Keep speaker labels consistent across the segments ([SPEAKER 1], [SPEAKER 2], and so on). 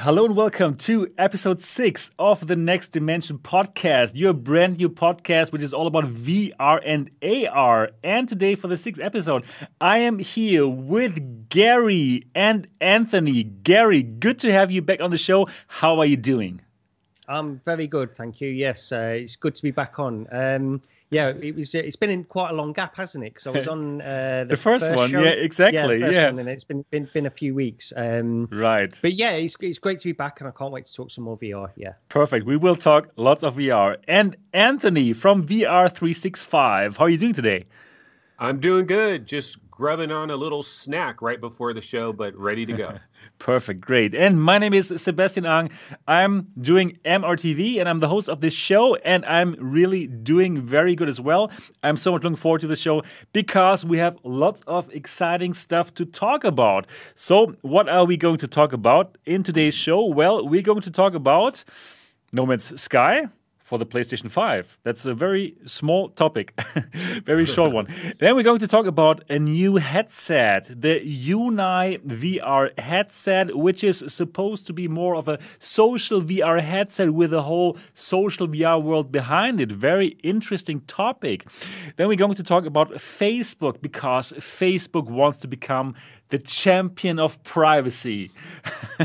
[SPEAKER 1] Hello and welcome to episode six of the Next Dimension podcast, your brand new podcast, which is all about VR and AR. And today, for the sixth episode, I am here with Gary and Anthony. Gary, good to have you back on the show. How are you doing?
[SPEAKER 2] I'm very good, thank you. Yes, uh, it's good to be back on. Um, yeah, it was. It's been in quite a long gap, hasn't it? Because I was on uh,
[SPEAKER 1] the, the, first, first one. Show. Yeah, exactly.
[SPEAKER 2] Yeah,
[SPEAKER 1] yeah.
[SPEAKER 2] One, and it's been, been been a few weeks. Um,
[SPEAKER 1] right.
[SPEAKER 2] But yeah, it's it's great to be back, and I can't wait to talk some more VR. Yeah.
[SPEAKER 1] Perfect. We will talk lots of VR. And Anthony from VR three six five. How are you doing today?
[SPEAKER 3] I'm doing good. Just grubbing on a little snack right before the show, but ready to go.
[SPEAKER 1] Perfect, great. And my name is Sebastian Ang. I'm doing MRTV and I'm the host of this show, and I'm really doing very good as well. I'm so much looking forward to the show because we have lots of exciting stuff to talk about. So, what are we going to talk about in today's show? Well, we're going to talk about No Man's Sky for the PlayStation 5. That's a very small topic, very short one. Then we're going to talk about a new headset, the Unai VR headset, which is supposed to be more of a social VR headset with a whole social VR world behind it. Very interesting topic. Then we're going to talk about Facebook because Facebook wants to become the champion of privacy.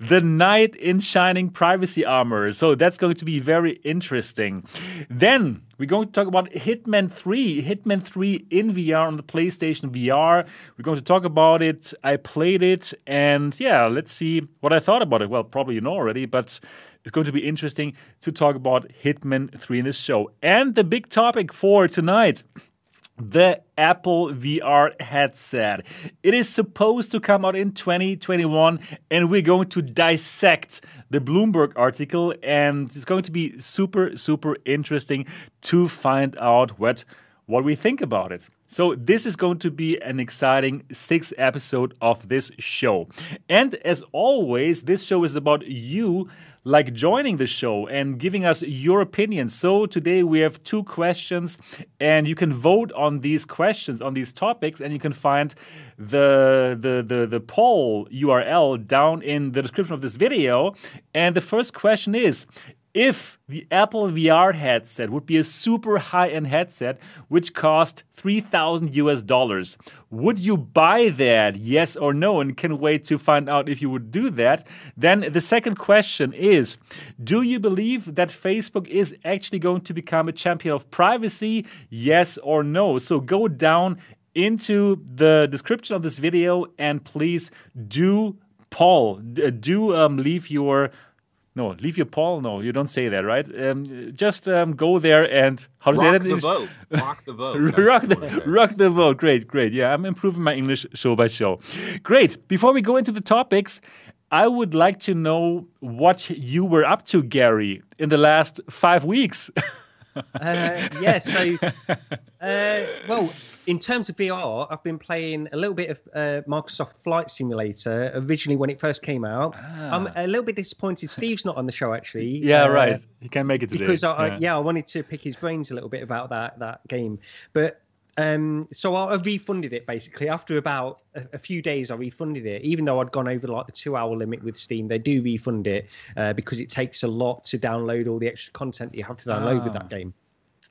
[SPEAKER 1] the knight in shining privacy armor. So that's going to be very interesting. Then we're going to talk about Hitman 3. Hitman 3 in VR on the PlayStation VR. We're going to talk about it. I played it, and yeah, let's see what I thought about it. Well, probably you know already, but it's going to be interesting to talk about Hitman 3 in this show. And the big topic for tonight the Apple VR headset. It is supposed to come out in 2021, and we're going to dissect the Bloomberg article, and it's going to be super, super interesting to find out what what we think about it. So, this is going to be an exciting sixth episode of this show. And as always, this show is about you like joining the show and giving us your opinion. So today we have two questions, and you can vote on these questions, on these topics, and you can find the the the, the poll URL down in the description of this video. And the first question is if the Apple VR headset would be a super high end headset which cost 3000 US dollars, would you buy that? Yes or no? And can wait to find out if you would do that. Then the second question is Do you believe that Facebook is actually going to become a champion of privacy? Yes or no? So go down into the description of this video and please do Paul, do um, leave your no, leave your poll. No, you don't say that, right? Um, just um, go there and
[SPEAKER 3] how to say that? The vote. Rock the vote.
[SPEAKER 1] rock the rock the vote. Great, great. Yeah, I'm improving my English show by show. Great. Before we go into the topics, I would like to know what you were up to, Gary, in the last five weeks.
[SPEAKER 2] uh, yeah. So, uh, well, in terms of VR, I've been playing a little bit of uh, Microsoft Flight Simulator originally when it first came out. Ah. I'm a little bit disappointed Steve's not on the show actually.
[SPEAKER 1] Yeah, uh, right. He can't make it today.
[SPEAKER 2] Because I, yeah. I, yeah, I wanted to pick his brains a little bit about that that game, but um, so I, refunded it basically after about a, a, few days. I refunded it, even though I'd gone over like the two-hour limit with Steam. They do refund it uh, because it takes a lot to download all the extra content that you have to download ah. with that ah. game.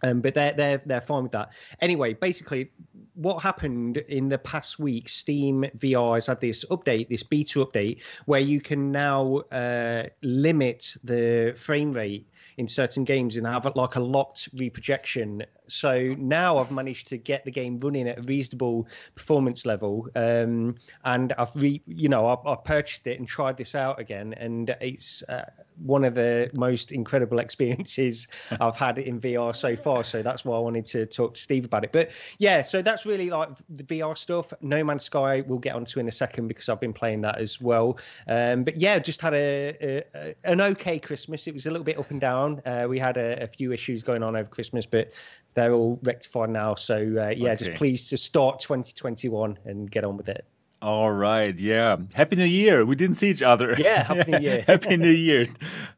[SPEAKER 2] Um, but they're they're they're fine with that. Anyway, basically, what happened in the past week? Steam VR has had this update, this beta update, where you can now uh, limit the frame rate in certain games and have like a locked reprojection. So now I've managed to get the game running at a reasonable performance level, um, and I've re, you know I've, I've, purchased it and tried this out again, and it's uh, one of the most incredible experiences I've had in VR so far. So that's why I wanted to talk to Steve about it. But yeah, so that's really like the VR stuff. No Man's Sky we'll get onto in a second because I've been playing that as well. Um, but yeah, just had a, a, an okay Christmas. It was a little bit up and down. Uh, we had a, a, few issues going on over Christmas, but they're all rectified now. So uh, yeah, okay. just pleased to start 2021 and get on with it.
[SPEAKER 1] All right. Yeah. Happy New Year. We didn't see each other.
[SPEAKER 2] Yeah. Happy New Year.
[SPEAKER 1] happy New Year.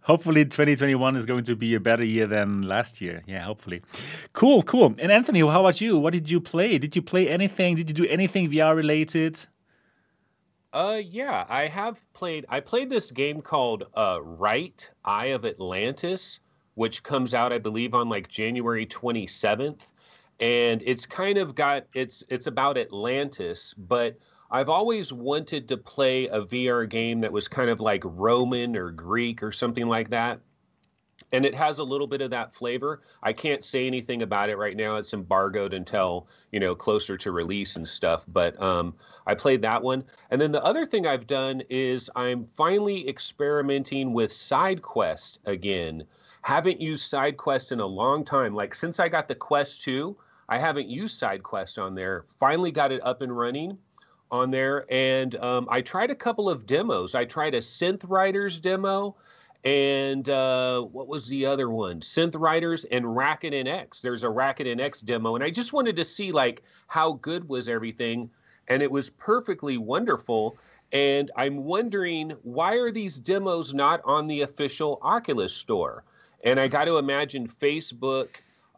[SPEAKER 1] Hopefully 2021 is going to be a better year than last year. Yeah, hopefully. Cool, cool. And Anthony, how about you? What did you play? Did you play anything? Did you do anything VR related?
[SPEAKER 3] Uh yeah, I have played I played this game called uh Ryte Eye of Atlantis, which comes out I believe on like January 27th. And it's kind of got it's it's about Atlantis, but I've always wanted to play a VR game that was kind of like Roman or Greek or something like that. And it has a little bit of that flavor. I can't say anything about it right now. It's embargoed until, you know, closer to release and stuff. But um, I played that one. And then the other thing I've done is I'm finally experimenting with SideQuest again. Haven't used SideQuest in a long time. Like since I got the Quest 2, I haven't used SideQuest on there. Finally got it up and running on there, and um, I tried a couple of demos. I tried a Synth Riders demo, and uh, what was the other one? Synth Riders and Racket NX. There's a Racket NX demo, and I just wanted to see like how good was everything, and it was perfectly wonderful. And I'm wondering why are these demos not on the official Oculus store? And I got to imagine Facebook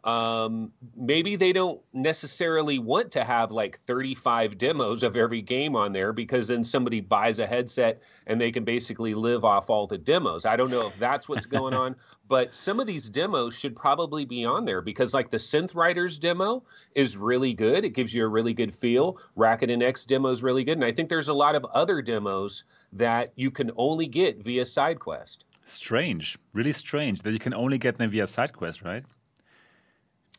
[SPEAKER 3] um, maybe they don't necessarily want to have like 35 demos of every game on there because then somebody buys a headset and they can basically live off all the demos. I don't know if that's what's going on, but some of these demos should probably be on there because like the Synth Riders demo is really good. It gives you a really good feel. Racket NX demo is really good. And I think there's a lot of other demos that you can only get via SideQuest.
[SPEAKER 1] Strange, really strange that you can only get them via SideQuest, right?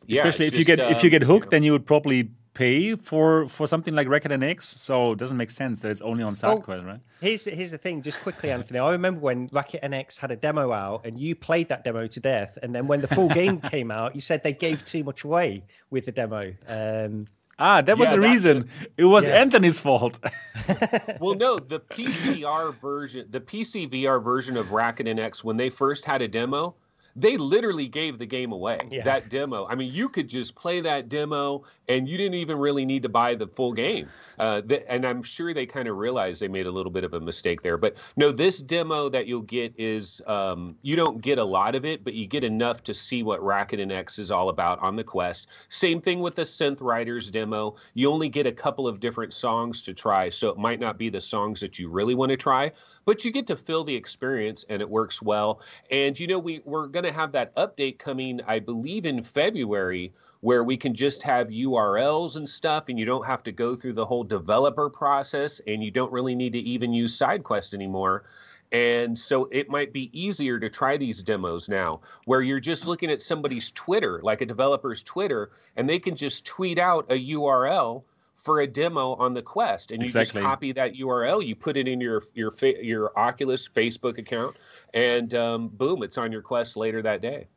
[SPEAKER 3] Yeah,
[SPEAKER 1] Especially if just, you get uh, if you get hooked, then you would probably pay for for something like Racket NX. So it doesn't make sense that it's only on SideQuest, well, right?
[SPEAKER 2] Here's here's the thing, just quickly, Anthony. I remember when Racket NX had a demo out, and you played that demo to death, and then when the full game came out, you said they gave too much away with the demo. Um,
[SPEAKER 1] Ah, that was yeah, the reason. It was yeah. Anthony's fault.
[SPEAKER 3] well, no, the PCR version, the PC VR version of Racket NX, when they first had a demo, they literally gave the game away yeah. that demo. I mean you could just play that demo and you didn't even really need to buy the full game. Uh, th- and i'm sure they kind of realized they made a little bit of a mistake there. But no this demo that you'll get is um, you don't get a lot of it but you get enough to see what Racket NX is all about on the quest. Same thing with the synth riders demo. You only get a couple of different songs to try so it might not be the songs that you really want to try but you get to feel the experience and it works well. And you know we, we're going going to have that update coming, I believe, in February, where we can just have URLs and stuff, and you don't have to go through the whole developer process, and you don't really need to even use SideQuest anymore. And so it might be easier to try these demos now, where you're just looking at somebody's Twitter, like a developer's Twitter, and they can just tweet out a URL for a demo on the Quest, and you exactly. just copy that URL, you put it in your your your Oculus Facebook account, and um, boom, it's on your Quest later that day.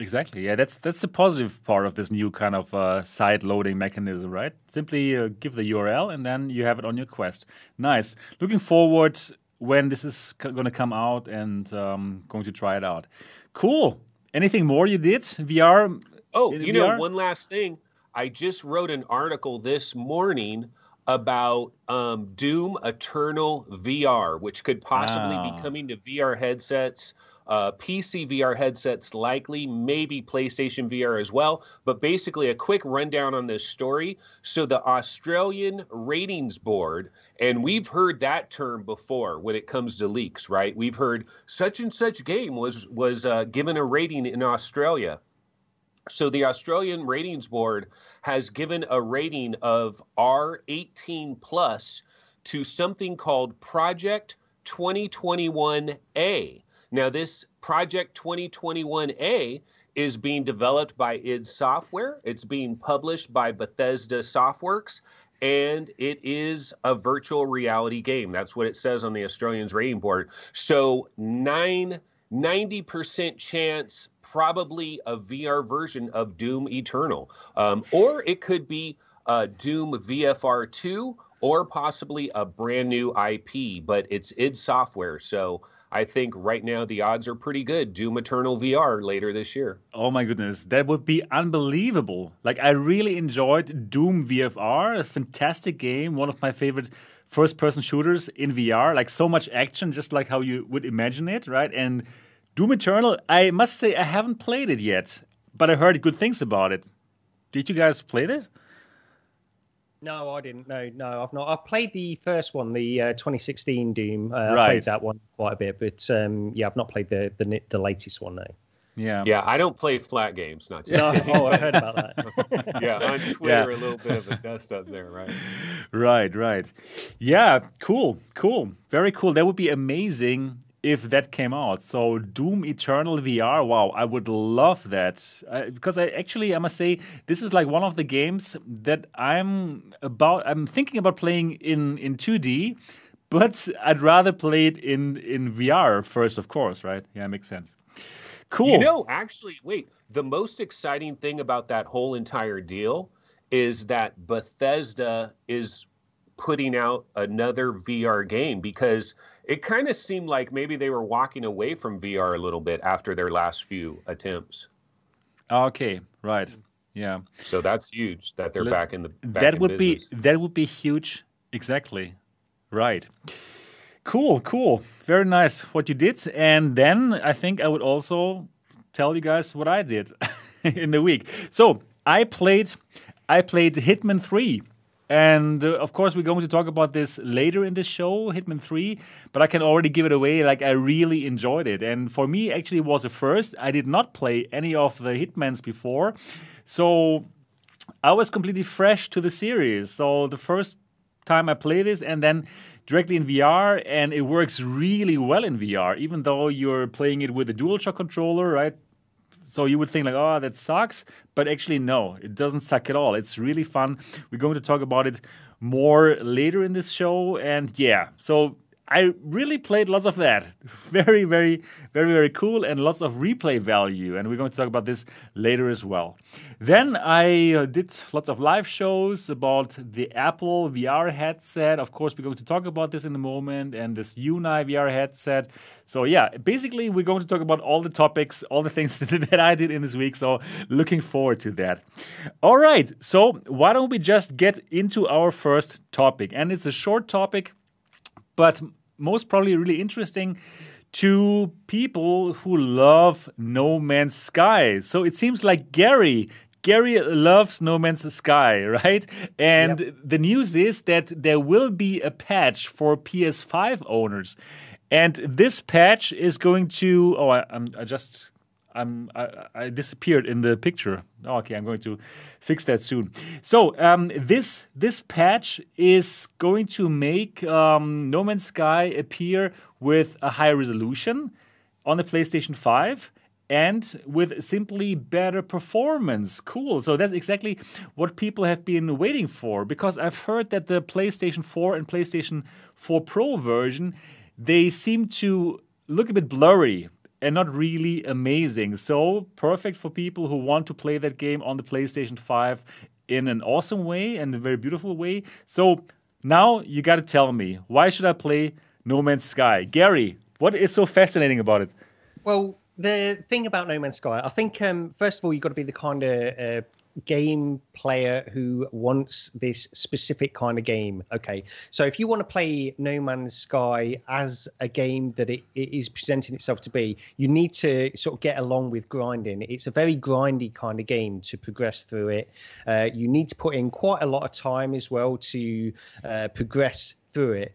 [SPEAKER 1] Exactly. Yeah, that's that's the positive part of this new kind of uh, side loading mechanism, right? Simply uh, give the URL, and then you have it on your Quest. Nice. Looking forward when this is going to come out and um, going to try it out. Cool. Anything more you did VR?
[SPEAKER 3] Oh, you VR? know, one last thing. I just wrote an article this morning about um, Doom Eternal VR, which could possibly be coming to VR headsets, uh, PC VR headsets, likely, maybe PlayStation VR as well. But basically, a quick rundown on this story. So, the Australian Ratings Board, and we've heard that term before when it comes to leaks, right? We've heard such and such game was was uh, given a rating in Australia. So the Australian Ratings Board has given a rating of R18 plus to something called Project 2021A. Now, this Project 2021A is being developed by id Software. It's being published by Bethesda Softworks, and it is a virtual reality game. That's what it says on the Australians rating board. So nine 90% chance probably a VR version of Doom Eternal. Um, or it could be uh, Doom VFR two or possibly a brand new IP, but it's id Software, so I think right now the odds are pretty good. Doom Eternal VR later this year.
[SPEAKER 1] Oh my goodness, that would be unbelievable. Like I really enjoyed Doom VFR, a fantastic game, one of my favorite first person shooters in VR, like so much action just like how you would imagine it, right? And Doom Eternal, I must say I haven't played it yet, but I heard good things about it. Did you guys play it?
[SPEAKER 2] No, I didn't. No, no, I've not. I played the first one, the uh, 2016 Doom. Uh,
[SPEAKER 1] right.
[SPEAKER 2] I played that one quite a bit, but um, yeah, I've not played the the, the latest one. No.
[SPEAKER 1] Yeah.
[SPEAKER 3] Yeah, I don't play flat games. Not just
[SPEAKER 2] no, oh, I heard about
[SPEAKER 3] that. yeah, on Twitter, yeah. a little bit of a dust up there, right?
[SPEAKER 1] Right, right. Yeah, cool, cool, very cool. That would be amazing if that came out. So Doom Eternal VR, wow, I would love that uh, because I actually I must say this is like one of the games that I'm about. I'm thinking about playing in in 2D, but I'd rather play it in in VR first, of course. Right? Yeah, makes sense. Cool.
[SPEAKER 3] You know, actually, wait. The most exciting thing about that whole entire deal is that Bethesda is putting out another VR game because it kind of seemed like maybe they were walking away from VR a little bit after their last few attempts.
[SPEAKER 1] Okay, right. Mm. Yeah.
[SPEAKER 3] So that's huge that they're back in the back
[SPEAKER 1] That
[SPEAKER 3] in
[SPEAKER 1] would
[SPEAKER 3] business.
[SPEAKER 1] be that would be huge. Exactly. Right. Cool, cool. Very nice what you did. And then I think I would also tell you guys what I did in the week. So, I played I played Hitman 3 and uh, of course, we're going to talk about this later in the show, Hitman 3, but I can already give it away. Like, I really enjoyed it. And for me, actually, it was a first. I did not play any of the Hitmans before. So I was completely fresh to the series. So the first time I play this, and then directly in VR, and it works really well in VR, even though you're playing it with a DualShock controller, right? So you would think like, oh, that sucks, but actually no, it doesn't suck at all. It's really fun. We're going to talk about it more later in this show, and yeah, so I really played lots of that. Very, very, very, very cool and lots of replay value. And we're going to talk about this later as well. Then I uh, did lots of live shows about the Apple VR headset. Of course, we're going to talk about this in a moment and this Unai VR headset. So, yeah, basically, we're going to talk about all the topics, all the things that I did in this week. So, looking forward to that. All right. So, why don't we just get into our first topic? And it's a short topic but most probably really interesting to people who love No Man's Sky. So it seems like Gary. Gary loves No Man's Sky, right? And yep. the news is that there will be a patch for PS5 owners. And this patch is going to. Oh, I, I'm, I just I'm, I, I, disappeared in the picture. Okay, I'm going to fix that soon. So um, this this patch is going to make um, No Man's Sky appear with a higher resolution on the PlayStation 5 and with simply better performance. Cool. So that's exactly what people have been waiting for because I've heard that the PlayStation 4 and PlayStation 4 Pro version they seem to look a bit blurry and not really amazing. So perfect for people who want to play that game on the PlayStation 5 in an awesome way and a very beautiful way. So now you got to tell me why should I play No Man's Sky? Gary, what is so fascinating about it?
[SPEAKER 2] Well, the thing about No Man's Sky, I think um, first of all you've got to be the kind of uh, game player who wants this specific kind of game. Okay, so if you want to play No Man's Sky as a game that it, it is presenting itself to be, you need to sort of get along with grinding. It's a very grindy kind of game to progress through it. Uh, you need to put in quite a lot of time as well to uh, progress through it.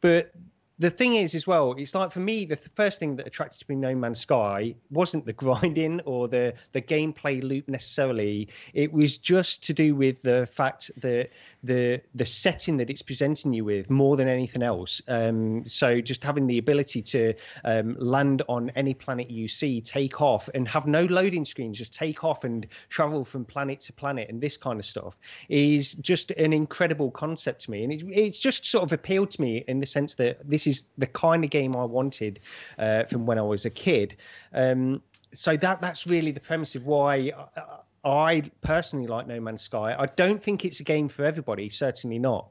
[SPEAKER 2] But the thing is as well it's like for me the first thing that attracted me no man's sky wasn't the grinding or the the gameplay loop necessarily. It was just to do with the fact that the the setting that it's presenting you with more than anything else um, so just having the ability to um, land on any planet you see take off and have no loading screens just take off and travel from planet to planet and this kind of stuff is just an incredible concept to me and it, it's just sort of appealed to me in the sense that this is the kind of game I wanted uh, from when I was a kid. Um, so that that's really the premise of why I personally like No Man's Sky. I don't think it's a game for everybody, certainly not.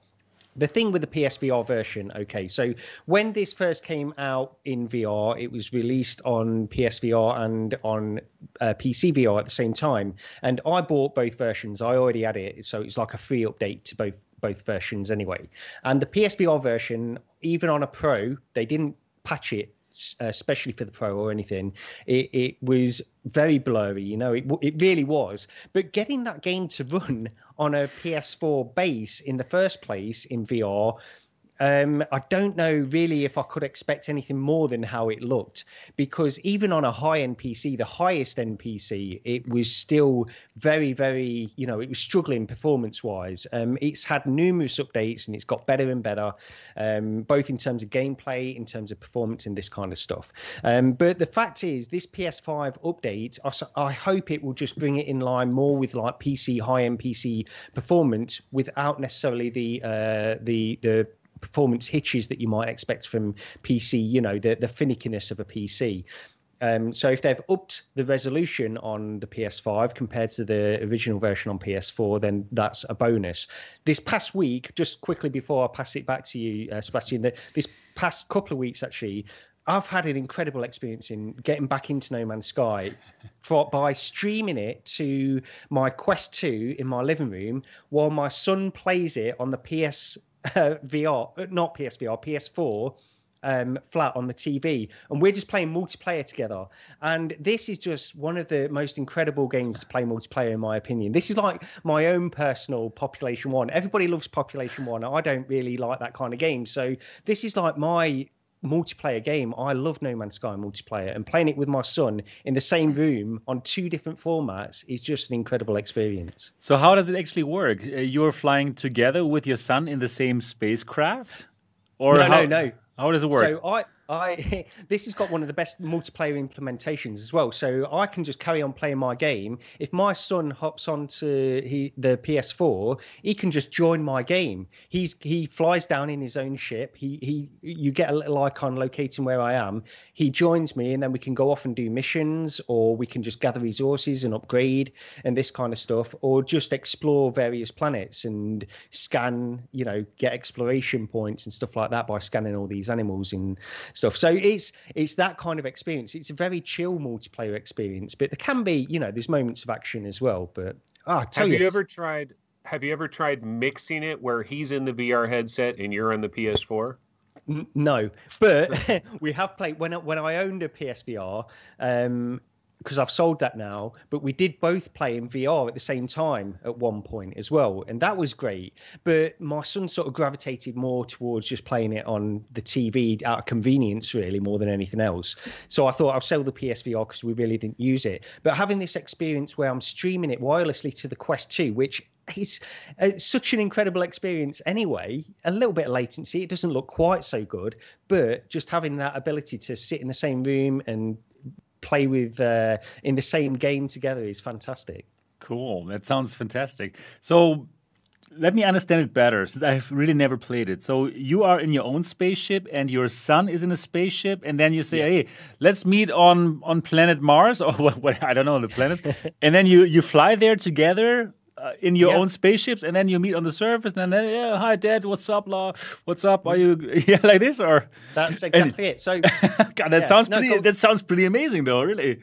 [SPEAKER 2] The thing with the PSVR version, okay, so when this first came out in VR, it was released on PSVR and on uh, PC VR at the same time. And I bought both versions. I already had it, so it's like a free update to both both versions anyway. And the PSVR version, even on a Pro, they didn't patch it Uh, especially for the pro or anything, it, it was very blurry. You know, it it really was. But getting that game to run on a PS4 base in the first place in VR um, I don't know really if I could expect anything more than how it looked because even on a high end PC, the highest end PC, it was still very, very, you know, it was struggling performance wise. Um, it's had numerous updates and it's got better and better, um, both in terms of gameplay, in terms of performance, and this kind of stuff. Um, but the fact is, this PS5 update, I, I hope it will just bring it in line more with like PC, high end PC performance without necessarily the uh, the the performance hitches that you might expect from PC, you know, the, the finickiness of a PC. Um, so if they've upped the resolution on the PS5 compared to the original version on PS4, then that's a bonus. This past week, just quickly before I pass it back to you, uh, Sebastian, the, this past couple of weeks actually, I've had an incredible experience in getting back into No Man's Sky for, by streaming it to my Quest 2 in my living room while my son plays it on the PS uh, VR, not PSVR, PS4 um, flat on the TV, and we're just playing multiplayer together. And this is just one of the most incredible games to play multiplayer, in my opinion. This is like my own personal Population One. Everybody loves Population One. I don't really like that kind of game, so this is like my multiplayer game. I love No Man's Sky multiplayer, and playing it with my son in the same room on two different formats is just an incredible experience.
[SPEAKER 1] So, how does it actually work? Uh, you're flying together with your son in the same spacecraft,
[SPEAKER 2] or no, how, no, no.
[SPEAKER 1] How does it work?
[SPEAKER 2] So I I this has got one of the best multiplayer implementations as well. So I can just carry on playing my game. If my son hops onto he, the PS4, he can just join my game. He's he flies down in his own ship. He he you get a little icon locating where I am. He joins me, and then we can go off and do missions, or we can just gather resources and upgrade and this kind of stuff, or just explore various planets and scan. You know, get exploration points and stuff like that by scanning all these animals and stuff. So it's it's that kind of experience. It's a very chill multiplayer experience, but there can be, you know, there's moments of action as well. But oh, tell
[SPEAKER 3] have
[SPEAKER 2] you,
[SPEAKER 3] you ever tried? Have you ever tried mixing it where he's in the VR headset and you're on the PS4?
[SPEAKER 2] no, but we have played when when I owned a PSVR. Um, because I've sold that now, but we did both play in VR at the same time at one point as well, and that was great. But my son sort of gravitated more towards just playing it on the TV out of convenience, really, more than anything else. So I thought I'll sell the PSVR because we really didn't use it. But having this experience where I'm streaming it wirelessly to the Quest 2, which is uh, such an incredible experience anyway. A little bit of latency, it doesn't look quite so good, but just having that ability to sit in the same room and play with uh, in the same game together is fantastic.
[SPEAKER 1] Cool. That sounds fantastic. So let me understand it better since I've really never played it. So you are in your own spaceship and your son is in a spaceship and then you say, yeah. "Hey, let's meet on on planet Mars or what, what I don't know the planet." and then you you fly there together uh, in your own spaceships, and then you meet on the surface, and then yeah, hi dad, what's up, law, what's up? Are you yeah like this or?
[SPEAKER 2] That's exactly and, it. So
[SPEAKER 1] God, that yeah. sounds pretty. No, that sounds pretty amazing, though. Really.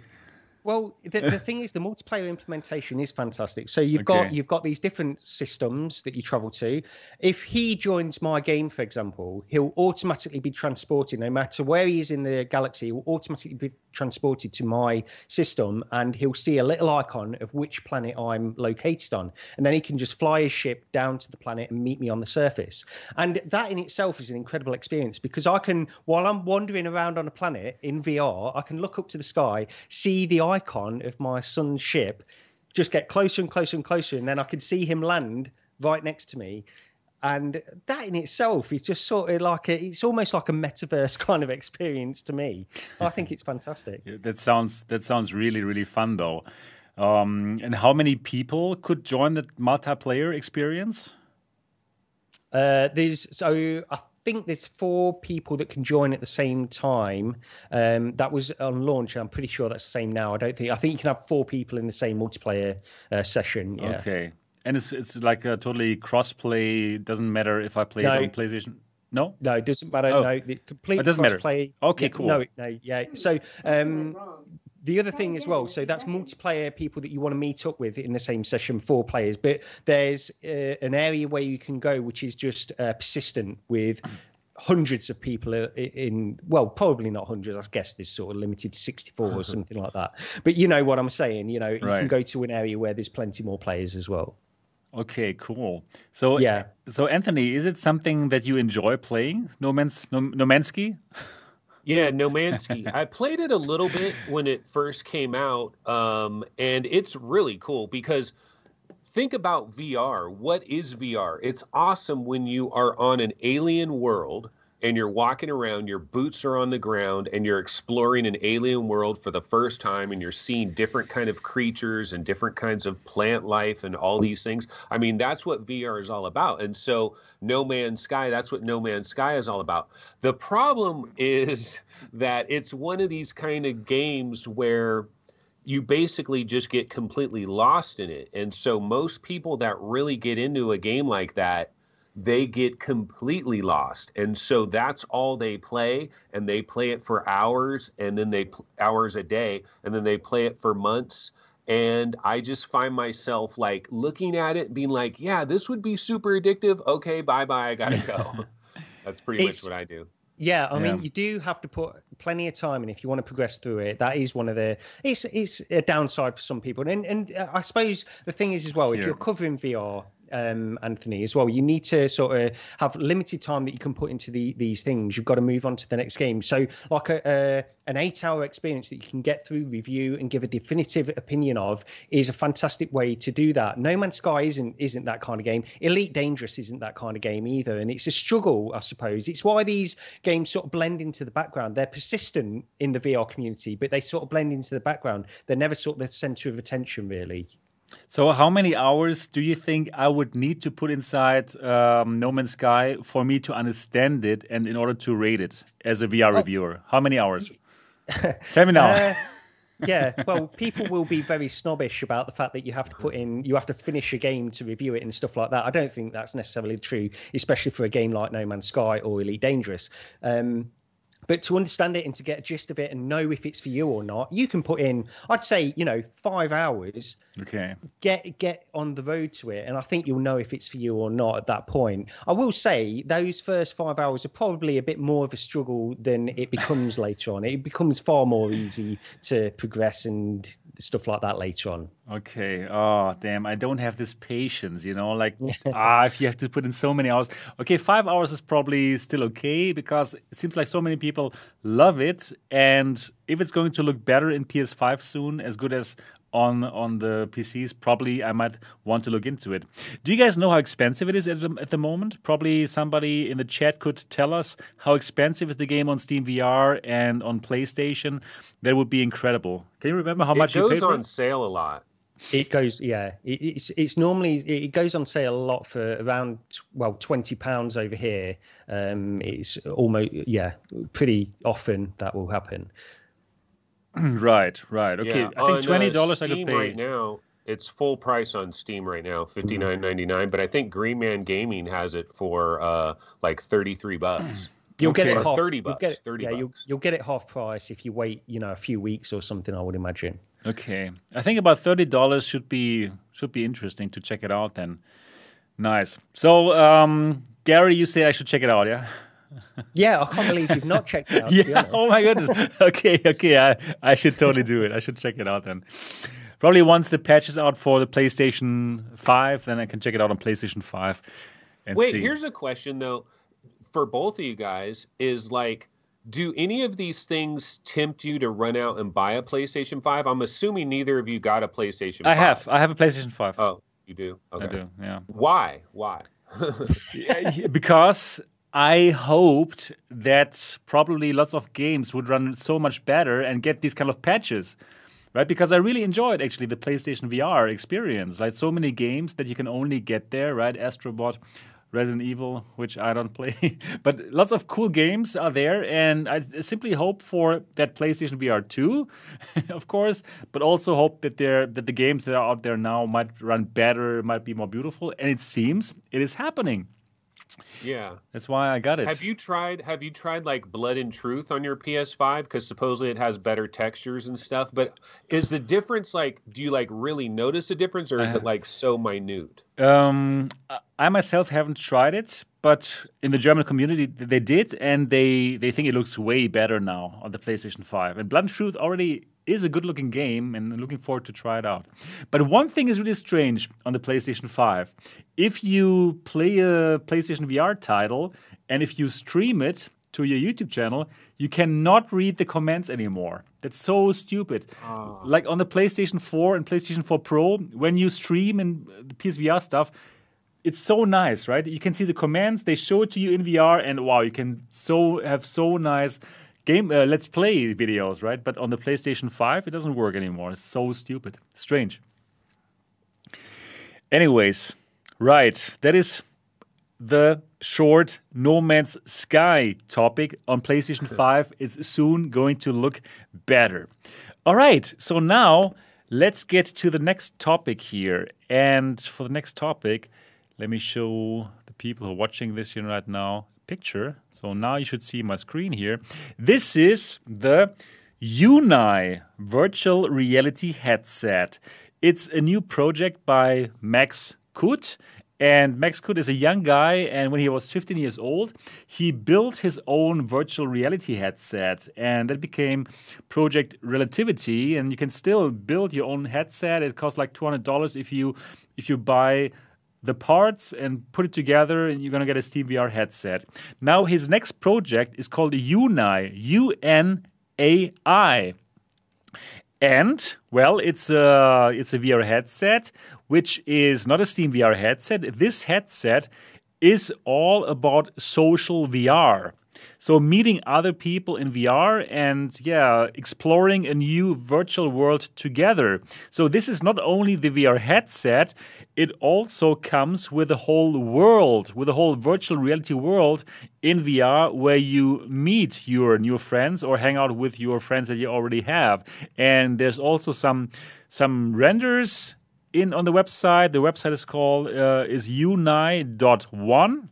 [SPEAKER 2] Well, the, the thing is, the multiplayer implementation is fantastic. So you've okay. got you've got these different systems that you travel to. If he joins my game, for example, he'll automatically be transported, no matter where he is in the galaxy. He'll automatically be transported to my system, and he'll see a little icon of which planet I'm located on, and then he can just fly his ship down to the planet and meet me on the surface. And that in itself is an incredible experience because I can, while I'm wandering around on a planet in VR, I can look up to the sky, see the icon of my son's ship just get closer and closer and closer, and then I could see him land right next to me. And that in itself is just sort of like a, it's almost like a metaverse kind of experience to me. I think it's fantastic.
[SPEAKER 1] Yeah, that sounds that sounds really really fun though. Um, and how many people could join the multiplayer experience?
[SPEAKER 2] Uh, there's so I think there's four people that can join at the same time. Um, that was on launch. I'm pretty sure that's the same now. I don't think. I think you can have four people in the same multiplayer uh, session. Yeah.
[SPEAKER 1] Okay. And it's it's like a totally cross-play. Doesn't matter if I play
[SPEAKER 2] No.
[SPEAKER 1] it on PlayStation. No.
[SPEAKER 2] No, it doesn't matter.
[SPEAKER 1] Oh.
[SPEAKER 2] No, it complete
[SPEAKER 1] It doesn't matter.
[SPEAKER 2] play.
[SPEAKER 1] Okay, cool.
[SPEAKER 2] No, no, yeah. So um, the other thing as well. So that's multiplayer people that you want to meet up with in the same session, four players. But there's uh, an area where you can go, which is just uh, persistent with. Hundreds of people in, well, probably not hundreds. I guess there's sort of limited to 64 or something like that. But you know what I'm saying. You know, you
[SPEAKER 1] Right.
[SPEAKER 2] can go to an area where there's plenty more players as well.
[SPEAKER 1] Okay, cool. So
[SPEAKER 2] Yeah.
[SPEAKER 1] So Anthony, is it something that you enjoy playing? No Man's no, no Mansky?
[SPEAKER 3] Yeah, Nomansky. I played it a little bit when it first came out, um, and it's really cool because think about VR. What is VR? It's awesome when you are on an alien world and you're walking around, your boots are on the ground, and you're exploring an alien world for the first time, and you're seeing different kind of creatures and different kinds of plant life and all these things. I mean, that's what VR is all about. And so, No Man's Sky, that's what No Man's Sky is all about. The problem is that it's one of these kind of games where you basically just get completely lost in it. And so most people that really get into a game like that, they get completely lost. And so that's all they play and they play it for hours and then they pl- hours a day and then they play it for months and I just find myself like looking at it being like, yeah, this would be super addictive. Okay, bye-bye, I got to go. that's pretty
[SPEAKER 2] It's-
[SPEAKER 3] much what I do.
[SPEAKER 2] Yeah, I
[SPEAKER 1] Yeah.
[SPEAKER 2] mean, you do have to put plenty of time in if you want to progress through it. That is one of the it's it's a downside for some people, and and uh, I suppose the thing is as well, if
[SPEAKER 1] Here.
[SPEAKER 2] you're covering VR, um, Anthony, as well, you need to sort of have limited time that you can put into the these things. You've got to move on to the next game. So like a, a an eight hour experience that you can get through, review, and give a definitive opinion of is a fantastic way to do that. No Man's Sky isn't isn't that kind of game. Elite Dangerous isn't that kind of game either, and it's a struggle, I suppose. It's why these games sort of blend into the background. They're persistent in the VR community, but they sort of blend into the background. They're never sort of the center of attention, really.
[SPEAKER 1] So how many hours do you think I would need to put inside um, No Man's Sky for me to understand it and in order to rate it as a VR reviewer? How many hours? Tell me now.
[SPEAKER 2] Uh, yeah, well, people will be very snobbish about the fact that you have to put in, you have to finish a game to review it and stuff like that. I don't think that's necessarily true, especially for a game like No Man's Sky or Elite Dangerous. Um, but to understand it and to get a gist of it and know if it's for you or not, you can put in, I'd say, you know, five hours.
[SPEAKER 1] Okay.
[SPEAKER 2] get get on the road to it and i think you'll know if it's for you or not at that point. I will say those first five hours are probably a bit more of a struggle than it becomes later on. It becomes far more easy to progress and stuff like that later on
[SPEAKER 1] Okay. Oh, damn. I don't have this patience, you know? Like, ah, if you have to put in so many hours. Okay, five hours is probably still okay because it seems like so many people love it. And if it's going to look better in PS5 soon, as good as on on the PCs, probably I might want to look into it. Do you guys know how expensive it is at the, at the moment? Probably somebody in the chat could tell us how expensive is the game on Steam VR and on PlayStation. That would be incredible. Can you remember how
[SPEAKER 3] It
[SPEAKER 1] much you paid
[SPEAKER 3] goes
[SPEAKER 1] for
[SPEAKER 3] on sale a lot.
[SPEAKER 2] It goes yeah it, it's it's normally it goes on sale a lot for around well 20 pounds over here um it's almost yeah pretty often that will happen
[SPEAKER 1] Right, right. Okay,
[SPEAKER 3] Yeah,
[SPEAKER 1] I think
[SPEAKER 3] on,
[SPEAKER 1] twenty
[SPEAKER 3] uh,
[SPEAKER 1] dollars I could pay.
[SPEAKER 3] right now. It's full price on Steam right now, fifty nine ninety nine. But I think Green Man Gaming has it for uh like thirty three bucks.
[SPEAKER 2] You'll get it
[SPEAKER 1] Or
[SPEAKER 2] half,
[SPEAKER 3] 30
[SPEAKER 2] you'll
[SPEAKER 3] bucks,
[SPEAKER 2] Get it,
[SPEAKER 3] 30
[SPEAKER 2] yeah, You'll, you'll get it half price if you wait, you know, a few weeks or something. I would imagine.
[SPEAKER 1] Okay, I think about thirty dollars should be should be interesting to check it out. Then, nice. So, um, Gary, you say I should check it out, yeah?
[SPEAKER 2] Yeah, I can't believe you've not checked it out.
[SPEAKER 1] Yeah. Oh my goodness. okay, okay. I I should totally do it. I should check it out then. Probably once the patch is out for the PlayStation Five, then I can check it out on PlayStation Five. And
[SPEAKER 3] Wait,
[SPEAKER 1] see.
[SPEAKER 3] here's a question though, for both of you guys: is like, do any of these things tempt you to run out and buy a PlayStation Five? I'm assuming neither of you got a PlayStation.
[SPEAKER 1] I
[SPEAKER 3] 5.
[SPEAKER 1] have. I have a PlayStation Five.
[SPEAKER 3] Oh, you do. Okay.
[SPEAKER 1] I do. Yeah.
[SPEAKER 3] Why? Why?
[SPEAKER 1] Because I hoped that probably lots of games would run so much better and get these kind of patches. Right, because I really enjoyed actually the PlayStation VR experience. Like so many games that you can only get there, right? Astrobot, Resident Evil, which I don't play. but lots of cool games are there, and I simply hope for that PlayStation VR 2, of course, but also hope that there that the games that are out there now might run better, might be more beautiful, and it seems it is happening.
[SPEAKER 3] Yeah.
[SPEAKER 1] That's why I got it.
[SPEAKER 3] Have you tried have you tried like Blood and Truth on your PS5 because supposedly it has better textures and stuff, but is the difference like do you like really notice a difference or is it like so minute?
[SPEAKER 1] Um, I myself haven't tried it, but in the German community they did, and they they think it looks way better now on the PlayStation 5. And Blood and Truth already is a good looking game and looking forward to try it out. But one thing is really strange on the PlayStation 5. If you play a PlayStation VR title and if you stream it to your YouTube channel, you cannot read the comments anymore. That's so stupid. Oh. Like on the PlayStation 4 and PlayStation 4 Pro, when you stream and uh, the PSVR stuff, it's so nice, right? You can see the commands, they show it to you in VR, and wow, you can so have so nice game uh, let's play videos, right? But on the PlayStation 5, it doesn't work anymore. It's so stupid. Strange. Anyways, right. That is the short No Man's Sky topic on PlayStation 5. It's soon going to look better. All right. So now let's get to the next topic here. And for the next topic, let me show the people who are watching this here right now picture. So now you should see my screen here. This is the Unai virtual reality headset. It's a new project by Max Kut. And Max Kut is a young guy, and when he was 15 years old, he built his own virtual reality headset, and that became Project Relativity. And you can still build your own headset. It costs like $200 if you if you buy the parts and put it together, and you're gonna get a Steam VR headset. Now his next project is called Unai, U N A I. And well, it's a it's a VR headset, which is not a Steam VR headset. This headset is all about social VR. So meeting other people in VR and yeah, exploring a new virtual world together. So this is not only the VR headset, it also comes with a whole world, with a whole virtual reality world in VR where you meet your new friends or hang out with your friends that you already have. And there's also some some renders in on the website. The website is called uh, is unai.one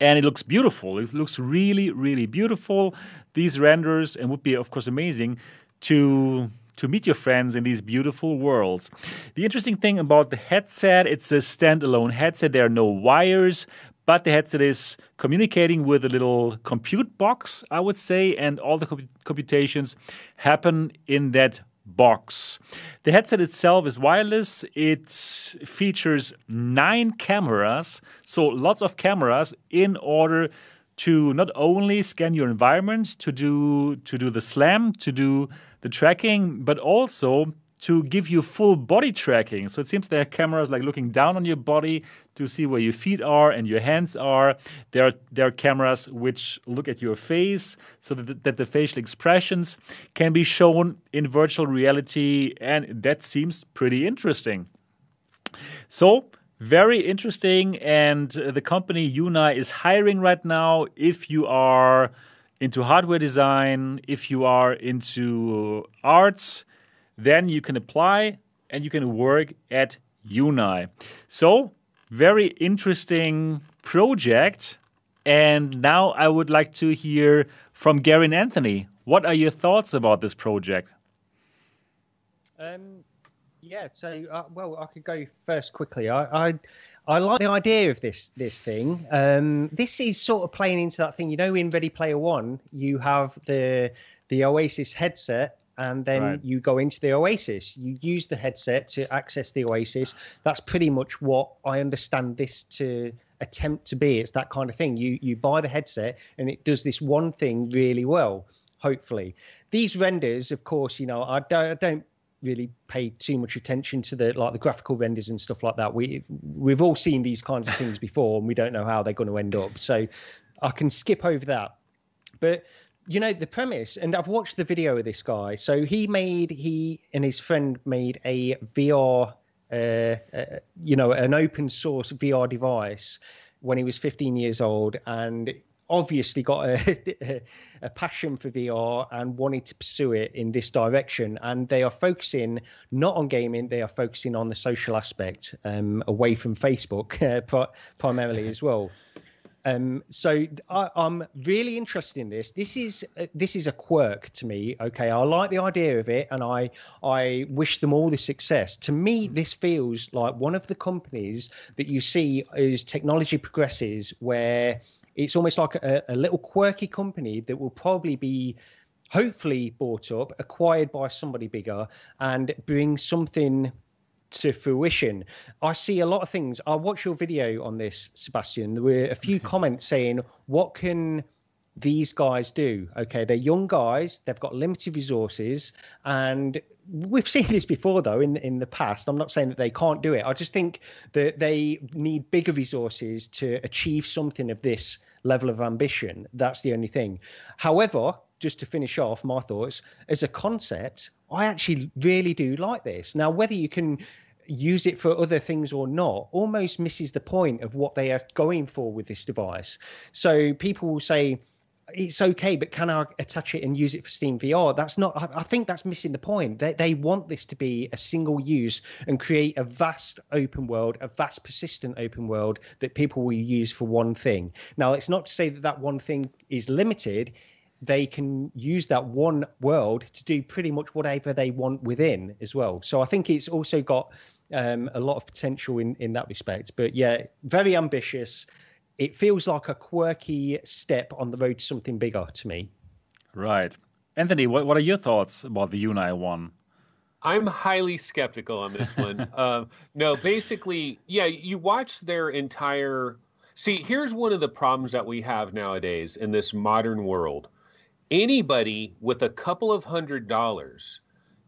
[SPEAKER 1] and it looks beautiful. It looks really, really beautiful. These renders and would be, of course, amazing to to meet your friends in these beautiful worlds. The interesting thing about the headset, it's a standalone headset. There are no wires, but the headset is communicating with a little compute box, I would say, and all the comp- computations happen in that box. The headset itself is wireless. It features nine cameras, so lots of cameras in order to not only scan your environment, to do to do the slam, to do the tracking, but also to give you full body tracking. So it seems there are cameras like looking down on your body to see where your feet are and your hands are. There are, there are cameras which look at your face so that, that the facial expressions can be shown in virtual reality. And that seems pretty interesting. So, very interesting. And the company Unai is hiring right now. If you are into hardware design, if you are into arts, then you can apply and you can work at Unai. So, very interesting project. And now I would like to hear from Gary and Anthony. What are your thoughts about this project?
[SPEAKER 2] Um, yeah, so uh, well, I could go first quickly. I, I, I like the idea of this this thing. Um, this is sort of playing into that thing. You know, in Ready Player One, you have the the Oasis headset and then right. you go into the Oasis. You use the headset to access the Oasis. That's pretty much what I understand this to attempt to be. It's that kind of thing. You you buy the headset and it does this one thing really well. Hopefully, these renders, of course, you know I don't, I don't really pay too much attention to the like the graphical renders and stuff like that. We we've all seen these kinds of things before, and we don't know how they're going to end up. So I can skip over that. But you know the premise and i've watched the video of this guy so he made he and his friend made a vr uh, uh, you know an open source vr device when he was 15 years old and obviously got a, a, passion for VR and wanted to pursue it in this direction. And they are focusing not on gaming, they are focusing on the social aspect um, away from Facebook uh, primarily as well. Um, so I, am really interested in this. This is uh, this is a quirk to me. Okay, I like the idea of it, and I I wish them all the success. To me, this feels like one of the companies that you see as technology progresses, where it's almost like a, a little quirky company that will probably be hopefully bought up, acquired by somebody bigger, and bring something to fruition. I see a lot of things. I watch your video on this, Sebastian. There were a few comments saying, "What can these guys do?" Okay, they're young guys. They've got limited resources, and we've seen this before though in in the past i'm not saying that they can't do it i just think that they need bigger resources to achieve something of this level of ambition that's the only thing however just to finish off my thoughts as a concept i actually really do like this now whether you can use it for other things or not almost misses the point of what they are going for with this device so people will say it's okay, but can I attach it and use it for Steam VR? That's not. I, think that's missing the point. They they want this to be a single use and create a vast open world, a vast persistent open world that people will use for one thing. Now, it's not to say that that one thing is limited. They can use that one world to do pretty much whatever they want within as well. So I think it's also got um, a lot of potential in in that respect. But yeah, very ambitious it feels like a quirky step on the road to something bigger to me.
[SPEAKER 1] Right. Anthony, what, what are your thoughts about the Unai one?
[SPEAKER 3] I'm highly skeptical on this one. um, no, basically, yeah, you watch their entire. See, here's one of the problems that we have nowadays in this modern world. Anybody with a couple of hundred dollars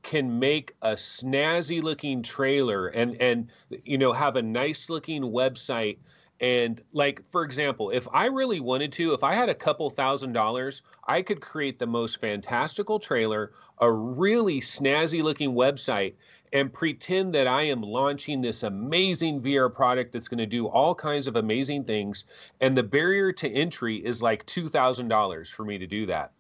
[SPEAKER 3] can make a snazzy looking trailer and and you know have a nice looking website and like for example, if I really wanted to, if I had a couple thousand dollars, I could create the most fantastical trailer, a really snazzy looking website and pretend that I am launching this amazing VR product that's going to do all kinds of amazing things and the barrier to entry is like $2,000 for me to do that.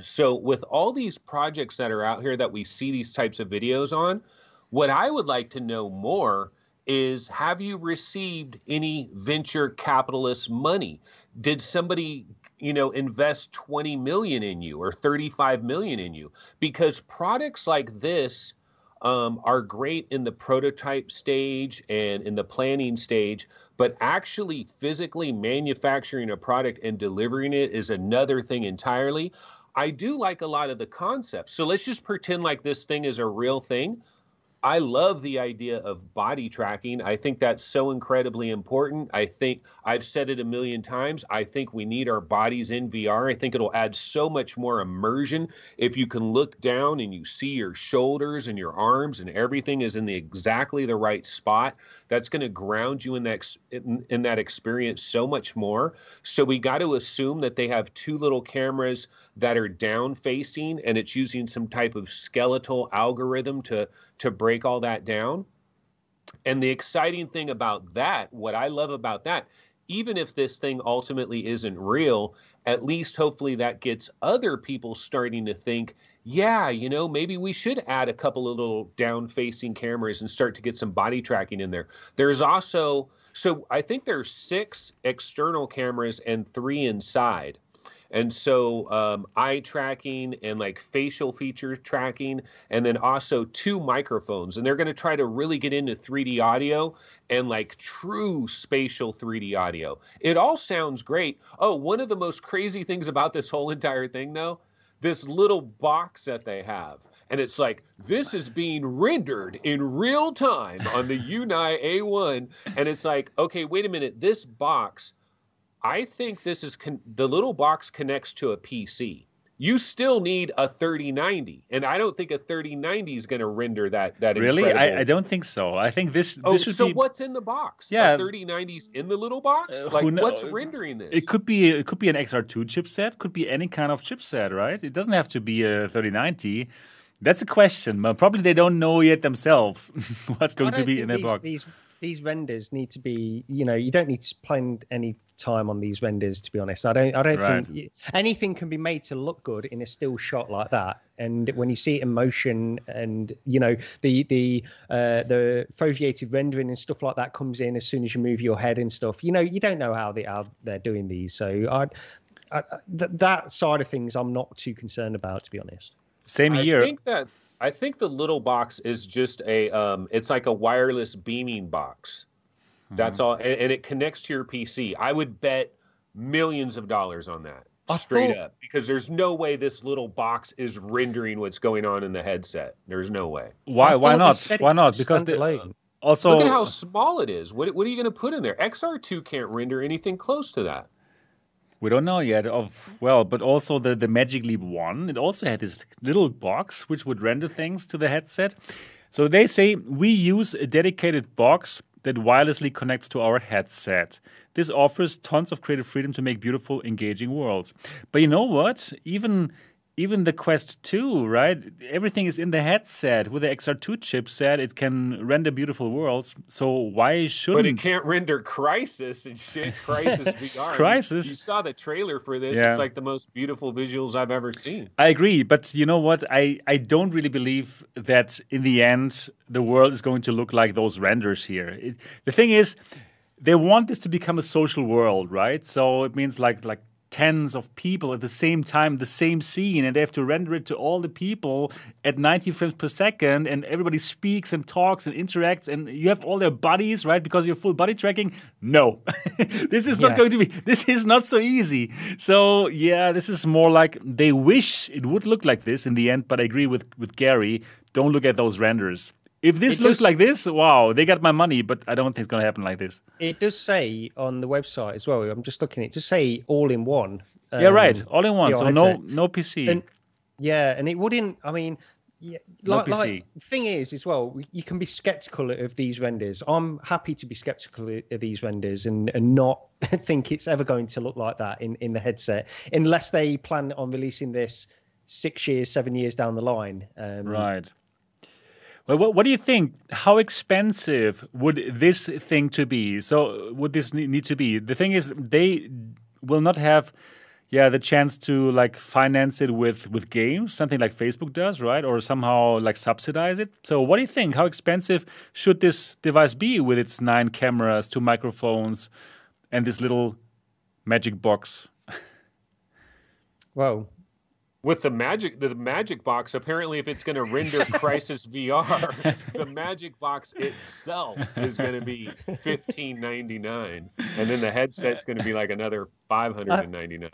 [SPEAKER 3] So with all these projects that are out here that we see these types of videos on, what I would like to know more is have you received any venture capitalist money? Did somebody you know invest 20 million in you or 35 million in you because products like this um, are great in the prototype stage and in the planning stage but actually physically manufacturing a product and delivering it is another thing entirely i do like a lot of the concepts. So let's just pretend like this thing is a real thing I love the idea of body tracking. I think that's so incredibly important. I think I've said it a million times. I think we need our bodies in VR. I think it'll add so much more immersion if you can look down and you see your shoulders and your arms and everything is in the exactly the right spot. That's going to ground you in that in, in that experience so much more. So we got to assume that they have two little cameras that are down facing and it's using some type of skeletal algorithm to to break all that down. And the exciting thing about that, what I love about that, even if this thing ultimately isn't real, at least hopefully that gets other people starting to think, yeah, you know, maybe we should add a couple of little down facing cameras and start to get some body tracking in there. There's also, so I think there's six external cameras and three inside. And so um, eye tracking and like facial feature tracking, and then also two microphones. And they're going to try to really get into 3D audio and like true spatial 3D audio. It all sounds great. Oh, one of the most crazy things about this whole entire thing, though, this little box that they have. And it's like, this is being rendered in real time on the Unai A1. And it's like, okay, wait a minute. This box I think this is con- the little box connects to a PC. You still need a 3090, and I don't think a 3090 is going to render that. That
[SPEAKER 1] really, I, I, don't think so. I think this.
[SPEAKER 3] Oh,
[SPEAKER 1] this
[SPEAKER 3] so
[SPEAKER 1] be...
[SPEAKER 3] what's in the box?
[SPEAKER 1] Yeah,
[SPEAKER 3] 3090s in the little box. Uh, like, what's rendering this?
[SPEAKER 1] It could be. It could be an XR2 chipset. Could be any kind of chipset, right? It doesn't have to be a 3090. That's a question, but probably they don't know yet themselves what's going to be in their box.
[SPEAKER 2] These these renders need to be, you know, you don't need to spend any time on these renders. To be honest, I don't. I don't
[SPEAKER 1] Right.
[SPEAKER 2] think anything can be made to look good in a still shot like that. And when you see it in motion, and you know the the uh, the foveated rendering and stuff like that comes in as soon as you move your head and stuff. You know, you don't know how they how they're doing these. So I, I th- that side of things, I'm not too concerned about. To be honest.
[SPEAKER 1] Same
[SPEAKER 3] I
[SPEAKER 1] here.
[SPEAKER 3] think that I think the little box is just a um it's like a wireless beaming box. That's
[SPEAKER 1] Mm-hmm.
[SPEAKER 3] all and, and it connects to your PC. I would bet millions of dollars on that.
[SPEAKER 2] I
[SPEAKER 3] straight
[SPEAKER 2] thought-
[SPEAKER 3] up because there's no way this little box is rendering what's going on in the headset. There's no way.
[SPEAKER 1] why? Why not? Why not? Because they,
[SPEAKER 2] standalone.
[SPEAKER 1] also
[SPEAKER 3] Look at how small it is. What what are you going to put in there? XR2 can't render anything close to that.
[SPEAKER 1] We don't know yet. Of well, but also the the Magic Leap One, it also had this little box which would render things to the headset. So they say we use a dedicated box that wirelessly connects to our headset. This offers tons of creative freedom to make beautiful, engaging worlds. But you know what? Even even the Quest 2, right? Everything is in the headset. With the XR2 chipset, it can render beautiful worlds. So why shouldn't
[SPEAKER 3] But it can't render Crysis and shit. Crysis VR.
[SPEAKER 1] Crysis.
[SPEAKER 3] You saw the trailer for this.
[SPEAKER 1] Yeah.
[SPEAKER 3] It's like the most beautiful visuals I've ever seen.
[SPEAKER 1] I agree, but you know what? I, I don't really believe that in the end the world is going to look like those renders here. It, the thing is, they want this to become a social world, right? So it means like like tens of people at the same time, the same scene, and they have to render it to all the people at 90 frames per second, and everybody speaks and talks and interacts, and you have all their bodies, right? Because you're full body tracking. No, this is not
[SPEAKER 2] Yeah.
[SPEAKER 1] going to be. This is not so easy. So yeah, this is more like they wish it would look like this in the end. But I agree with with Gary. Don't look at those renders. If this
[SPEAKER 2] It
[SPEAKER 1] looks
[SPEAKER 2] does-
[SPEAKER 1] like this, wow, they got my money. But I don't think it's going to happen like this.
[SPEAKER 2] It does say on the website as well. I'm just looking at it. Just say all in one.
[SPEAKER 1] yeah, right.
[SPEAKER 2] um,
[SPEAKER 1] All in one. So no
[SPEAKER 2] headset.
[SPEAKER 1] no PC.
[SPEAKER 2] And- Yeah, and it wouldn't. I mean, yeah,
[SPEAKER 1] No
[SPEAKER 2] like,
[SPEAKER 1] PC.
[SPEAKER 2] like thing is as well, you can be skeptical of these renders. I'm happy to be skeptical of these renders and, and not think it's ever going to look like that in, in the headset, unless they plan on releasing this six years, seven years down the line. Um,
[SPEAKER 1] Right. Well, what, what do you think? How expensive would this thing to be? So, would this need to be? The thing is, they will not have, yeah, the chance to like finance it with with games, something like Facebook does, right? Or somehow like subsidize it. So, what do you think? How expensive should this device be with its nine cameras, two microphones, and this little magic box?
[SPEAKER 2] Well,
[SPEAKER 3] With the magic, the magic box. Apparently, if it's going to render Crysis VR, the magic box itself is going to be fifteen ninety nine, and then the headset's going to be like another five hundred and ninety nine.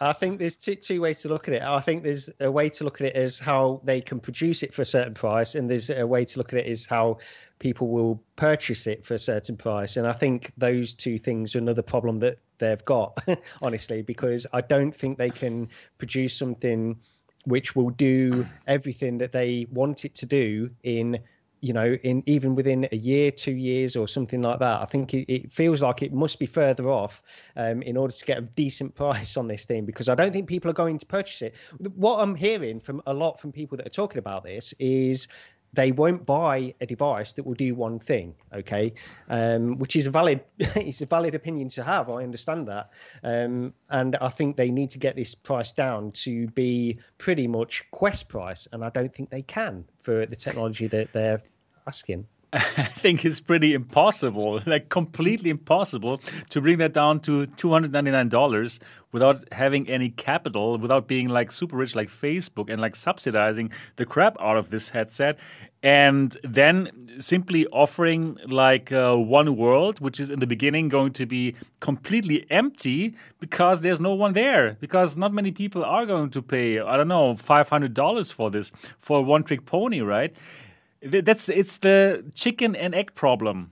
[SPEAKER 2] I think there's two two ways to look at it. I think there's a way to look at it as how they can produce it for a certain price, and there's a way to look at it as how people will purchase it for a certain price. And I think those two things are another problem that they've got, honestly, because I don't think they can produce something which will do everything that they want it to do in you know in even within a year two years or something like that i think it, it feels like it must be further off um, in order to get a decent price on this thing because i don't think people are going to purchase it what i'm hearing from a lot from people that are talking about this is they won't buy a device that will do one thing okay? Um, which is a valid it's a valid opinion to have i understand that. Um, and i think they need to get this price down to be pretty much quest price and i don't think they can for the technology that they're asking
[SPEAKER 1] I think it's pretty impossible, like completely impossible, to bring that down to two hundred ninety nine dollars without having any capital, without being like super rich like Facebook and like subsidizing the crap out of this headset, and then simply offering like uh, one world, which is in the beginning going to be completely empty because there's no one there, because not many people are going to pay, I don't know, five hundred dollars for this for a one trick pony, right? Th- That's it's the chicken and egg problem,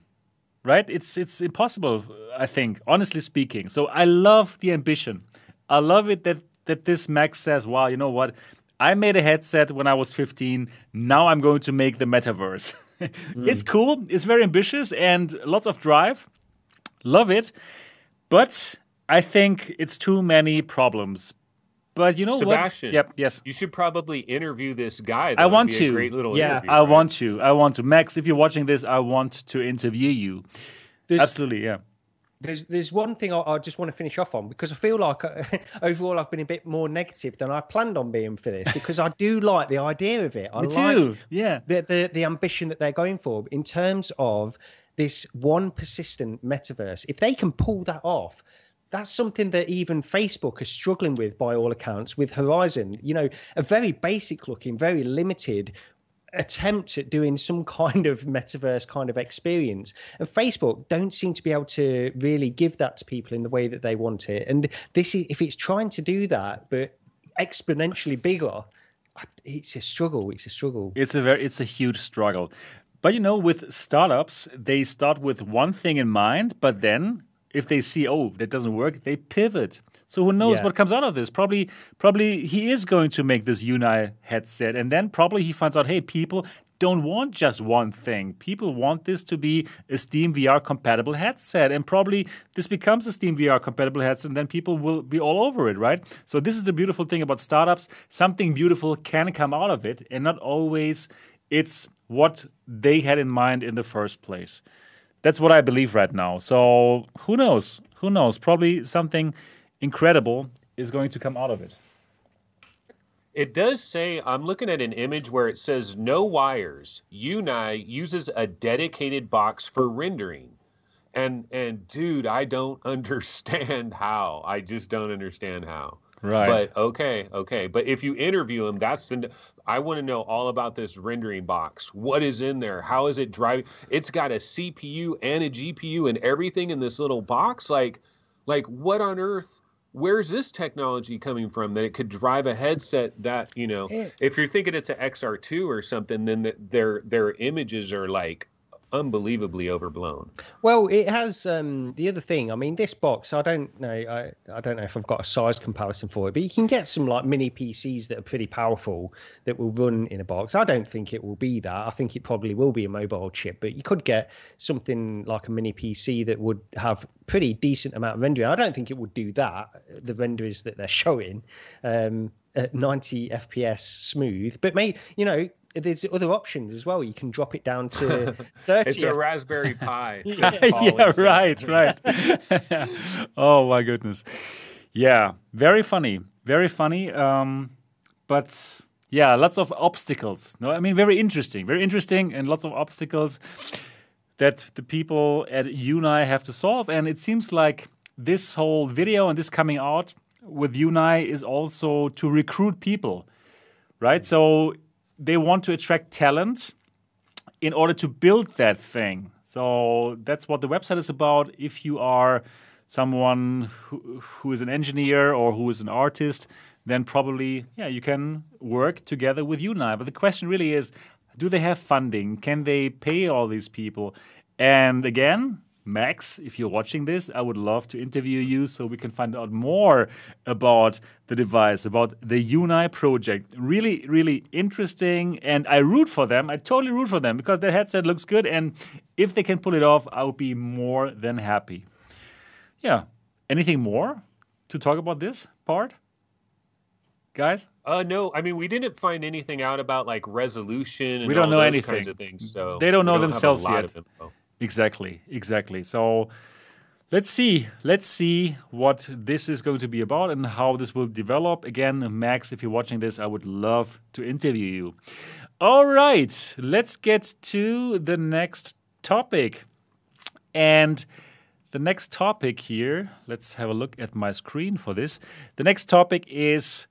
[SPEAKER 1] right? It's it's impossible, I think, honestly speaking. So I love the ambition. I love it that that this Mac says, "Wow, you know what? I made a headset when I was 15. Now I'm going to make the metaverse." Hmm. It's cool. It's very ambitious and lots of drive. Love it, but I think it's too many problems But you know
[SPEAKER 3] Sebastian,
[SPEAKER 1] what? Yep. Yes.
[SPEAKER 3] You should probably interview this guy. That
[SPEAKER 1] I
[SPEAKER 3] would
[SPEAKER 1] want
[SPEAKER 3] be a
[SPEAKER 1] to.
[SPEAKER 3] great little
[SPEAKER 2] Yeah,
[SPEAKER 3] interview,
[SPEAKER 1] I
[SPEAKER 3] right?
[SPEAKER 1] want to. I want to. Max, if you're watching this, I want to interview you.
[SPEAKER 2] There's,
[SPEAKER 1] Absolutely. Yeah.
[SPEAKER 2] there's there's one thing I, I just want to finish off on because I feel like uh, overall I've been a bit more negative than I planned on being for this because I do like the idea of it. I
[SPEAKER 1] Me
[SPEAKER 2] like
[SPEAKER 1] too. Yeah.
[SPEAKER 2] the, the the ambition that they're going for in terms of this one persistent metaverse. If they can pull that off, that's something that even Facebook is struggling with by all accounts with Horizon. You know, a very basic looking, very limited attempt at doing some kind of metaverse kind of experience and facebook don't seem to be able to really give that to people in the way that they want it and this is if it's trying to do that but exponentially bigger it's a struggle it's a struggle
[SPEAKER 1] It's a very it's a huge struggle. But you know, with startups, they start with one thing in mind, but then if they see, oh, that doesn't work, they pivot. So who knows
[SPEAKER 2] Yeah.
[SPEAKER 1] what comes out of this? Probably probably he is going to make this Unai headset and then probably he finds out, hey, people don't want just one thing. People want this to be a Steam VR compatible headset. And probably this becomes a Steam VR compatible headset, and then people will be all over it, right? So, this is the beautiful thing about startups. Something beautiful can come out of it, and not always it's what they had in mind in the first place. That's what I believe right now. So, who knows? Who knows? Probably something incredible is going to come out of it.
[SPEAKER 3] It does say I'm looking at an image where it says no wires. Unai uses a dedicated box for rendering. And and dude, I don't understand how. I just don't understand how.
[SPEAKER 1] Right.
[SPEAKER 3] But okay, okay. But if you interview him, that's the I want to know all about this rendering box. What is in there? How is it driving? It's got a CPU and a GPU and everything in this little box. Like, like what on earth? Where's this technology coming from that it could drive a headset that you know? If you're thinking it's an XR2 or something, then the, their their images are like unbelievably overblown.
[SPEAKER 2] Well, it has um, the other thing. I mean, this box. I don't know. I, I don't know if I've got a size comparison for it, but you can get some like mini PCs that are pretty powerful that will run in a box. I don't think it will be that. I think it probably will be a mobile chip, but you could get something like a mini PC that would have pretty decent amount of rendering. I don't think it would do that. The renderers that they're showing um, at 90 FPS smooth, but may you know. There's other options as well. You can drop it down to 30.
[SPEAKER 3] It's a Raspberry Pi.
[SPEAKER 2] Yeah.
[SPEAKER 1] Yeah, right, right. oh my goodness. Yeah, very funny, very funny. Um, but yeah, lots of obstacles. No, I mean very interesting, very interesting, and lots of obstacles that the people at Unai have to solve. And it seems like this whole video and this coming out with Unai is also to recruit people, right? So they want to attract talent in order to build that thing. So that's what the website is about. If you are someone who, who is an engineer or who is an artist, then probably yeah you can work together with Unai. But the question really is, do they have funding? Can they pay all these people? And again, Max, if you're watching this, I would love to interview you so we can find out more about the device, about the Unai project. Really, really interesting. And I root for them. I totally root for them because their headset looks good. And if they can pull it off, I would be more than happy. Yeah. Anything more to talk about this part? Guys?
[SPEAKER 3] Uh, no, I mean we didn't find anything out about like resolution. And
[SPEAKER 1] We don't
[SPEAKER 3] all
[SPEAKER 1] know
[SPEAKER 3] those
[SPEAKER 1] anything.
[SPEAKER 3] kinds of things. So
[SPEAKER 1] They don't know
[SPEAKER 3] a
[SPEAKER 1] themselves yet. Exactly, exactly. So let's see. Let's see what this is going to be about and how this will develop. Again, Max, if you're watching this, I would love to interview you. All right, let's get to the next topic. And the next topic here, let's have a look at my screen for this. The next topic is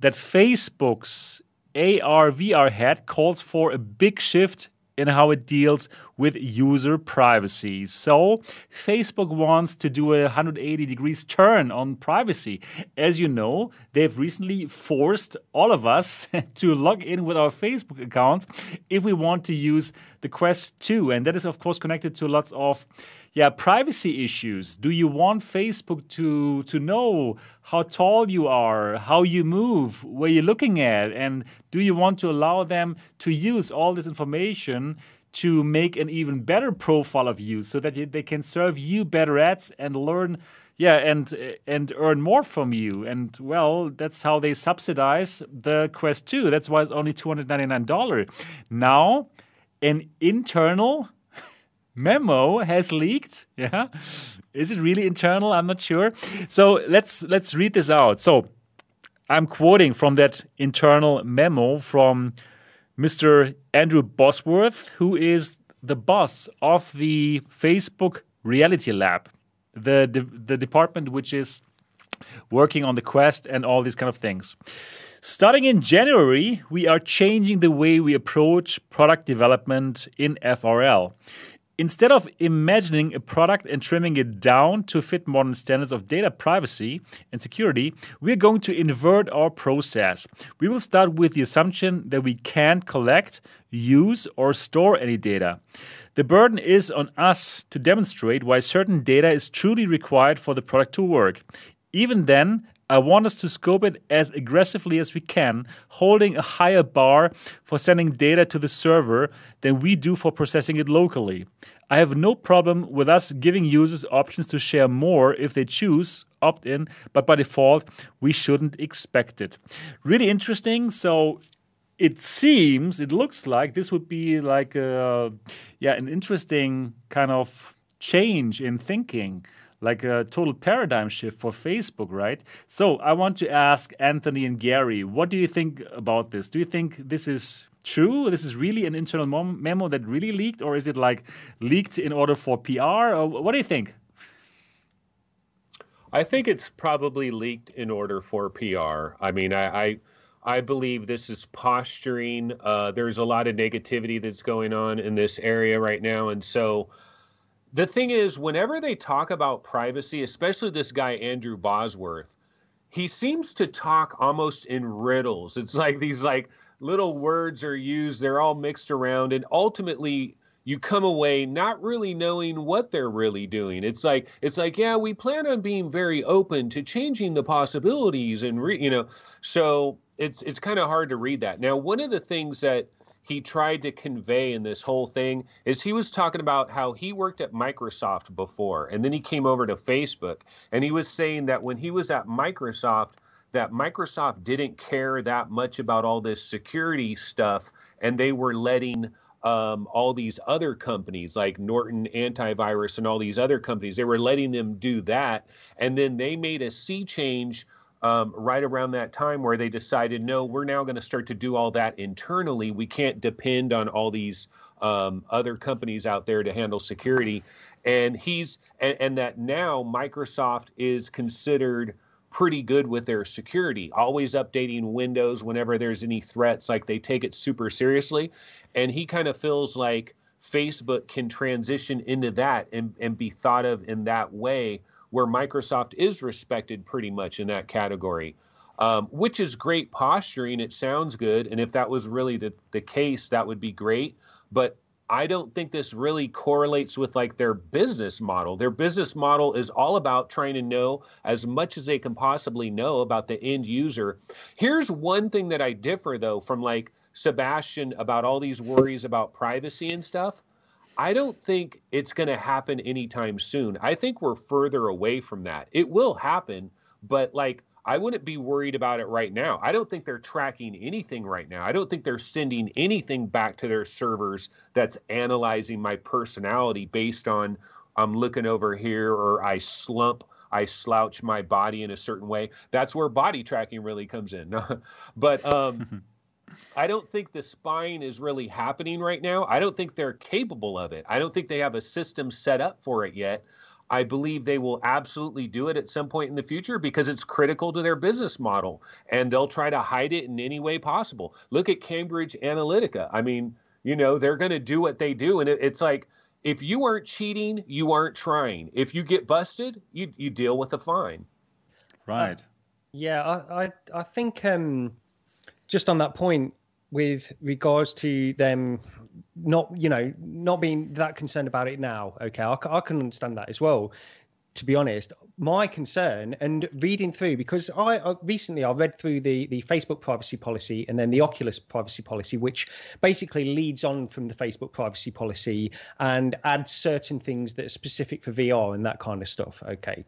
[SPEAKER 1] that Facebook's AR VR head calls for a big shift in how it deals with user privacy. So, Facebook wants to do a 180 degrees turn on privacy. As you know, they've recently forced all of us to log in with our Facebook accounts if we want to use the Quest 2. And that is, of course, connected to lots of yeah, privacy issues. Do you want Facebook to to know how tall you are, how you move, where you're looking at, and do you want to allow them to use all this information to make an even better profile of you so that they can serve you better ads and learn yeah, and and earn more from you. And well, that's how they subsidize the Quest 2. That's why it's only $299. Now, an internal memo has leaked. Yeah. Is it really internal? I'm not sure. So let's let's read this out. So I'm quoting from that internal memo from Mr. Andrew Bosworth, who is the boss of the Facebook Reality Lab, the, the, the department which is working on the Quest and all these kind of things. Starting in January, we are changing the way we approach product development in FRL. Instead of imagining a product and trimming it down to fit modern standards of data privacy and security, we're going to invert our process. We will start with the assumption that we can't collect, use, or store any data. The burden is on us to demonstrate why certain data is truly required for the product to work. Even then, I want us to scope it as aggressively as we can, holding a higher bar for sending data to the server than we do for processing it locally. I have no problem with us giving users options to share more if they choose opt in, but by default, we shouldn't expect it. Really interesting. So it seems, it looks like this would be like a, yeah, an interesting kind of change in thinking like a total paradigm shift for Facebook, right? So I want to ask Anthony and Gary, what do you think about this? Do you think this is true? This is really an internal memo that really leaked, or is it like leaked in order for PR? Or what do you think?
[SPEAKER 3] I think it's probably leaked in order for PR. I mean, I, I I believe this is posturing. Uh, there's a lot of negativity that's going on in this area right now, and so the thing is, whenever they talk about privacy, especially this guy, Andrew Bosworth, he seems to talk almost in riddles. It's like these like little words are used, they're all mixed around, and ultimately you come away not really knowing what they're really doing. It's like it's like yeah, we plan on being very open to changing the possibilities and re, you know, so it's it's kind of hard to read that. Now, one of the things that he tried to convey in this whole thing is he was talking about how he worked at Microsoft before and then he came over to Facebook and he was saying that when he was at Microsoft that Microsoft didn't care that much about all this security stuff and they were letting um, all these other companies like Norton Antivirus and all these other companies, they were letting them do that. And then they made a sea change um, right around that time where they decided, no, we're now going to start to do all that internally. We can't depend on all these um, other companies out there to handle security. And he's and, and that now Microsoft is considered pretty good with their security, always updating Windows whenever there's any threats. Like they take it super seriously. And he kind of feels like Facebook can transition into that and, and be thought of in that way where Microsoft is respected pretty much in that category, um, which is great posturing. It sounds good. And if that was really the, the case, that would be great. But I don't think this really correlates with like their business model. Their business model is all about trying to know as much as they can possibly know about the end user. Here's one thing that I differ though from like Sebastian about all these worries about privacy and stuff. I don't think it's going to happen anytime soon. I think we're further away from that. It will happen, but like I wouldn't be worried about it right now. I don't think they're tracking anything right now. I don't think they're sending anything back to their servers that's analyzing my personality based on I'm looking over here or I slump, I slouch my body in a certain way. That's where body tracking really comes in. but um I don't think the spying is really happening right now. I don't think they're capable of it. I don't think they have a system set up for it yet. I believe they will absolutely do it at some point in the future because it's critical to their business model and they'll try to hide it in any way possible. Look at Cambridge Analytica. I mean, you know, they're going to do what they do. And it, it's like, if you aren't cheating, you aren't trying. If you get busted, you, you deal with a fine.
[SPEAKER 1] Right. Uh,
[SPEAKER 2] yeah, I, I, I think um, just on that point with regards to them not you know not being that concerned about it now okay I, I, can understand that as well to be honest. My concern and reading through because I, I recently i read through the the facebook privacy policy and then the oculus privacy policy which basically leads on from the facebook privacy policy and adds certain things that are specific for vr and that kind of stuff okay.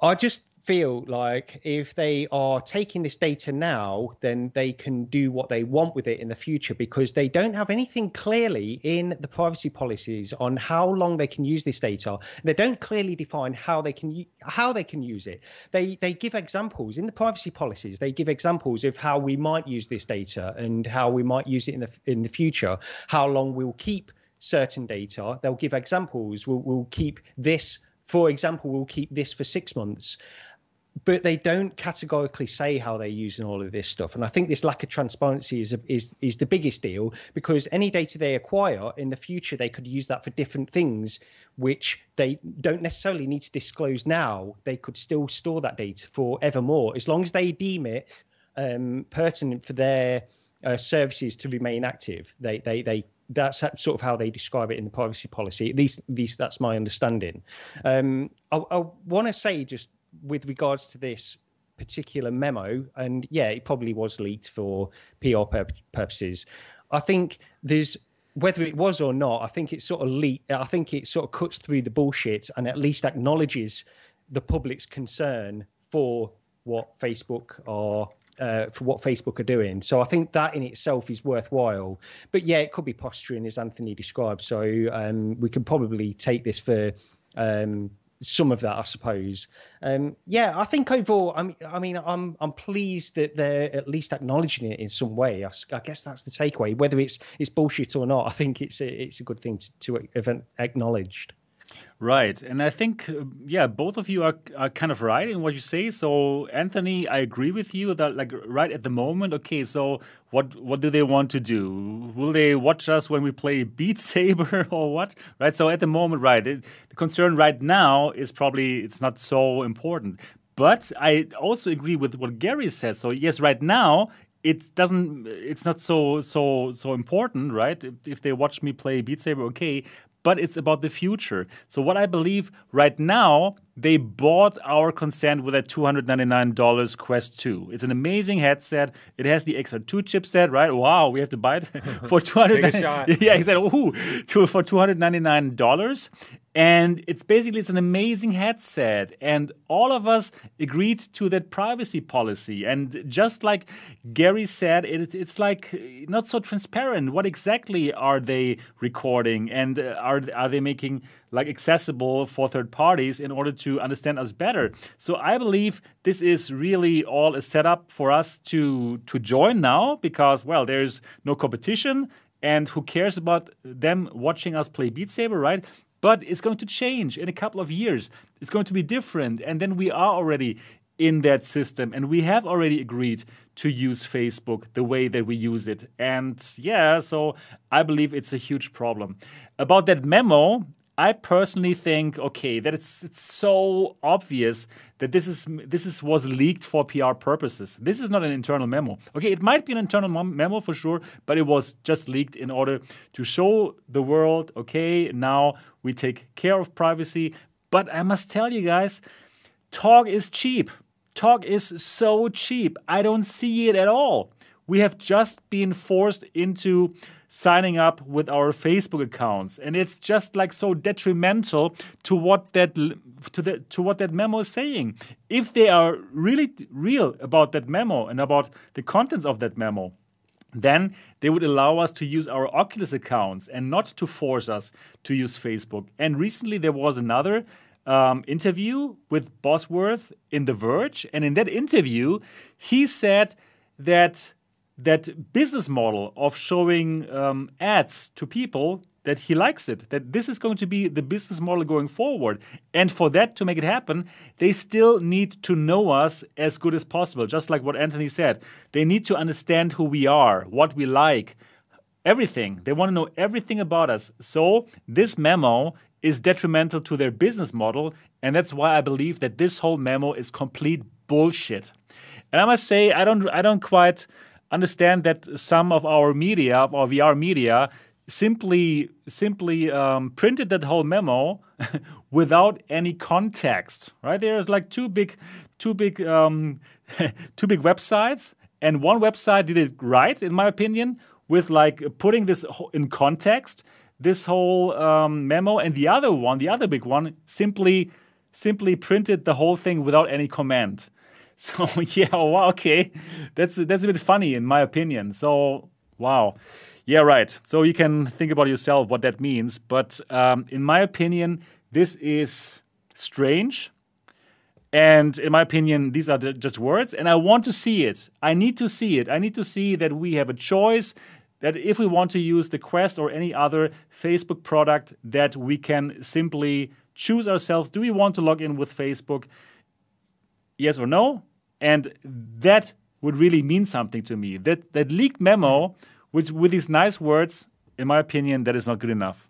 [SPEAKER 2] I just feel like if they are taking this data now, then they can do what they want with it in the future because they don't have anything clearly in the privacy policies on how long they can use this data. They don't clearly define how they can how they can use it. They they give examples in the privacy policies. They give examples of how we might use this data and how we might use it in the in the future. How long we'll keep certain data. They'll give examples. We'll, we'll keep this for example, we'll keep this for six months but they don't categorically say how they're using all of this stuff. And I think this lack of transparency is a, is is the biggest deal because any data they acquire in the future, they could use that for different things, which they don't necessarily need to disclose now. They could still store that data for evermore as long as they deem it um, pertinent for their uh, services to remain active. They they they that's sort of how they describe it in the privacy policy. At least, at least that's my understanding. Um, I, I want to say just with regards to this particular memo, and yeah, it probably was leaked for PR purposes. I think there's whether it was or not. I think it sort of leak. I think it sort of cuts through the bullshit and at least acknowledges the public's concern for what Facebook are. Uh, for what Facebook are doing, so I think that in itself is worthwhile. But yeah, it could be posturing, as Anthony described. So um, we can probably take this for um, some of that, I suppose. Um, yeah, I think overall, I mean, I mean, I'm I'm pleased that they're at least acknowledging it in some way. I, I, guess that's the takeaway. Whether it's it's bullshit or not, I think it's a, it's a good thing to, to have acknowledged.
[SPEAKER 1] Right. And I think, uh, yeah, both of you are, are kind of right in what you say. So, Anthony, I agree with you that, like, right at the moment, okay, so what, what do they want to do? Will they watch us when we play Beat Saber or what? Right. So, at the moment, right, it, the concern right now is probably it's not so important. But I also agree with what Gary said. So, yes, right now, it doesn't it's not so so so important right if, if, they watch me play beat saber okay but it's about the future. So, what I believe right now, they bought our consent with a $299 Quest 2. It's an amazing headset. It has the XR2 chipset, right? Wow, we have to buy it for 200
[SPEAKER 3] Take a shot.
[SPEAKER 1] Yeah, exactly. Ooh, for $299 and it's basically it's an amazing headset and all of us agreed to that privacy policy and just like gary said it, it's like not so transparent what exactly are they recording and uh, are, are they making like accessible for third parties in order to understand us better so i believe this is really all a setup for us to to join now because well there's no competition and who cares about them watching us play Beat Saber, right? But it's going to change in a couple of years. It's going to be different. And then we are already in that system and we have already agreed to use Facebook the way that we use it. And yeah, so I believe it's a huge problem. About that memo, I personally think, okay, that it's it's so obvious that this is this is was leaked for PR purposes. This is not an internal memo. Okay, it might be an internal memo for sure, but it was just leaked in order to show the world, okay, now we take care of privacy. But I must tell you guys, talk is cheap. Talk is so cheap. I don't see it at all. We have just been forced into signing up with our Facebook accounts, and it's just like so detrimental to what that to the to what that memo is saying. If they are really real about that memo and about the contents of that memo, then they would allow us to use our Oculus accounts and not to force us to use Facebook. And recently there was another um, interview with Bosworth in The Verge, and in that interview, he said that that business model of showing um, ads to people that he likes it that this is going to be the business model going forward. And for that to make it happen they still need to know us as good as possible just like what anthony said. They need to understand who we are what we like everything. They want to know everything about us. So this memo is detrimental to their business model and that's why i believe that this whole memo is complete bullshit. And i must say i don't i don't quite understand that some of our media, of our VR media, simply simply um, printed that whole memo without any context. Right? There's like two big, two big, um, two big websites, and one website did it right, in my opinion, with like putting this in context, this whole um, memo, and the other one, the other big one, simply simply printed the whole thing without any command. So yeah, wow, okay, that's that's a bit funny in my opinion. So wow, yeah, right. So you can think about yourself what that means. But um, in my opinion, this is strange. And in my opinion, these are just words, and I want to see it. I need to see it. I need to see that we have a choice, that if we want to use the Quest or any other Facebook product, that we can simply choose ourselves. Do we want to log in with Facebook? Yes or no? And that would really mean something to me. That that leaked memo, which with these nice words, in my opinion, that is not good enough.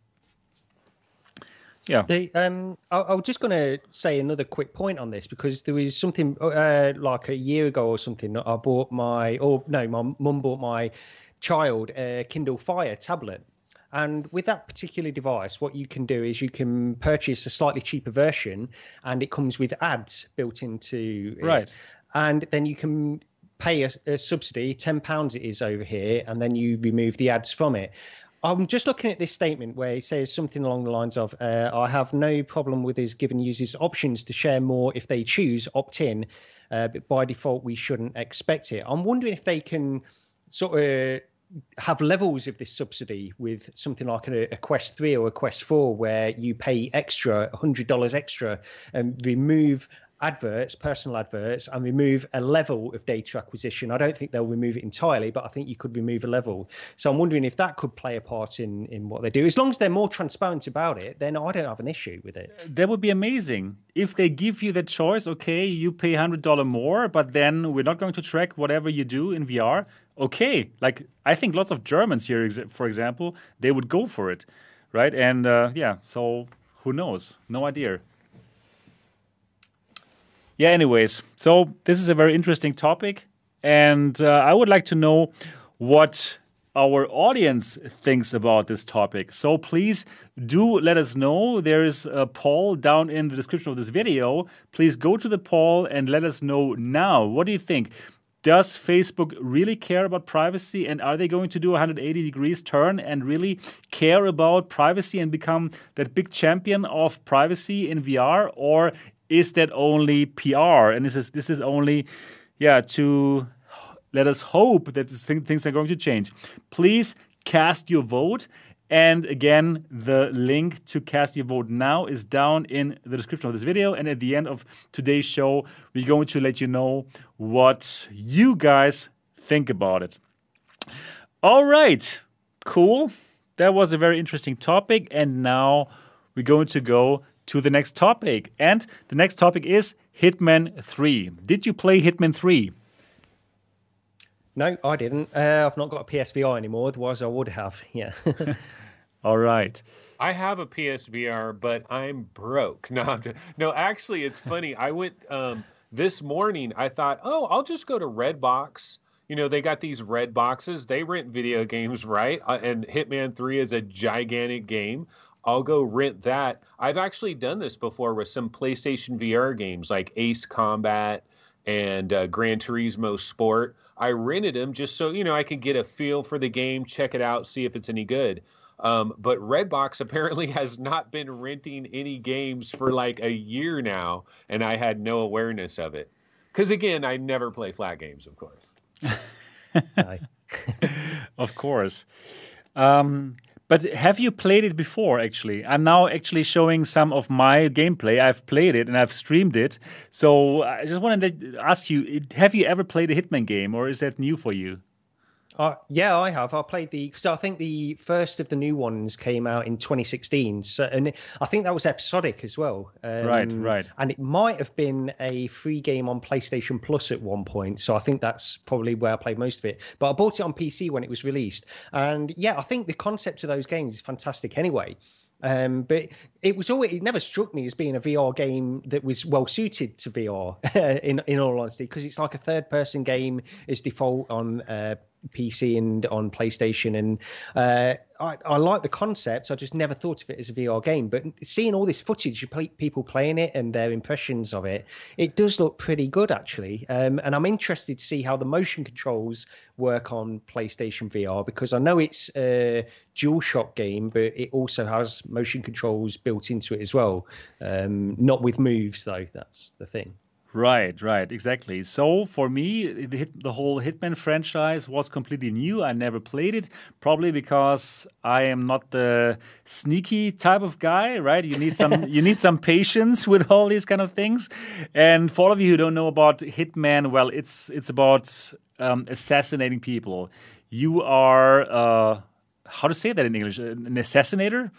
[SPEAKER 1] Yeah.
[SPEAKER 2] The, um, I, I was just going to say another quick point on this because there was something uh, like a year ago or something. I bought my, or no, my mum bought my child a Kindle Fire tablet. And with that particular device, what you can do is you can purchase a slightly cheaper version, and it comes with ads built into
[SPEAKER 1] it. Right.
[SPEAKER 2] And then you can pay a, a subsidy, ten pounds it is over here, and then you remove the ads from it. I'm just looking at this statement where it says something along the lines of, uh, "I have no problem with us giving users options to share more if they choose opt in, uh, but by default we shouldn't expect it." I'm wondering if they can sort of have levels of this subsidy with something like a, Quest 3 or a Quest 4 where you pay extra $100 extra and remove adverts, personal adverts, and remove a level of data acquisition. I don't think they'll remove it entirely, but I think you could remove a level. So I'm wondering if that could play a part in in what they do. As long as they're more transparent about it, then I don't have an issue with it.
[SPEAKER 1] That would be amazing. If they give you the choice, okay, you pay hundred dollar more, but then we're not going to track whatever you do in VR. Okay, like I think lots of Germans here, for example, they would go for it, right? And uh, yeah, so who knows? No idea yeah, anyways, so this is a very interesting topic, and uh, I would like to know what our audience thinks about this topic. So please do let us know. There is a poll down in the description of this video. Please go to the poll and let us know now. What do you think? Does Facebook really care about privacy? And are they going to do a 180 degrees turn and really care about privacy and become that big champion of privacy in VR? Or is that only PR? And this is this is only, yeah, to let us hope that thing, things are going to change. Please cast your vote. And again, the link to cast your vote now is down in the description of this video. And at the end of today's show, we're going to let you know what you guys think about it. All right, cool. That was a very interesting topic. And now we're going to go to the next topic. And the next topic is Hitman 3. Did you play Hitman 3?
[SPEAKER 2] No, I didn't. Uh, I've not got a PSVR anymore. Otherwise, I would have. Yeah.
[SPEAKER 1] All right.
[SPEAKER 3] I have a PSVR, but I'm broke. No, no. Actually, it's funny. I went um, this morning. I thought, oh, I'll just go to Redbox. You know, they got these red boxes. They rent video games, right? Uh, and Hitman Three is a gigantic game. I'll go rent that. I've actually done this before with some PlayStation VR games like Ace Combat and uh, Gran Turismo Sport. I rented them just so you know I could get a feel for the game, check it out, see if it's any good. Um, but Redbox apparently has not been renting any games for like a year now, and I had no awareness of it. Because again, I never play flat games, of course.
[SPEAKER 1] of course. Um, but have you played it before, actually? I'm now actually showing some of my gameplay. I've played it and I've streamed it. So I just wanted to ask you have you ever played a Hitman game or is that new for you?
[SPEAKER 2] Uh, yeah, I have. I played the because I think the first of the new ones came out in 2016. So, and I think that was episodic as well.
[SPEAKER 1] Um, right, right.
[SPEAKER 2] And it might have been a free game on PlayStation Plus at one point. So I think that's probably where I played most of it. But I bought it on PC when it was released, and yeah, I think the concept of those games is fantastic. Anyway. Um, but it was always it never struck me as being a VR game that was well suited to VR. in in all honesty, because it's like a third person game is default on uh, PC and on PlayStation. And uh, I, I like the concept. I just never thought of it as a VR game. But seeing all this footage of people playing it and their impressions of it, it does look pretty good actually. Um, and I'm interested to see how the motion controls work on PlayStation VR because I know it's a DualShock game, but it also has motion controls built into it as well. Um, not with moves though. That's the thing.
[SPEAKER 1] Right, right, exactly. So for me, the, hit, the, whole Hitman franchise was completely new. I never played it, probably because I am not the sneaky type of guy. Right? You need some you need some patience with all these kind of things. And for all of you who don't know about Hitman, well, it's it's about um, assassinating people. You are uh, how to say that in English? An assassinator.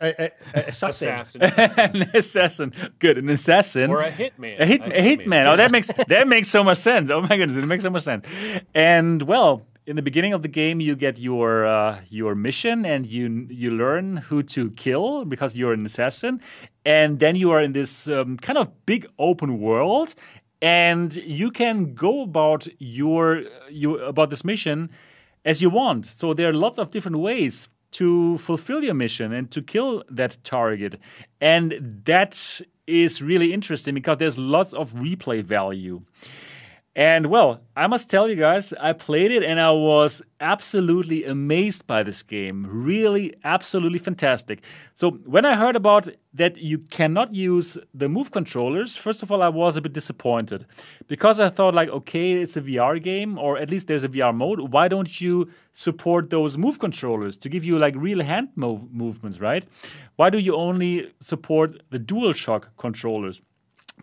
[SPEAKER 2] a, a, a assassin.
[SPEAKER 3] Assassin. assassin.
[SPEAKER 1] an assassin. Good, an assassin.
[SPEAKER 3] Or a hitman.
[SPEAKER 1] A, hit, a hitman. Oh, that makes that makes so much sense. Oh my goodness, it makes so much sense. And well, in the beginning of the game, you get your uh, your mission, and you you learn who to kill because you're an assassin, and then you are in this um, kind of big open world, and you can go about your you about this mission as you want. So there are lots of different ways to fulfill your mission and to kill that target. And that is really interesting because there's lots of replay value. And well, I must tell you guys, I played it and I was absolutely amazed by this game. Really, absolutely fantastic. So, when I heard about that you cannot use the move controllers, first of all, I was a bit disappointed because I thought, like, okay, it's a VR game, or at least there's a VR mode. Why don't you support those move controllers to give you like real hand move- movements, right? Why do you only support the DualShock controllers?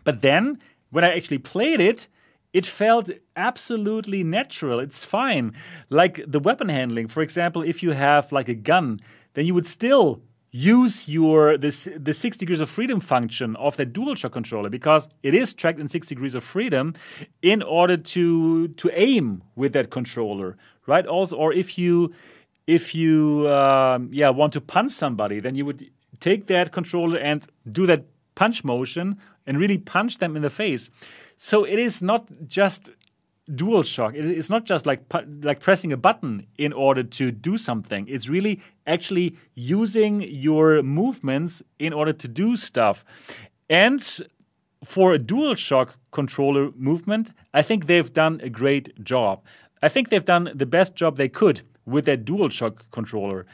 [SPEAKER 1] But then, when I actually played it, it felt absolutely natural. It's fine. Like the weapon handling, for example, if you have like a gun, then you would still use your this the six degrees of freedom function of that DualShock controller because it is tracked in six degrees of freedom in order to to aim with that controller, right? Also, or if you if you um, yeah want to punch somebody, then you would take that controller and do that punch motion and really punch them in the face. So it is not just DualShock. It's not just like like pressing a button in order to do something. It's really actually using your movements in order to do stuff. And for a DualShock controller movement, I think they've done a great job. I think they've done the best job they could with that DualShock controller.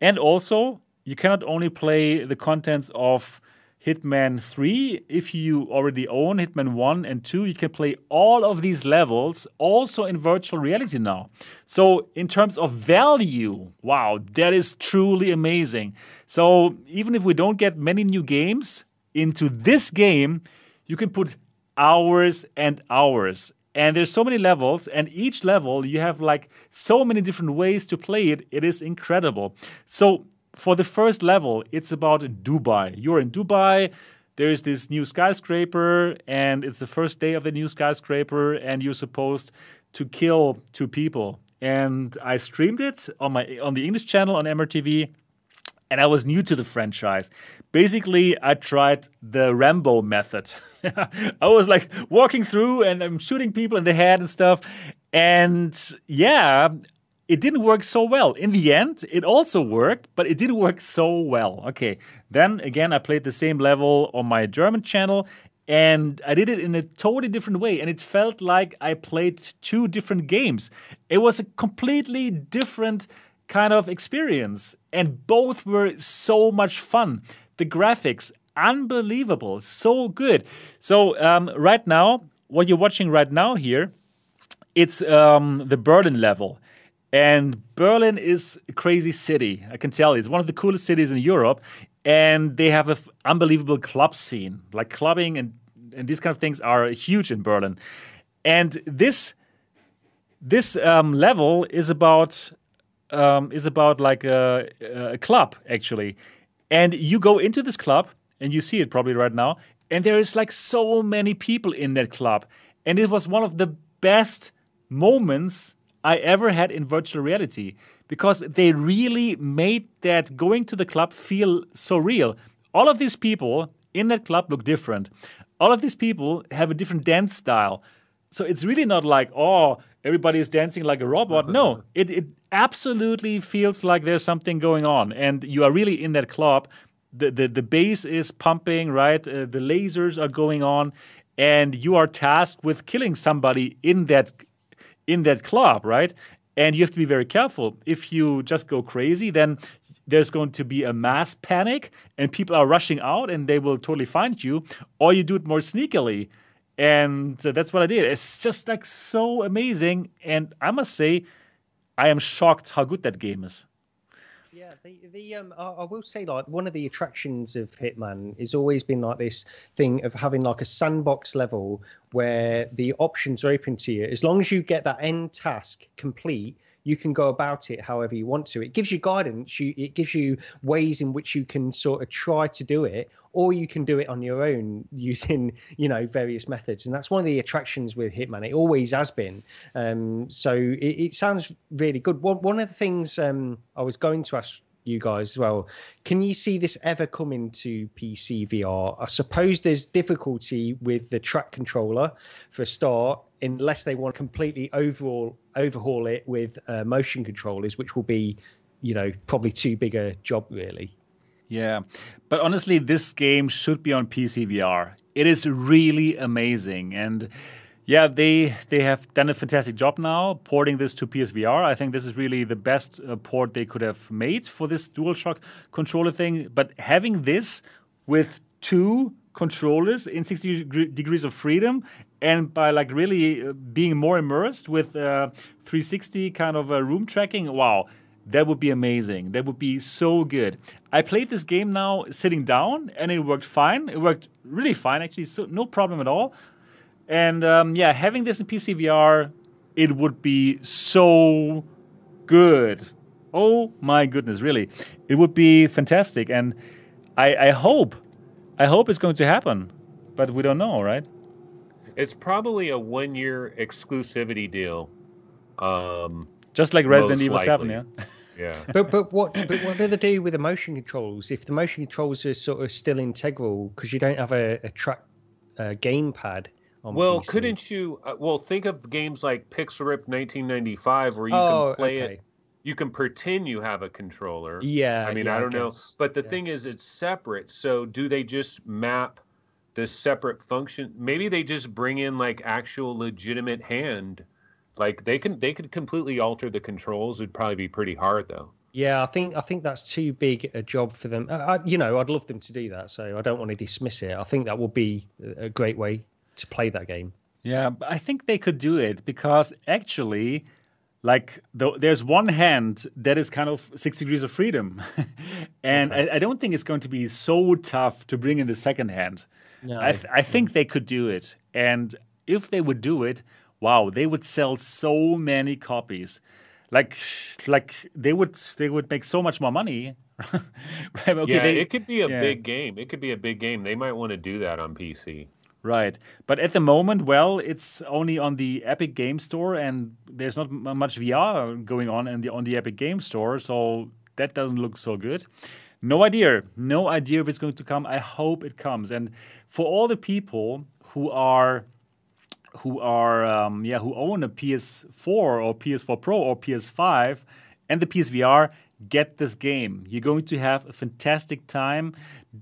[SPEAKER 1] And also, you cannot only play the contents of Hitman 3. If you already own Hitman 1 and 2, you can play all of these levels also in virtual reality now. So, in terms of value, wow, that is truly amazing. So, even if we don't get many new games into this game, you can put hours and hours. And there's so many levels, and each level you have like so many different ways to play it. It is incredible. So for the first level, it's about Dubai. You're in Dubai. There's this new skyscraper, and it's the first day of the new skyscraper, and you're supposed to kill two people. And I streamed it on my on the English channel on MRTV, and I was new to the franchise. Basically, I tried the Rambo method. I was like walking through and I'm shooting people in the head and stuff. And yeah, it didn't work so well. In the end, it also worked, but it didn't work so well. Okay, then again, I played the same level on my German channel and I did it in a totally different way. And it felt like I played two different games. It was a completely different kind of experience, and both were so much fun. The graphics, unbelievable, so good. So, um, right now, what you're watching right now here, it's um, the Berlin level. And Berlin is a crazy city. I can tell you, it's one of the coolest cities in Europe, and they have an f- unbelievable club scene. Like clubbing and and these kind of things are huge in Berlin. And this this um, level is about um, is about like a, a club actually, and you go into this club and you see it probably right now, and there is like so many people in that club, and it was one of the best moments I ever had in virtual reality because they really made that going to the club feel so real. All of these people in that club look different. All of these people have a different dance style. So it's really not like, oh, everybody is dancing like a robot. No, it, it absolutely feels like there's something going on, and you are really in that club. The, the, the bass is pumping, right? Uh, the lasers are going on, and you are tasked with killing somebody in that in that club, right? And you have to be very careful. If you just go crazy, then there's going to be a mass panic and people are rushing out and they will totally find you, or you do it more sneakily. And uh, that's what I did. It's just like so amazing. And I must say, I am shocked how good that game is.
[SPEAKER 2] The the um, I, I will say like one of the attractions of Hitman has always been like this thing of having like a sandbox level where the options are open to you. As long as you get that end task complete, you can go about it however you want to. It gives you guidance. You, it gives you ways in which you can sort of try to do it, or you can do it on your own using you know various methods. And that's one of the attractions with Hitman. It always has been. Um, so it, it, sounds really good. One one of the things um, I was going to ask you guys as well. Can you see this ever coming to PC VR? I suppose there's difficulty with the track controller for a start, unless they want to completely overhaul overhaul it with uh, motion controllers, which will be, you know, probably too big a job really.
[SPEAKER 1] Yeah, but honestly, this game should be on PC VR. It is really amazing and yeah, they they have done a fantastic job now porting this to PSVR. I think this is really the best uh, port they could have made for this DualShock controller thing. But having this with two controllers in 60 degrees of freedom and by like really uh, being more immersed with uh, 360 kind of uh, room tracking, wow, that would be amazing. That would be so good. I played this game now sitting down and it worked fine. It worked really fine actually, so no problem at all. And um, yeah, having this in PC VR, it would be so good. Oh my goodness, really, it would be fantastic. And I, I hope, I hope it's going to happen, but we don't know, right?
[SPEAKER 3] It's probably a one-year exclusivity deal. Um,
[SPEAKER 1] Just like Resident Evil
[SPEAKER 3] likely.
[SPEAKER 1] Seven, yeah.
[SPEAKER 3] Yeah.
[SPEAKER 2] but but what but what do they do with the motion controls? If the motion controls are sort of still integral because you don't have a, a track uh, gamepad
[SPEAKER 3] well,
[SPEAKER 2] PC.
[SPEAKER 3] couldn't you? Uh, well, think of games like Pixel 1995, where you
[SPEAKER 2] oh,
[SPEAKER 3] can play
[SPEAKER 2] okay.
[SPEAKER 3] it. You can pretend you have a controller.
[SPEAKER 2] Yeah,
[SPEAKER 3] I mean,
[SPEAKER 2] yeah,
[SPEAKER 3] I don't know, but the
[SPEAKER 2] Yeah.
[SPEAKER 3] thing is, it's separate. So, do they just map this separate function? Maybe they just bring in like actual legitimate hand. Like they can, they could completely alter the controls. It'd probably be pretty hard though.
[SPEAKER 2] Yeah, I think I think that's too big a job for them. I, I, you know, I'd love them to do that, so I don't want to dismiss it. I think that would be a great way to play that game.
[SPEAKER 1] Yeah, but I think they could do it because actually, like the, there's one hand that is kind of six degrees of freedom, and I, I don't think it's going to be so tough to bring in the second hand.
[SPEAKER 2] No.
[SPEAKER 1] I, th- I think they could do it, and if they would do it, wow, they would sell so many copies. Like, like they would they would make so much more money. right? Okay,
[SPEAKER 3] yeah,
[SPEAKER 1] they-
[SPEAKER 3] it could be a
[SPEAKER 1] yeah.
[SPEAKER 3] big game. It could be a big game. They might want to do that on PC.
[SPEAKER 1] Right. But at the moment, well, it's only on the Epic Game Store, and there's not much VR going on in the, on the Epic Game Store, so that doesn't look so good. No idea. No idea if it's going to come. I hope it comes. And for all the people who are who are um, yeah who own a PS4 or PS4 Pro or PS5 and the PSVR get this game. You're going to have a fantastic time.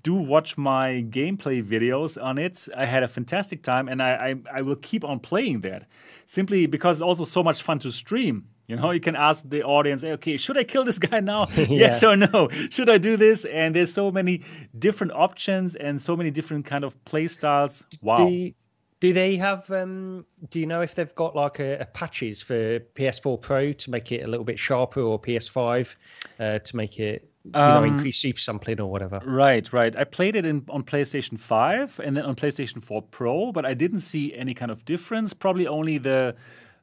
[SPEAKER 1] Do watch my gameplay videos on it. I had a fantastic time and i i, I will keep on playing that. Simply because it's also so much fun to stream. You know you can ask the audience okay should i kill this guy now? Yes or no? Should i do this? And there's so many different options and so many different kind of play styles. Wow.
[SPEAKER 2] you, do they have? Um, do you know if they've got like a, a patches for PS4 Pro to make it a little bit sharper, or PS5 uh, to make it you know
[SPEAKER 1] Um,
[SPEAKER 2] increase super sampling or whatever?
[SPEAKER 1] Right, right. I played it in, on PlayStation 5 and then on PlayStation 4 Pro, but I didn't see any kind of difference. Probably only the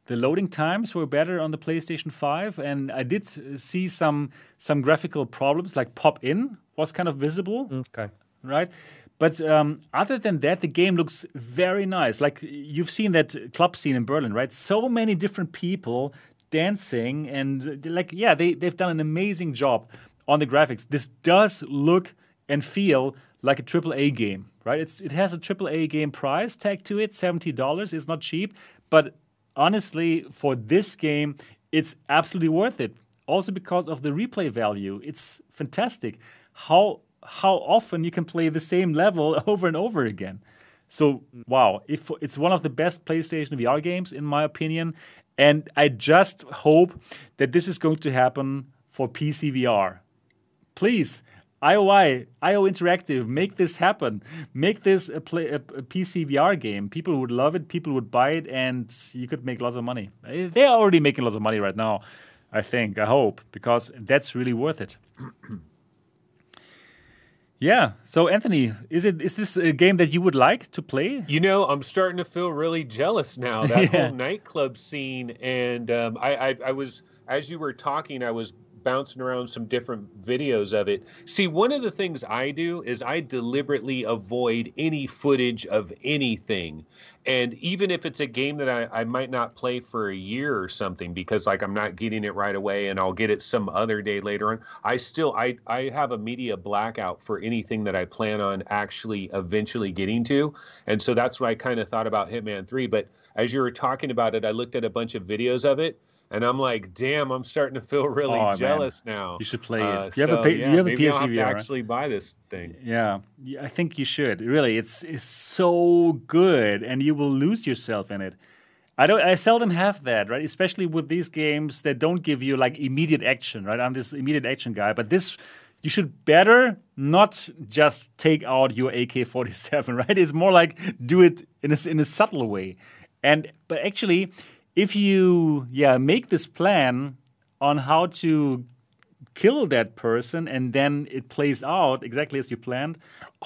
[SPEAKER 1] the loading times were better on the PlayStation 5 and I did see some some graphical problems like pop in was kind of visible,
[SPEAKER 2] Okay.
[SPEAKER 1] right? But um, other than that, the game looks very nice. Like you've seen that club scene in Berlin, right? So many different people dancing, and like yeah, they they've done an amazing job on the graphics. This does look and feel like a triple A game, right? It's it has a triple A game price tag to it, seventy dollars. It's not cheap, but honestly, for this game, it's absolutely worth it. Also because of the replay value, it's fantastic. How how often you can play the same level over and over again. So wow, if it's one of the best PlayStation VR games in my opinion, and I just hope that this is going to happen for PC VR. Please, IOI, IO Interactive, make this happen. Make this a, play, a, a, PC VR game. People would love it. People would buy it, and you could make lots of money. They are already making lots of money right now. I think. I hope because that's really worth it. Yeah. So Anthony, is it is this a game that you would like to play?
[SPEAKER 3] You know, I'm starting to feel really jealous now. That yeah. whole nightclub scene, and um, I, I, I was as you were talking, I was bouncing around some different videos of it. See, one of the things I do is I deliberately avoid any footage of anything. And even if it's a game that I, I might not play for a year or something because like I'm not getting it right away and I'll get it some other day later on, I still I, I have a media blackout for anything that I plan on actually eventually getting to. And so that's what I kind of thought about Hitman 3. But as you were talking about it, I looked at a bunch of videos of it and I'm like, damn, I'm starting to feel really oh, jealous man. now.
[SPEAKER 1] You should play uh, it. You have so, a yeah, you have a
[SPEAKER 3] maybe
[SPEAKER 1] PSVR.
[SPEAKER 3] I'll have to actually buy this thing.
[SPEAKER 1] Yeah, I think you should. Really, it's it's so good, and you will lose yourself in it. I don't. I seldom have that, right? Especially with these games that don't give you like immediate action, right? I'm this immediate action guy, but this you should better not just take out your AK-47, right? It's more like do it in a, in a subtle way. And but actually, if you yeah make this plan on how to kill that person and then it plays out exactly as you planned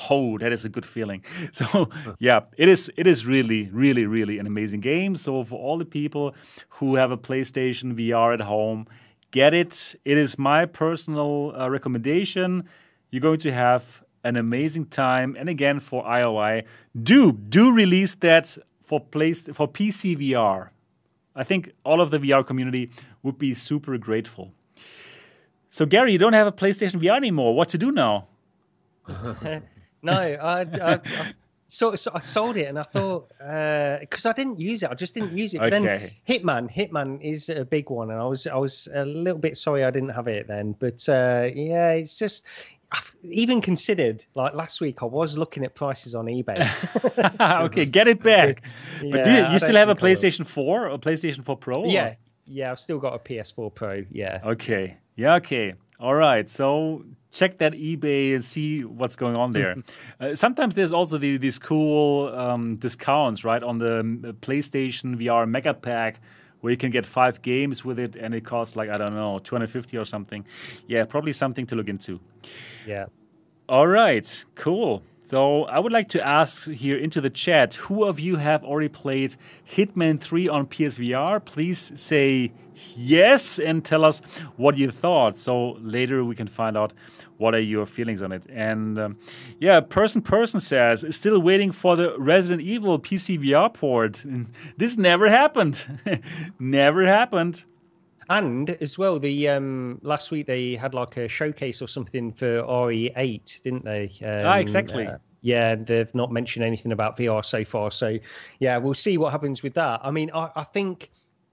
[SPEAKER 1] oh that is a good feeling. So yeah it is it is really really really an amazing game. So for all the people who have a playstation vr at home get it. It is my personal uh, recommendation. You're going to have an amazing time. And again for ioi do do release that for place for pc vr I think all of the VR community would be super grateful. So, Gary, you don't have a PlayStation VR anymore. What to do now?
[SPEAKER 2] no, I, I, I, so, so, I sold it, and I thought because uh, I didn't use it, I just didn't use it. Okay. Then Hitman, Hitman is a big one, and I was I was a little bit sorry I didn't have it then. But uh, yeah, it's just I've even considered like last week I was looking at prices on eBay.
[SPEAKER 1] okay, get it back. But, but do you, you still have a PlayStation 4 or PlayStation 4 Pro?
[SPEAKER 2] Yeah. Or? Yeah, I've still got a PS4 Pro. Yeah.
[SPEAKER 1] Okay. Yeah, okay. All right. So check that eBay and see what's going on there. uh, sometimes there's also the, these cool um, discounts, right, on the um, PlayStation VR Mega Pack where you can get five games with it and it costs like I don't know 250 or something. Yeah, probably something to look into.
[SPEAKER 2] Yeah.
[SPEAKER 1] All right, cool. So I would like to ask here into the chat, who of you have already played Hitman 3 on PSVR? Please say yes and tell us what you thought. So later we can find out what are your feelings on it. And um, yeah, person person says still waiting for the Resident Evil PC VR port. This never happened. never happened.
[SPEAKER 2] And as well, the um, last week they had like a showcase or something for RE8, didn't they?
[SPEAKER 1] Um, ah, exactly. Uh,
[SPEAKER 2] yeah, they've not mentioned anything about VR so far. So, yeah, we'll see what happens with that. I mean, I, I think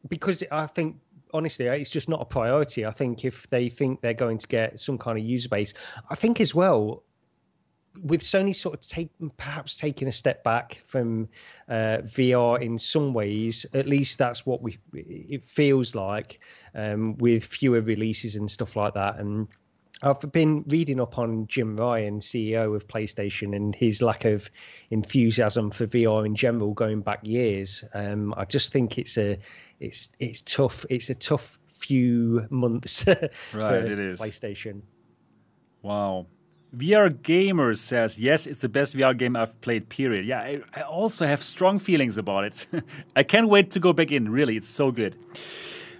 [SPEAKER 2] because I think honestly, it's just not a priority. I think if they think they're going to get some kind of user base, I think as well, with Sony sort of take, perhaps taking a step back from uh, VR in some ways, at least that's what we it feels like um, with fewer releases and stuff like that. And I've been reading up on Jim Ryan, CEO of PlayStation, and his lack of enthusiasm for VR in general, going back years. Um, I just think it's a it's it's tough. It's a tough few months right, for it is. PlayStation.
[SPEAKER 1] Wow. VR Gamer says, yes, it's the best VR game I've played, period. Yeah, I, I also have strong feelings about it. I can't wait to go back in, really. It's so good.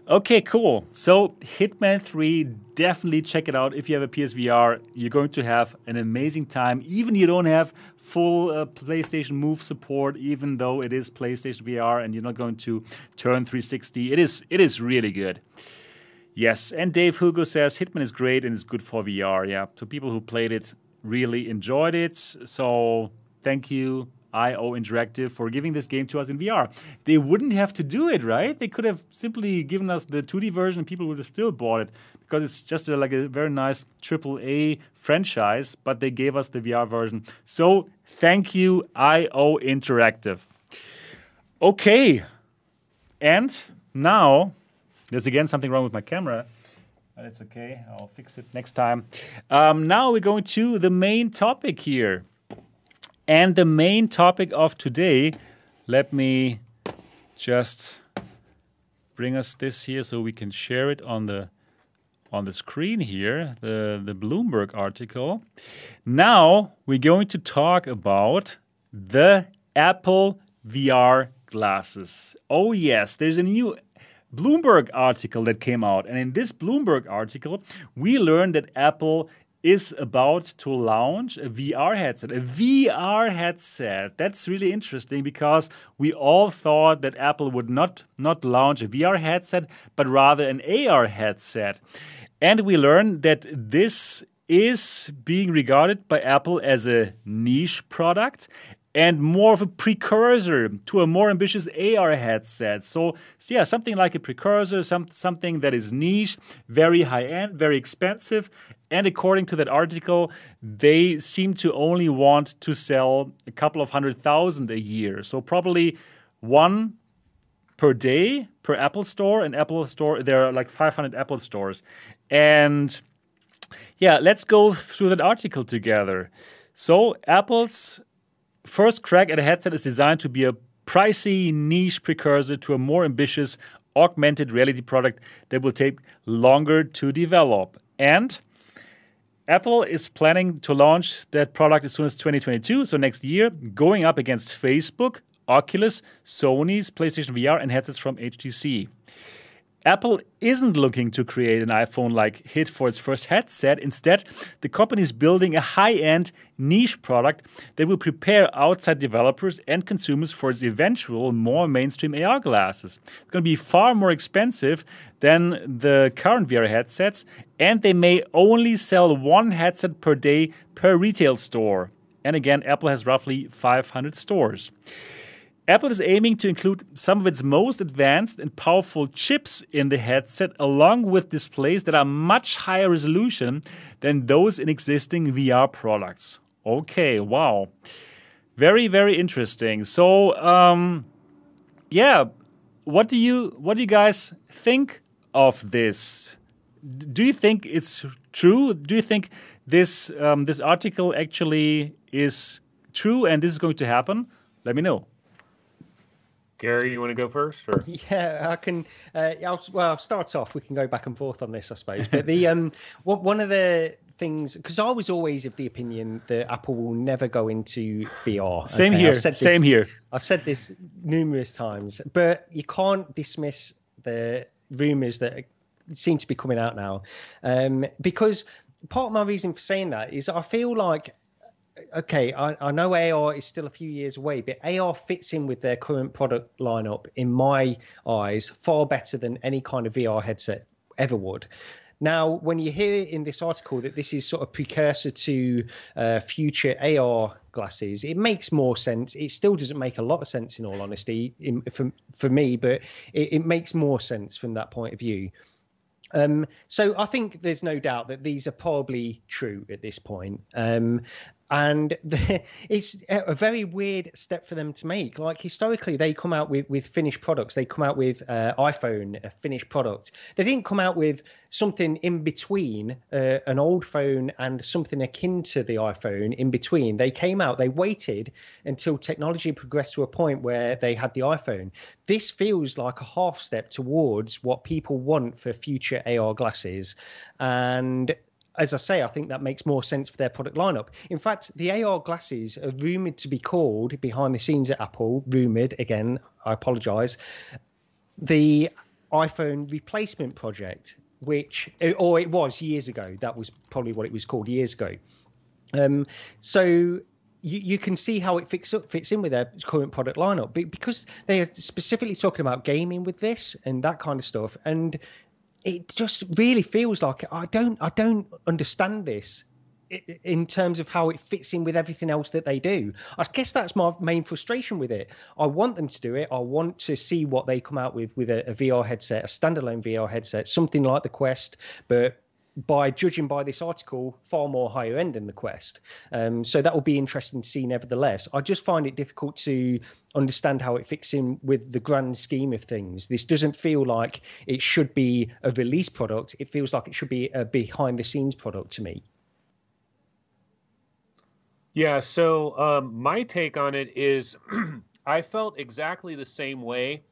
[SPEAKER 1] Okay, cool. So, Hitman 3, definitely check it out. If you have a PSVR, you're going to have an amazing time. Even you don't have full uh, PlayStation Move support, even though it is PlayStation VR and you're not going to turn 360. It is it is really good. Yes, and Dave Hugo says Hitman is great and it's good for VR. Yeah, so people who played it really enjoyed it. So thank you, IO Interactive for giving this game to us in VR. They wouldn't have to do it, right? They could have simply given us the 2D version and people would have still bought it because it's just a, like a very nice AAA franchise, but they gave us the VR version. So thank you, IO Interactive. Okay. And now, there's again something wrong with my camera but it's okay. I'll fix it next time. Um, now we're going to the main topic here. And the main topic of today, let me just bring us this here so we can share it on the on the screen here, the, the Bloomberg article. Now we're going to talk about the Apple VR glasses. Oh yes, there's a new Bloomberg article that came out. And in this Bloomberg article, we learned that Apple is about to launch a VR headset. A VR headset. That's really interesting because we all thought that Apple would not not launch a VR headset, but rather an AR headset. And we learned that this is being regarded by Apple as a niche product and more of a precursor to a more ambitious AR headset. So, yeah, something like a precursor, some, something that is niche, very high end, very expensive. And according to that article, they seem to only want to sell a couple of hundred thousand a year. So probably one per day per Apple store. And Apple store, there are like 500 Apple stores. And yeah, let's go through that article together. So Apple's first crack at a headset is designed to be a pricey niche precursor to a more ambitious augmented reality product that will take longer to develop. And Apple is planning to launch that product as soon as 2022, so next year, going up against Facebook, Oculus, Sony's PlayStation VR, and headsets from HTC. Apple isn't looking to create an iPhone like hit for its first headset. Instead, the company is building a high end niche product that will prepare outside developers and consumers for its eventual more mainstream AR glasses. It's going to be far more expensive than the current VR headsets, and they may only sell one headset per day per retail store. And again, Apple has roughly 500 stores. Apple is aiming to include some of its most advanced and powerful chips in the headset, along with displays that are much higher resolution than those in existing VR products. Okay, wow. Very, very interesting. So, um, yeah, what do you what do you guys think of this? Do you think it's true? Do you think this um, this article actually is true and this is going to happen? Let me know.
[SPEAKER 3] Gary, you want to go first? Or?
[SPEAKER 2] Yeah, I can. Uh, I'll, well, I'll start off. We can go back and forth on this, I suppose. But the um, what one of the things because I was always of the opinion that Apple will never go into VR.
[SPEAKER 1] Same okay? here. This, Same here.
[SPEAKER 2] I've said this numerous times, but you can't dismiss the rumors that seem to be coming out now, um, because part of my reason for saying that is I feel like okay, I, I know AR is still a few years away, but AR fits in with their current product lineup, in my eyes, far better than any kind of VR headset ever would. Now, when you hear in this article that this is sort of precursor to uh, future AR glasses, it makes more sense. It still doesn't make a lot of sense, in all honesty, in, for, for me, but it, it makes more sense from that point of view. Um, so I think there's no doubt that these are probably true at this point. Um, and the, it's a very weird step for them to make. Like historically, they come out with with finished products. They come out with uh, iPhone, a finished product. They didn't come out with something in between uh, an old phone and something akin to the iPhone in between. They came out. They waited until technology progressed to a point where they had the iPhone. This feels like a half step towards what people want for future AR glasses, and as I say, I think that makes more sense for their product lineup. In fact, the AR glasses are rumored to be called behind the scenes at Apple, rumored again, I apologize, the iPhone replacement project, which, or it was years ago. That was probably what it was called years ago. Um, so you, you can see how it fits up, fits in with their current product lineup because they are specifically talking about gaming with this and that kind of stuff. And it just really feels like I don't I don't understand this in terms of how it fits in with everything else that they do. I guess that's my main frustration with it. I want them to do it. I want to see what they come out with with a, a VR headset, a standalone VR headset, something like the Quest, but by judging by this article, far more higher end than the Quest. Um, so that will be interesting to see. Nevertheless, I just find it difficult to understand how it fits in with the grand scheme of things. This doesn't feel like it should be a release product. It feels like it should be a behind the scenes product to me.
[SPEAKER 3] Yeah. So um, my take on it is, I felt exactly the same way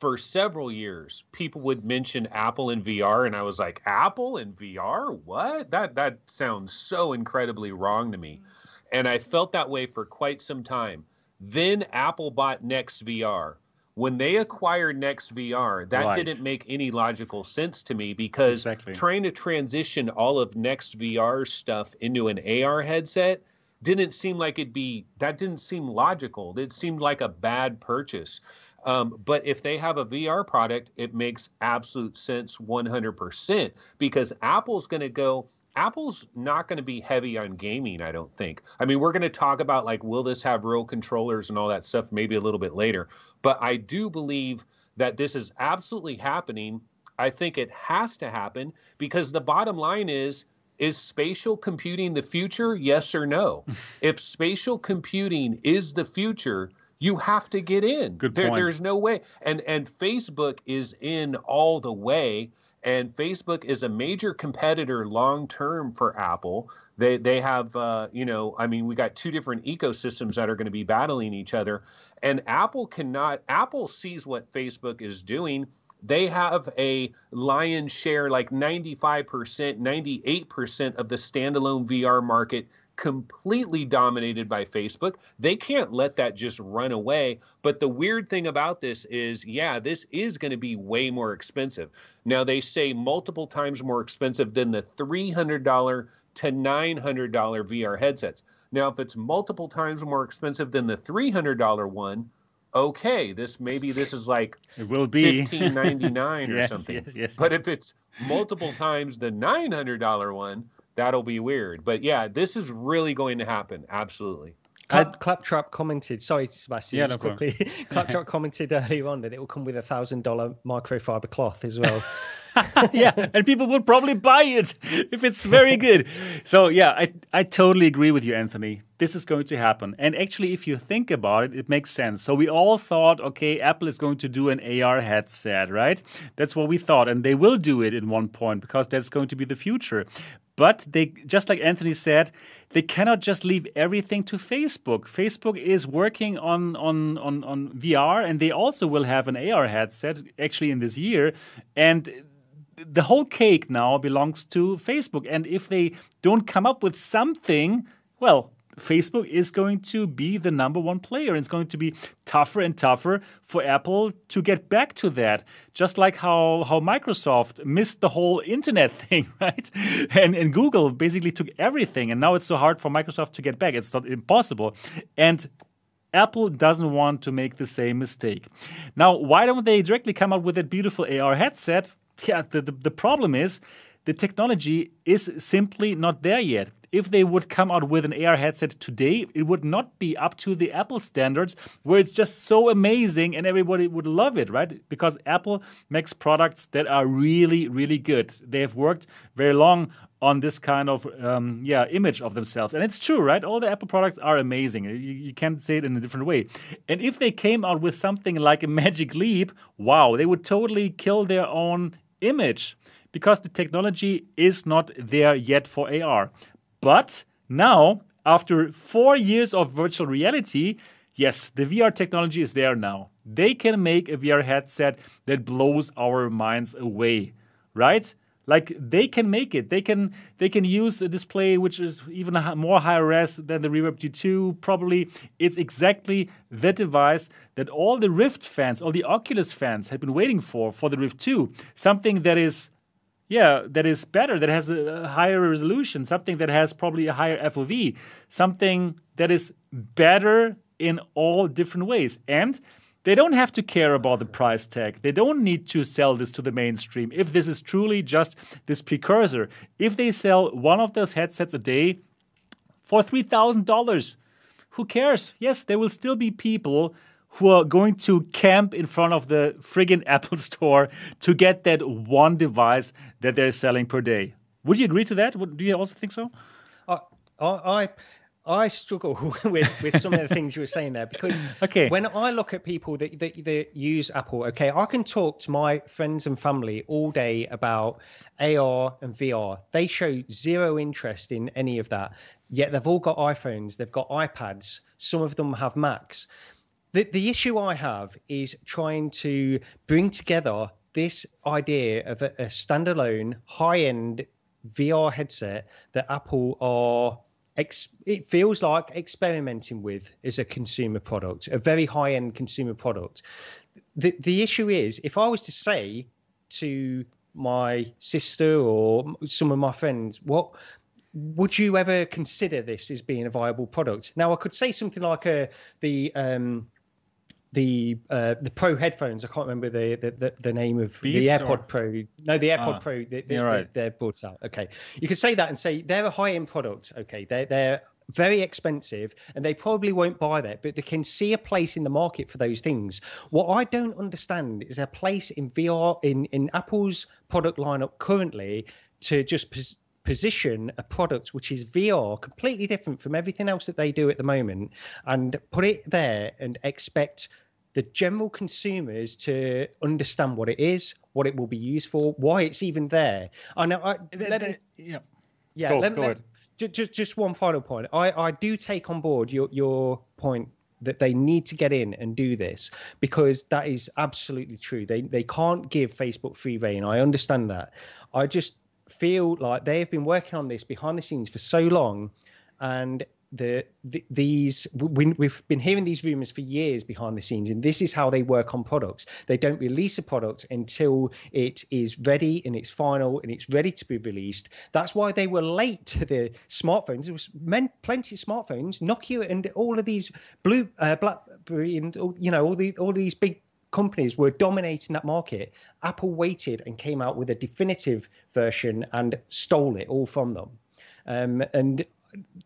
[SPEAKER 3] for several years, people would mention Apple and VR, and I was like, Apple and VR? What? That that sounds so incredibly wrong to me. Mm-hmm. And I felt that way for quite some time. Then Apple bought Next VR. When they acquired Next VR, that right. didn't make any logical sense to me because exactly. trying to transition all of Next VR stuff into an AR headset didn't seem like it'd be that didn't seem logical. It seemed like a bad purchase. Um, but if they have a VR product, it makes absolute sense 100% because Apple's going to go. Apple's not going to be heavy on gaming, I don't think. I mean, we're going to talk about like, will this have real controllers and all that stuff maybe a little bit later. But I do believe that this is absolutely happening. I think it has to happen because the bottom line is is spatial computing the future? Yes or no? if spatial computing is the future, you have to get in.
[SPEAKER 1] Good
[SPEAKER 3] there,
[SPEAKER 1] point.
[SPEAKER 3] There's no way. And and Facebook is in all the way. And Facebook is a major competitor long term for Apple. They they have uh, you know I mean we got two different ecosystems that are going to be battling each other, and Apple cannot. Apple sees what Facebook is doing they have a lion's share like 95% 98% of the standalone vr market completely dominated by Facebook. They can't let that just run away. But the weird thing about this is, yeah, this is going to be way more expensive. Now, they say multiple times more expensive than the $300 to $900 VR headsets. Now, if it's multiple times more expensive than the $300 one, okay, this maybe this is like
[SPEAKER 1] it will be
[SPEAKER 3] fifteen ninety nine or
[SPEAKER 1] yes,
[SPEAKER 3] something.
[SPEAKER 1] Yes, yes,
[SPEAKER 3] but if it's multiple times the nine hundred dollar one, that'll be weird. But yeah, this is really going to happen. Absolutely.
[SPEAKER 2] Clap, Claptrap commented, sorry, Sebastian, yeah, no quickly. Claptrap commented earlier on that it will come with a thousand dollar microfiber cloth as well.
[SPEAKER 1] yeah, and people will probably buy it if it's very good. so yeah, I I totally agree with you, Anthony. This is going to happen. And actually, if you think about it, it makes sense. So we all thought, okay, Apple is going to do an AR headset, right? That's what we thought, and they will do it in one point because that's going to be the future. But they, just like Anthony said, they cannot just leave everything to Facebook. Facebook is working on, on, on, on VR, and they also will have an AR headset actually in this year. And the whole cake now belongs to Facebook. And if they don't come up with something, well, Facebook is going to be the number one player. It's going to be tougher and tougher for Apple to get back to that. Just like how, how Microsoft missed the whole internet thing, right? And, and Google basically took everything. And now it's so hard for Microsoft to get back. It's not impossible. And Apple doesn't want to make the same mistake. Now, why don't they directly come out with that beautiful AR headset? Yeah, the, the, the problem is the technology is simply not there yet if they would come out with an AR headset today, it would not be up to the Apple standards where it's just so amazing and everybody would love it, right? Because Apple makes products that are really, really good. They have worked very long on this kind of um, yeah image of themselves. And it's true right? All the apple products are amazing. You, you, can't say it in a different way. And if they came out with something like a magic leap wow they would totally kill their own image because the technology is not there yet for ar but now, after four years of virtual reality, yes, the VR technology is there now. They can make a VR headset that blows our minds away, right? Like they can make it. They can they can use a display which is even more high res than the Reverb G2. Probably it's exactly the device that all the Rift fans, all the Oculus fans, had been waiting for for the Rift 2. Something that is yeah, that is better, that has a higher resolution, something that has probably a higher FOV, something that is better in all different ways. And They don't have to care about the price tag. They don't need to sell this to the mainstream. If this is truly just this precursor, if they sell one of those headsets a day for $3,000, who cares? Yes, there will still be people who are going to camp in front of the friggin' Apple store to get that one device that they're selling per day. Would you agree to that? Do you also think so?
[SPEAKER 2] I, I, I struggle with, with some of the things you were saying there because
[SPEAKER 1] okay.
[SPEAKER 2] when I look at people that, that, that use Apple, okay, I can talk to my friends and family all day about AR and VR. They show zero interest in any of that. Yet they've all got iPhones, they've got iPads, some of them have Macs. The, the issue I have is trying to bring together this idea of a, a standalone high end VR headset that Apple are ex- it feels like experimenting with as a consumer product, a very high end consumer product. The the issue is if I was to say to my sister or some of my friends, what would you ever consider this as being a viable product? Now I could say something like a uh, the um the uh, the Pro headphones. I can't remember the the, the, the name of
[SPEAKER 1] Beats
[SPEAKER 2] the AirPod
[SPEAKER 1] or?
[SPEAKER 2] Pro. No, the AirPod
[SPEAKER 1] Ah,
[SPEAKER 2] Pro. They, they,
[SPEAKER 1] right.
[SPEAKER 2] They're brought out. Okay, you could say that and say they're a high end product. Okay, they're they're very expensive and they probably won't buy that but they can see a place in the market for those things what i don't understand is a place in vr in in apple's product lineup currently to just position a product which is VR, completely different from everything else that they do at the moment, and put it there and expect the general consumers to understand what it is, what it will be used for, why it's even there. I know. I, let me,
[SPEAKER 1] yeah.
[SPEAKER 2] yeah,
[SPEAKER 1] Go-
[SPEAKER 2] let,
[SPEAKER 1] go
[SPEAKER 2] let-
[SPEAKER 1] ahead.
[SPEAKER 2] just just one final point. I I do take on board your your point that they need to get in and do this because that is absolutely true. They they can't give Facebook free reign. I understand that. I just feel like they have been working on this behind the scenes for so long, and the, the these we, we've been hearing these rumors for years behind the scenes and this is how they work on products. They don't release a product until it is ready and it's final and it's ready to be released. That's why they were late to the smartphones. There was men, plenty of smartphones nokia and all of these blue uh, blackberry and you know all the all these big companies were dominating that market apple waited and came out with a definitive version and stole it all from them. Um, and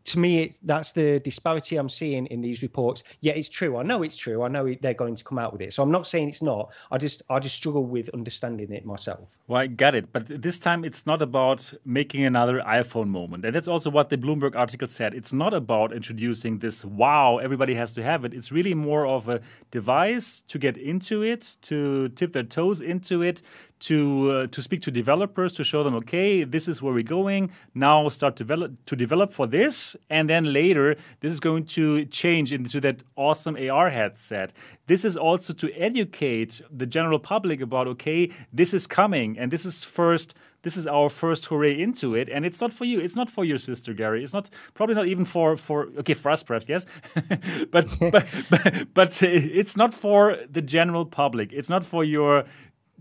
[SPEAKER 2] to me, it's, that's the disparity I'm seeing in these reports. Yeah, it's true. I know it's true. I know they're going to come out with it. So I'm not saying it's not. I just I just struggle with understanding it myself.
[SPEAKER 1] Well, I got it. But this time it's not about making another iPhone moment. And that's also what the Bloomberg article said. It's not about introducing this wow, everybody has to have it. It's really more of a device to get into it, to tip their toes into it, to uh, to speak to developers to show them okay this is where we're going. Now start develop to develop for this. And then later this is going to change into that awesome AR headset. This is also to educate the general public about okay this is coming. And this is first this is our first hooray into it. And it's not for you. It's not for your sister gary. It's not probably not even for for okay for us perhaps yes. But, but but but it's not for the general public. It's not for your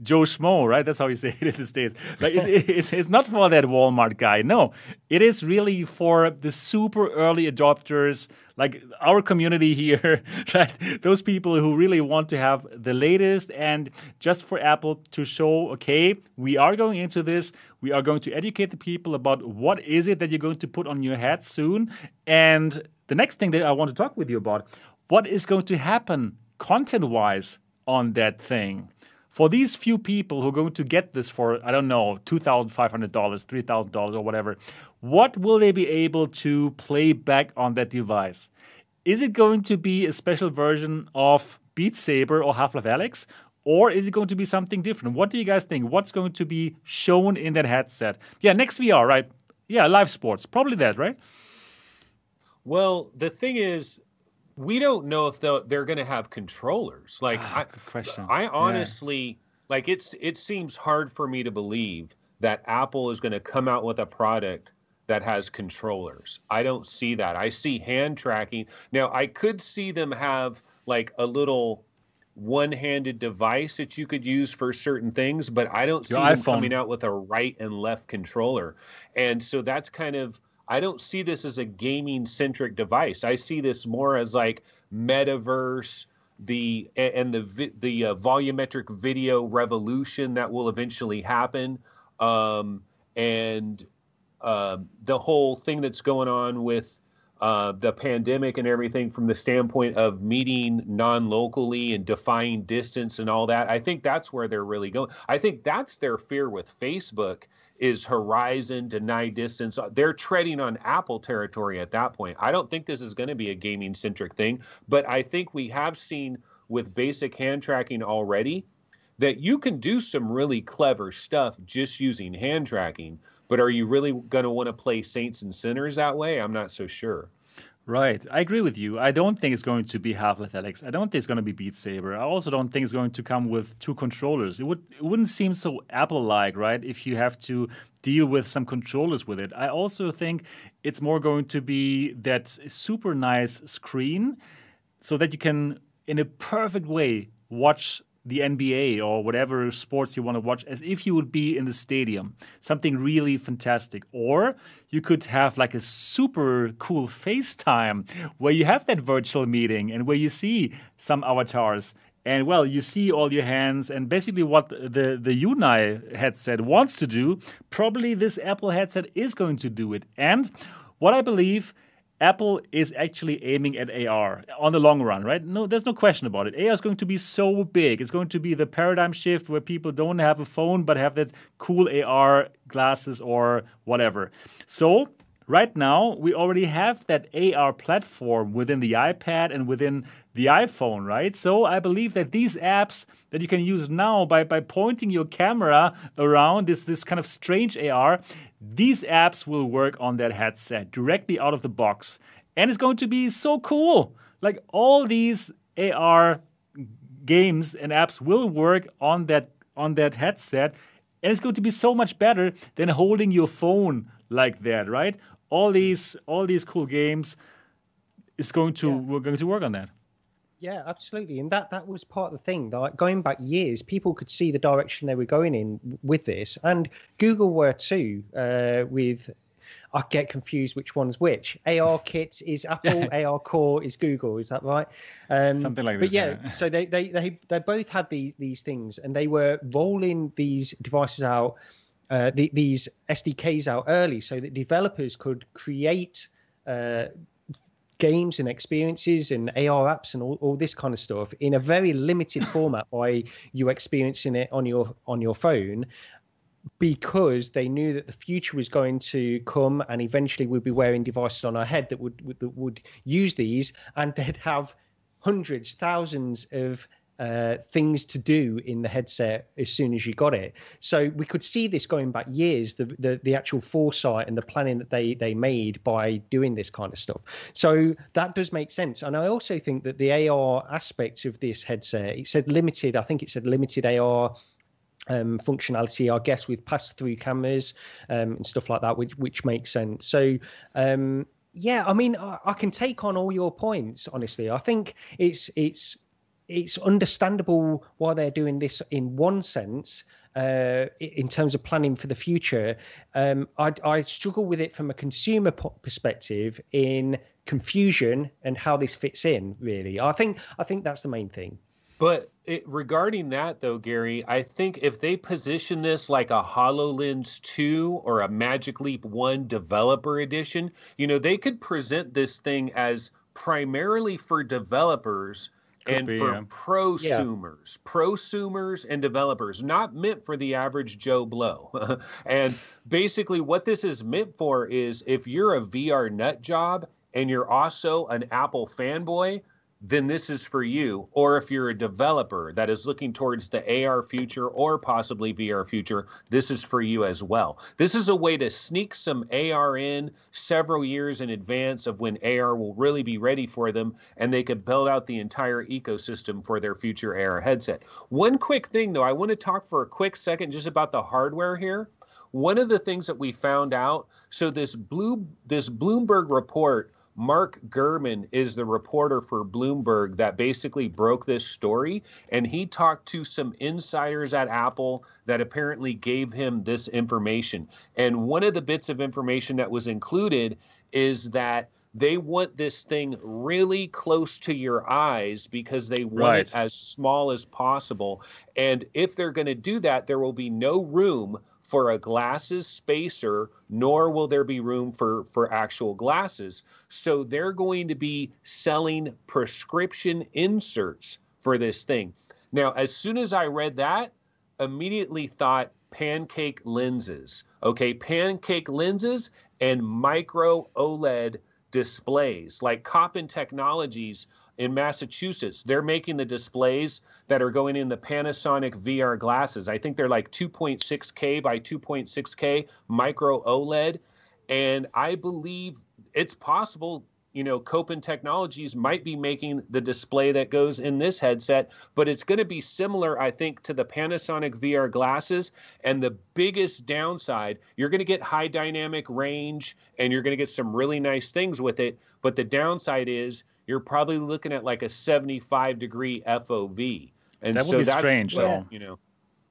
[SPEAKER 1] Joe Schmo, right? That's how you say it in the States. Like it, it, it's, it's not for that Walmart guy. No, it is really for the super early adopters, like our community here, right? Those people who really want to have the latest and just for Apple to show, okay, we are going into this. We are going to educate the people about what is it that you're going to put on your head soon. And the next thing that I want to talk with you about, what is going to happen content-wise on that thing? For these few people who are going to get this for I don't know two thousand five hundred dollars, three thousand dollars, or whatever, what will they be able to play back on that device? Is it going to be a special version of Beat Saber or Half Life Alyx? Or is it going to be something different? What do you guys think? What's going to be shown in that headset? Yeah, next VR, right? Yeah, live sports. Probably that, right?
[SPEAKER 3] Well, the thing is, we don't know if they'll, they're going to have controllers. Like,
[SPEAKER 1] Ah,
[SPEAKER 3] I. I
[SPEAKER 1] Yeah.
[SPEAKER 3] honestly like it's. It seems hard for me to believe that Apple is going to come out with a product that has controllers. I don't see that. I see hand tracking. Now, I could see them have like a little one-handed device that you could use for certain things, but I don't see
[SPEAKER 1] Your
[SPEAKER 3] them coming out with a right and left controller. And so that's kind of I don't see this as a gaming centric device. I see this more as like metaverse, the and the the uh, volumetric video revolution that will eventually happen, um, and uh, the whole thing that's going on with uh, the pandemic and everything from the standpoint of meeting non-locally and defying distance and all that. I think that's where they're really going. I think that's their fear with Facebook is horizon deny distance. Uh, they're treading on Apple territory at that point. I don't think this is going to be a gaming centric thing, but I think we have seen with basic hand tracking already that you can do some really clever stuff just using hand tracking. But are you really going to want to play Saints and Sinners that way? I'm not so sure.
[SPEAKER 1] Right. I agree with you. I don't think it's going to be Half Life Alyx. I don't think it's going to be Beat Saber. I also don't think it's going to come with two controllers. It would it wouldn't seem so Apple like, right? If you have to deal with some controllers with it. I also think it's more going to be that super nice screen so that you can in a perfect way watch the NBA or whatever sports you want to watch as if you would be in the stadium. Something really fantastic. Or you could have like a super cool FaceTime where you have that virtual meeting and where you see some avatars. And well, you see all your hands, and basically what the the Unai headset wants to do, probably this Apple headset is going to do it. And what I believe Apple is actually aiming at AR on the long run, right? No, there's no question about it. AR is going to be so big. It's going to be the paradigm shift where people don't have a phone but have that cool AR glasses or whatever. So, right now, we already have that AR platform within the iPad and within the iPhone, right? So I believe that these apps that you can use now by, by pointing your camera around this, this kind of strange AR, these apps will work on that headset directly out of the box. And it's going to be so cool. Like all these AR games and apps will work on that on that headset and it's going to be so much better than holding your phone like that, right? All these all these cool games is going to yeah. we're going to work on that.
[SPEAKER 2] Yeah, absolutely, and that that was part of the thing. Like going back years, people could see the direction they were going in with this, and Google were too. Uh, with I get confused which one's which. AR Kit is Apple, AR Core is Google. Is that right?
[SPEAKER 1] Um, Something like this. But
[SPEAKER 2] yeah, yeah, so they, they they they both had these these things, and they were rolling these devices out, uh, the, these SDKs out early, so that developers could create. Uh, games and experiences and AR apps and all, all this kind of stuff in a very limited format by you experiencing it on your on your phone because they knew that the future was going to come and eventually we'd be wearing devices on our head that would, would that would use these and they'd have hundreds thousands of uh, things to do in the headset as soon as you got it. So we could see this going back years, the, the, the actual foresight and the planning that they they made by doing this kind of stuff. So that does make sense. And I also think that the AR aspect of this headset, it said limited. I think it said limited AR um, functionality, I guess, with pass-through cameras um, and stuff like that, which which makes sense. So. Um, yeah, I mean, I, I, can take on all your points. Honestly, I think it's it's it's understandable why they're doing this in one sense uh, in terms of planning for the future. Um, I, I, struggle with it from a consumer perspective in confusion and how this fits in. Really, I think I think that's the main thing.
[SPEAKER 3] But it, regarding that, though, Gary, I think if they position this like a HoloLens 2 or a Magic Leap 1 developer edition, you know, they could present this thing as primarily for developers could and be, for yeah. prosumers, yeah. prosumers and developers, not meant for the average Joe Blow. and basically, what this is meant for is if you're a VR nut job and you're also an Apple fanboy, then this is for you. Or if you're a developer that is looking towards the AR future or possibly VR future, this is for you as well. This is a way to sneak some AR in several years in advance of when AR will really be ready for them and they could build out the entire ecosystem for their future AR headset. One quick thing though, I want to talk for a quick second just about the hardware here one of the things that we found out so this blue this bloomberg report Mark Gurman is the reporter for Bloomberg that basically broke this story. And he talked to some insiders at Apple that apparently gave him this information. And one of the bits of information that was included is that they want this thing really close to your eyes because they want
[SPEAKER 1] Right.
[SPEAKER 3] it as small as possible. And if they're going to do that, there will be no room for a glasses spacer, nor will there be room for, for actual glasses. So they're going to be selling prescription inserts for this thing. Now, as soon as I read that, immediately thought pancake lenses. Okay, pancake lenses and micro OLED displays. Like Kopin Technologies in Massachusetts, they're making the displays that are going in the Panasonic VR glasses. I think they're like 2.6K by 2.6K micro OLED. And I believe it's possible you know, Kopin Technologies might be making the display that goes in this headset, but it's going to be similar, I think, to the Panasonic VR glasses. And the biggest downside, you're going to get high dynamic range and you're going to get some really nice things with it. But the downside is you're probably looking at like a 75 degree FOV. And
[SPEAKER 1] That would
[SPEAKER 3] so
[SPEAKER 1] be
[SPEAKER 3] that's,
[SPEAKER 1] strange,
[SPEAKER 2] though.
[SPEAKER 3] You know,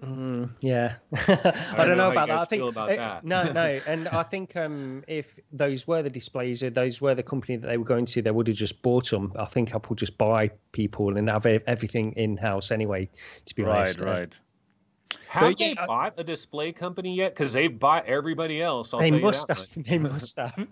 [SPEAKER 2] Mm, yeah, I
[SPEAKER 3] don't
[SPEAKER 2] don't
[SPEAKER 3] know
[SPEAKER 2] know
[SPEAKER 3] how you
[SPEAKER 2] about that.
[SPEAKER 3] guys
[SPEAKER 2] I think
[SPEAKER 3] about
[SPEAKER 2] uh,
[SPEAKER 3] that.
[SPEAKER 2] no, no, and I think um, if those were the displays, or those were the company that they were going to, they would have just bought them. I think Apple just buy people and have everything in house anyway. To be
[SPEAKER 1] Right,
[SPEAKER 2] honest, Uh,
[SPEAKER 1] right.
[SPEAKER 3] have
[SPEAKER 2] But
[SPEAKER 3] they
[SPEAKER 2] yeah, I-
[SPEAKER 3] bought a display company yet? Because they've bought everybody else. I'll
[SPEAKER 2] they
[SPEAKER 3] tell you
[SPEAKER 2] must
[SPEAKER 3] that
[SPEAKER 2] have.
[SPEAKER 3] much.
[SPEAKER 2] They must have.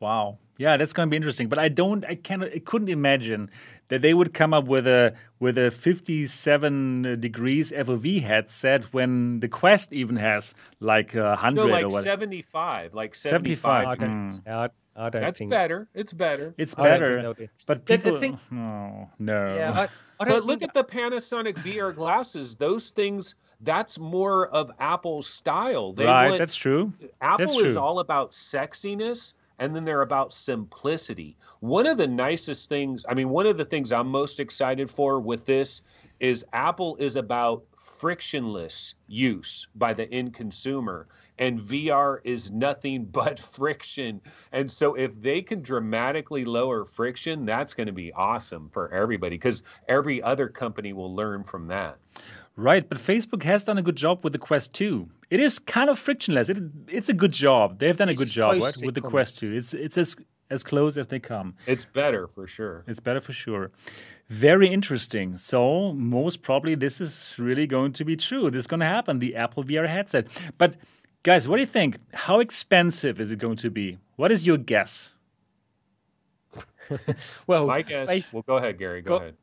[SPEAKER 1] Wow. Yeah, that's going to be interesting. But I don't, I cannot, I couldn't imagine that they would come up with a with a 57 degrees FOV headset when the Quest even has like a hundred
[SPEAKER 3] No, like
[SPEAKER 1] or what.
[SPEAKER 3] 75. Like
[SPEAKER 1] 75.
[SPEAKER 3] 75.
[SPEAKER 2] I
[SPEAKER 1] Mm.
[SPEAKER 2] don't. I, I don't
[SPEAKER 3] That's
[SPEAKER 2] think.
[SPEAKER 3] better. It's better.
[SPEAKER 1] It's
[SPEAKER 2] I don't think
[SPEAKER 1] better,
[SPEAKER 2] they'll
[SPEAKER 1] but
[SPEAKER 2] The- the
[SPEAKER 1] people.
[SPEAKER 2] thing-
[SPEAKER 1] no, no.
[SPEAKER 2] Yeah, I, I
[SPEAKER 3] But look at the Panasonic VR glasses. Those things, that's more of Apple's style. They
[SPEAKER 1] right,
[SPEAKER 3] want,
[SPEAKER 1] that's true.
[SPEAKER 3] Apple
[SPEAKER 1] that's
[SPEAKER 3] is all about sexiness and then they're about simplicity. One of the nicest things, I mean, one of the things I'm most excited for with this is Apple is about frictionless use by the end consumer and VR is nothing but friction. And so if they can dramatically lower friction, that's going to be awesome for everybody because every other company will learn from that.
[SPEAKER 1] Right, but Facebook has done a good job with the Quest 2. It is kind of frictionless. It, it's a good job. They've done a
[SPEAKER 2] It's
[SPEAKER 1] good job, right, with the
[SPEAKER 2] comes.
[SPEAKER 1] Quest 2. It's it's as as close as they come.
[SPEAKER 3] It's better for sure.
[SPEAKER 1] It's better for sure. Very interesting. So most probably this is really going to be true. This is going to happen. The Apple VR headset. But guys, what do you think? How expensive is it going to be? What is your guess?
[SPEAKER 2] well,
[SPEAKER 3] My guess,
[SPEAKER 2] bas-
[SPEAKER 3] well, go ahead, Gary. Go
[SPEAKER 2] Go-
[SPEAKER 3] ahead.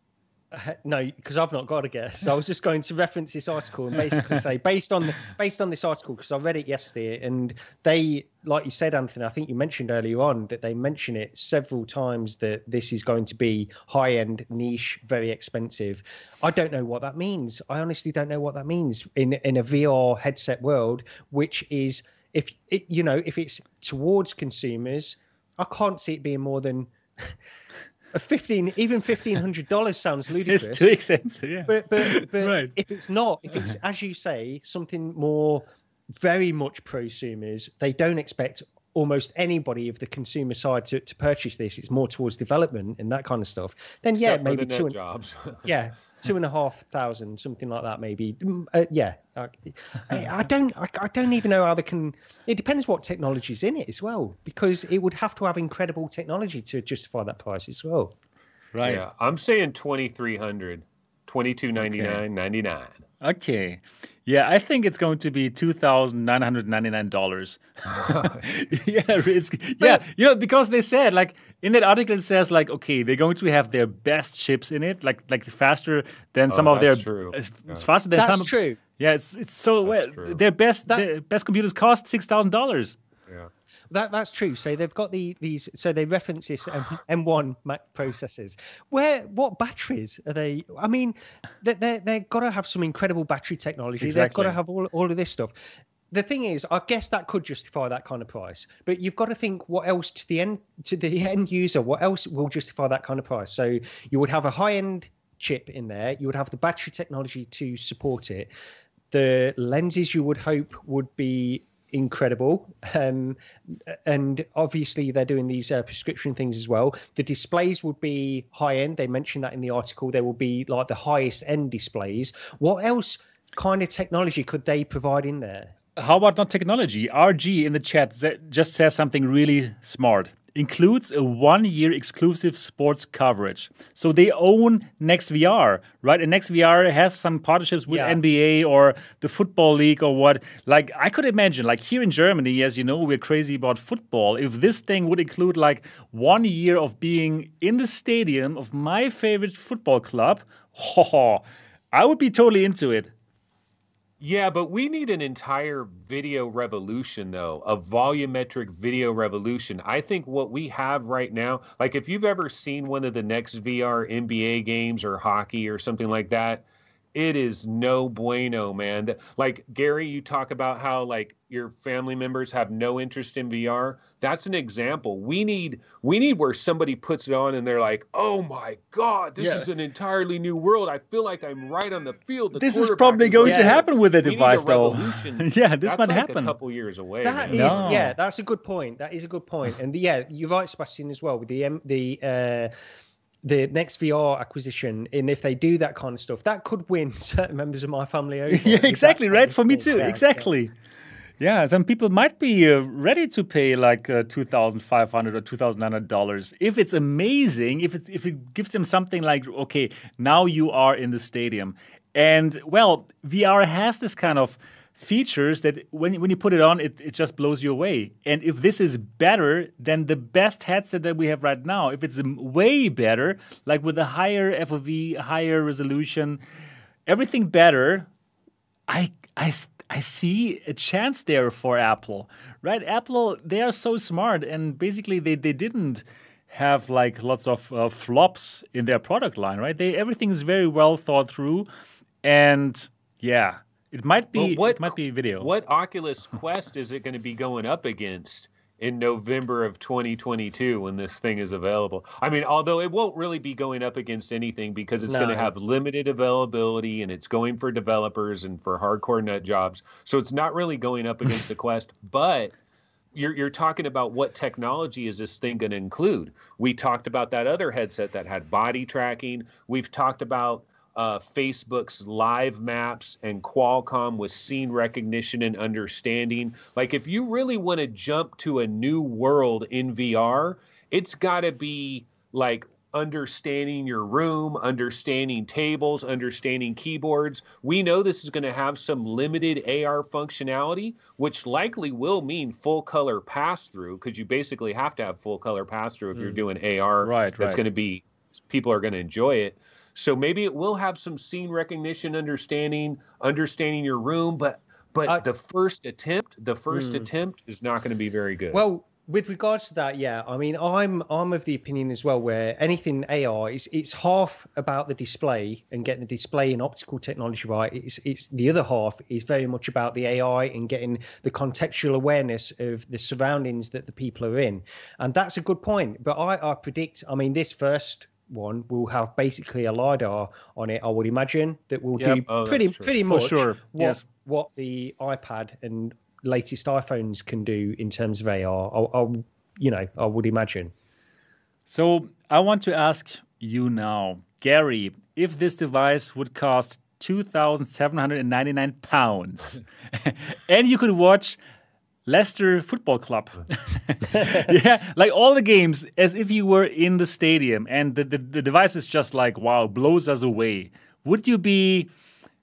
[SPEAKER 2] No, because I've not got a guess. I was just going to reference this article and basically say, based on based on this article, because I read it yesterday, and they, like you said, Anthony, I think you mentioned earlier on that they mention it several times that this is going to be high end, niche, very expensive. I don't know what that means. I honestly don't know what that means in in a VR headset world, which is if it, you know if it's towards consumers, I can't see it being more than. A fifteen, even fifteen hundred dollars sounds ludicrous.
[SPEAKER 1] It's too expensive. Yeah.
[SPEAKER 2] But but, but
[SPEAKER 1] Right.
[SPEAKER 2] if it's not, if it's as you say, something more very much prosumers, they don't expect almost anybody of the consumer side to, to purchase this. It's more towards development and that kind of stuff. Then yeah,
[SPEAKER 3] Except
[SPEAKER 2] maybe two
[SPEAKER 3] jobs.
[SPEAKER 2] yeah, two and a half thousand, something like that, maybe. Mm, Uh, yeah, I, I, I don't, I, I don't even know how they can. It depends what technology's in it as well, because it would have to have incredible technology to justify that price as well.
[SPEAKER 1] Right.
[SPEAKER 3] Yeah, I'm saying 2300 2299
[SPEAKER 1] Okay. Yeah, I think it's going to be two thousand nine hundred ninety nine dollars. yeah, it's yeah, you know, because they said like in that article it says like okay, they're going to have their best chips in it, like like faster than oh, some of their.
[SPEAKER 3] Oh, that's true.
[SPEAKER 1] Uh, it's, it's faster than
[SPEAKER 2] That's
[SPEAKER 1] some.
[SPEAKER 2] That's true.
[SPEAKER 1] Yeah, it's it's so well.
[SPEAKER 3] true.
[SPEAKER 1] Their best
[SPEAKER 2] That-
[SPEAKER 1] their best computers cost six thousand dollars.
[SPEAKER 3] Yeah.
[SPEAKER 2] That that's true. So they've got the these. So they reference this M, M1 Mac processors. Where what batteries are they? I mean, they they they've got to have some incredible battery technology. They've got to have all all of this stuff. The thing is, I guess that could justify that kind of price, but you've got to think what else to the end to the end user. What else will justify that kind of price? So you would have a high end chip in there. You would have the battery technology to support it. The lenses you would hope would be incredible. Um and obviously they're doing these uh, prescription things as well. The displays would be high end. They mentioned that in the article. They will be like the highest end displays. What else kind of technology could they provide in there?
[SPEAKER 1] How about not technology? RG in the chat just says something really smart includes a one year exclusive sports coverage. So they own NextVR, right? And NextVR has some partnerships with yeah. NBA or the Football League or what. Like, I could imagine, like here in Germany, as you know, we're crazy about football. If this thing would include like one year of being in the stadium of my favorite football club, oh, I would be totally into it.
[SPEAKER 3] Yeah, but we need an entire video revolution, though, a volumetric video revolution. I think what we have right now, like if you've ever seen one of the NextVR NBA games or hockey or something like that, it is no bueno, man. Like Gary, you talk about how like your family members have no interest in VR. That's an example. We need we need where somebody puts it on and they're like, "Oh my god, this yeah. is an entirely new world. I feel like I'm right on the field." The
[SPEAKER 1] this is probably is going like, to happen with the device, though. yeah, this
[SPEAKER 3] that's
[SPEAKER 1] might
[SPEAKER 3] like
[SPEAKER 1] happen.
[SPEAKER 3] A couple years away.
[SPEAKER 2] That
[SPEAKER 3] man.
[SPEAKER 2] is, no. yeah, that's a good point. That is a good point. And yeah, you're right, Sebastian, as well with the the. Uh, the NextVR acquisition, and if they do that kind of stuff, that could win certain members of my family over.
[SPEAKER 1] yeah, exactly, right? For me too, yeah, exactly. Yeah. Yeah, some people might be uh, ready to pay like uh, two thousand five hundred or two thousand nine hundred dollars if it's amazing. If it if it gives them something like okay, now you are in the stadium, and well, VR has this kind of features that when, when you put it on, it, it just blows you away. And if this is better than the best headset that we have right now, if it's way better, like with a higher FOV, higher resolution, everything better, I, I, I see a chance there for Apple, right? Apple, they are so smart, and basically they, they didn't have like lots of uh, flops in their product line, right? They everything is very well thought through, and yeah, it might be. what, it might be video.
[SPEAKER 3] What Oculus Quest is it going to be going up against in November of 2022 when this thing is available? I mean, although it won't really be going up against anything because it's no. going to have limited availability and it's going for developers and for hardcore nut jobs, so it's not really going up against the Quest, but. You're, you're talking about what technology is this thing going to include? We talked about that other headset that had body tracking. We've talked about uh, Facebook's live maps and Qualcomm with scene recognition and understanding. Like, if you really want to jump to a new world in VR, it's got to be like understanding your room, understanding tables, understanding keyboards. We know this is going to have some limited AR functionality, which likely will mean full color pass through because you basically have to have full color pass through if mm. you're doing AR.
[SPEAKER 1] Right,
[SPEAKER 3] That's right. going to be people are going to enjoy it. So maybe it will have some scene recognition, understanding, understanding your room, but but uh, the first attempt, the first mm. attempt is not going to be very good.
[SPEAKER 2] Well, with regards to that, yeah, I mean, I'm I'm of the opinion as well where anything AR is it's half about the display and getting the display and optical technology right. It's it's the other half is very much about the AI and getting the contextual awareness of the surroundings that the people are in, and that's a good point. But I I predict, I mean, this first one will have basically a lidar on it. I would imagine that will yep. do oh, pretty pretty much
[SPEAKER 1] sure.
[SPEAKER 2] what yes. what the iPad and latest iPhones can do in terms of AR. I'll, I'll, you know, I would imagine.
[SPEAKER 1] So I want to ask you now, Gary, if this device would cost two thousand seven hundred and ninety nine pounds, and you could watch Leicester Football Club. yeah, like all the games as if you were in the stadium and the, the, the, device is just like, wow, blows us away. Would you be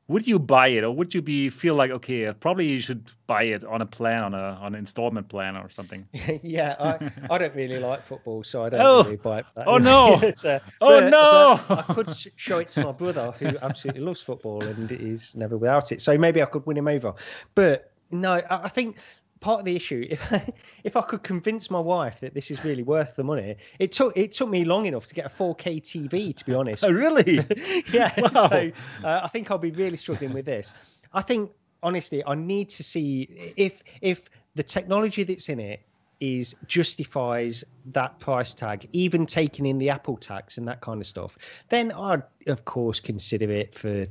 [SPEAKER 1] would you buy it or would you be feel like okay, probably you should buy it on a plan on a on an installment plan or something?
[SPEAKER 2] yeah, I, I don't really like football, so I don't oh, really buy it.
[SPEAKER 1] oh no! uh, oh but, no!
[SPEAKER 2] But I could show it to my brother who absolutely loves football and is never without it. So maybe I could win him over. But no, I think part of the issue. If I, if I could convince my wife that this is really worth the money, it took it took me long enough to get a 4K TV. To be honest.
[SPEAKER 1] Oh really?
[SPEAKER 2] yeah. Wow. So uh, I think I'll be really struggling with this. I think honestly, I need to see if if the technology that's in it is justifies that price tag, even taking in the Apple tax and that kind of stuff, then I'd of course consider it for,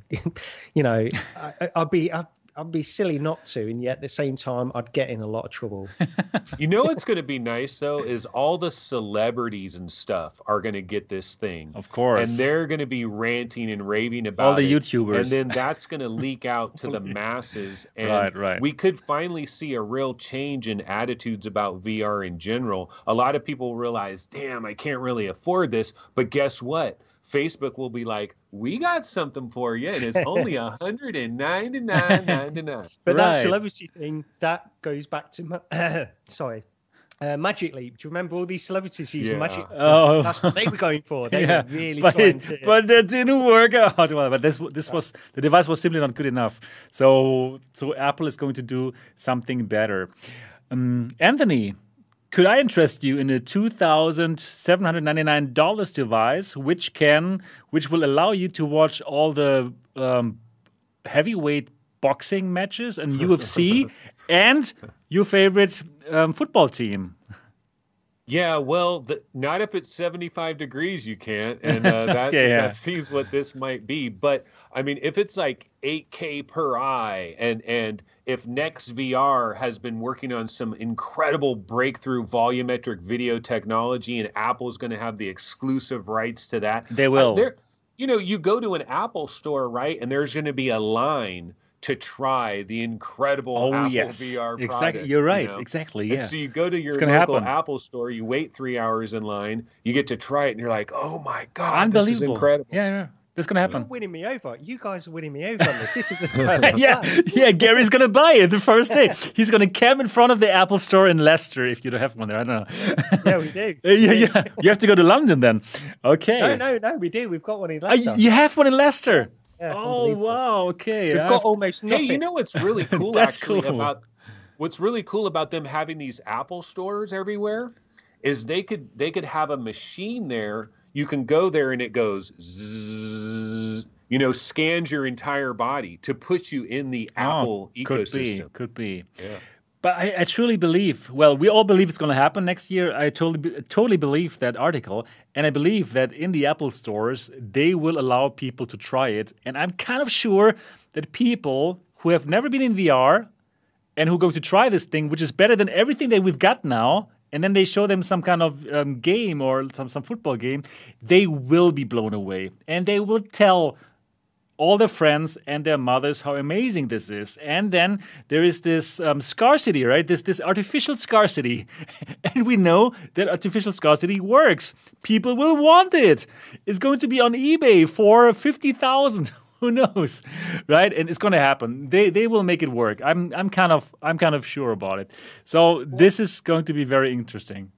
[SPEAKER 2] you know, I, would be I'd, I'd be silly not to, and yet at the same time, I'd get in a lot of trouble.
[SPEAKER 3] you know what's going to be nice though is all the celebrities and stuff are going to get this thing,
[SPEAKER 1] of course,
[SPEAKER 3] and they're going to be ranting and raving about
[SPEAKER 1] all the
[SPEAKER 3] it,
[SPEAKER 1] YouTubers,
[SPEAKER 3] and then that's going to leak out to the masses, and
[SPEAKER 1] right, right.
[SPEAKER 3] we could finally see a real change in attitudes about VR in general. A lot of people realize, damn, I can't really afford this, but guess what? Facebook will be like, "We got something for you, and it's only a hundred and ninety nine ninety nine.
[SPEAKER 2] But right. that celebrity thing that goes back to uh, sorry. Uh, Magic Leap. Do you remember all these celebrities using yeah. Magic?
[SPEAKER 1] Oh,
[SPEAKER 2] that's what they were going for. They yeah, were really
[SPEAKER 1] but
[SPEAKER 2] trying it, to.
[SPEAKER 1] But that didn't work out. Well, but this this was the device was simply not good enough. So so Apple is going to do something better. Um, Anthony, could I interest you in a two thousand seven hundred ninety nine dollars device, which can, which will allow you to watch all the um, heavyweight boxing matches and UFC, and your favorite um, football team?
[SPEAKER 3] Yeah, well, the, not if it's 75 degrees, you can't. And uh, that, okay, yeah. that seems what this might be. But I mean, if it's like 8K per eye, and, and if NextVR has been working on some incredible breakthrough volumetric video technology, and Apple is going to have the exclusive rights to that,
[SPEAKER 1] they will.
[SPEAKER 3] Uh, you know, you go to an Apple store, right? And there's going to be a line to try the incredible oh, Apple yes. VR
[SPEAKER 1] exactly. You're right.
[SPEAKER 3] You know?
[SPEAKER 1] Exactly. Yeah.
[SPEAKER 3] And so you go to your local happen. Apple store, you wait three hours in line, you get to try it, and you're like, "Oh my god, this is incredible!"
[SPEAKER 1] Yeah, yeah. That's gonna happen.
[SPEAKER 2] You're winning me over. You guys are winning me over on this. This is yeah,
[SPEAKER 1] yeah. Gary's gonna buy it the first day. He's gonna camp in front of the Apple Store in Leicester if you don't have one there. I don't
[SPEAKER 2] know. yeah, we do.
[SPEAKER 1] yeah, yeah. You have to go to London then. Okay.
[SPEAKER 2] No, no, no. We do. We've got one in Leicester. Uh,
[SPEAKER 1] you have one in Leicester.
[SPEAKER 2] Yeah,
[SPEAKER 1] oh wow! Okay,
[SPEAKER 2] we've I've... got almost nothing.
[SPEAKER 3] Hey, you know what's really cool
[SPEAKER 1] That's
[SPEAKER 3] actually
[SPEAKER 1] cool.
[SPEAKER 3] about what's really cool about them having these Apple stores everywhere is they could they could have a machine there. You can go there and it goes zzz, you know, scans your entire body to put you in the oh, Apple ecosystem.
[SPEAKER 1] Could be,
[SPEAKER 3] could be. Yeah.
[SPEAKER 1] But I, I, truly believe, well, we all believe it's going to happen next year. I totally, totally believe that article. And I believe that in the Apple stores, they will allow people to try it. And I'm kind of sure that people who have never been in VR and who go to try this thing, which is better than everything that we've got now, and then they show them some kind of um, game or some, some football game, they will be blown away. And they will tell all their friends and their mothers how amazing this is. And then there is this um, scarcity, right? This this artificial scarcity, and we know that artificial scarcity works. People will want it. It's going to be on eBay for fifty thousand. Who knows, right? And it's going to happen. They they will make it work. I'm I'm kind of I'm kind of sure about it. So this is going to be very interesting.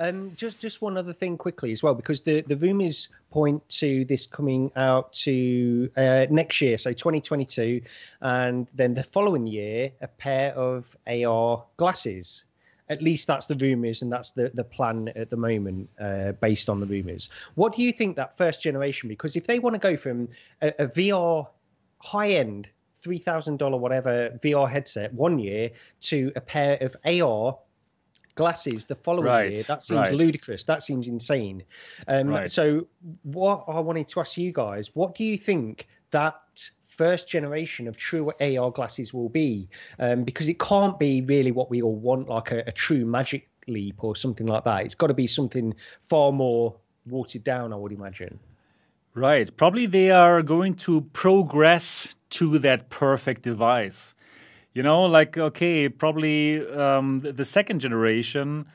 [SPEAKER 2] Um, just just one other thing quickly as well, because the the rumors point to this coming out to uh, next year, so 2022, and then the following year, a pair of AR glasses. At least that's the rumors, and that's the the plan at the moment, uh, based on the rumors. What do you think that first generation? Because if they want to go from a, a VR high end three thousand dollar whatever VR headset one year to a pair of AR glasses the following right, year. That seems right. ludicrous. That seems insane. Um, right. So, what I wanted to ask you guys: What do you think that first generation of true AR glasses will be? Um, because it can't be really what we all want, like a, a true Magic Leap or something like that. It's got to be something far more watered down, I would imagine.
[SPEAKER 1] Right. Probably they are going to progress to that perfect device. You know, like okay, probably um, the second generation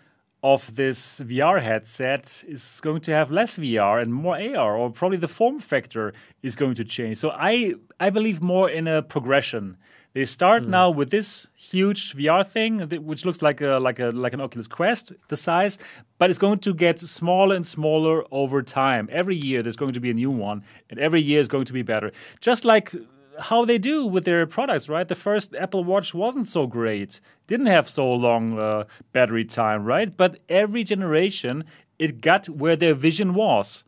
[SPEAKER 1] of this VR headset is going to have less VR and more AR, or probably the form factor is going to change. So I I believe more in a progression. They start mm. now with this huge VR thing, which looks like a like a like an Oculus Quest, the size, but it's going to get smaller and smaller over time. Every year there's going to be a new one, and every year is going to be better. Just like how they do with their products, right? The first Apple Watch wasn't so great, didn't have so long uh, battery time, right? But every generation, it got where their vision was.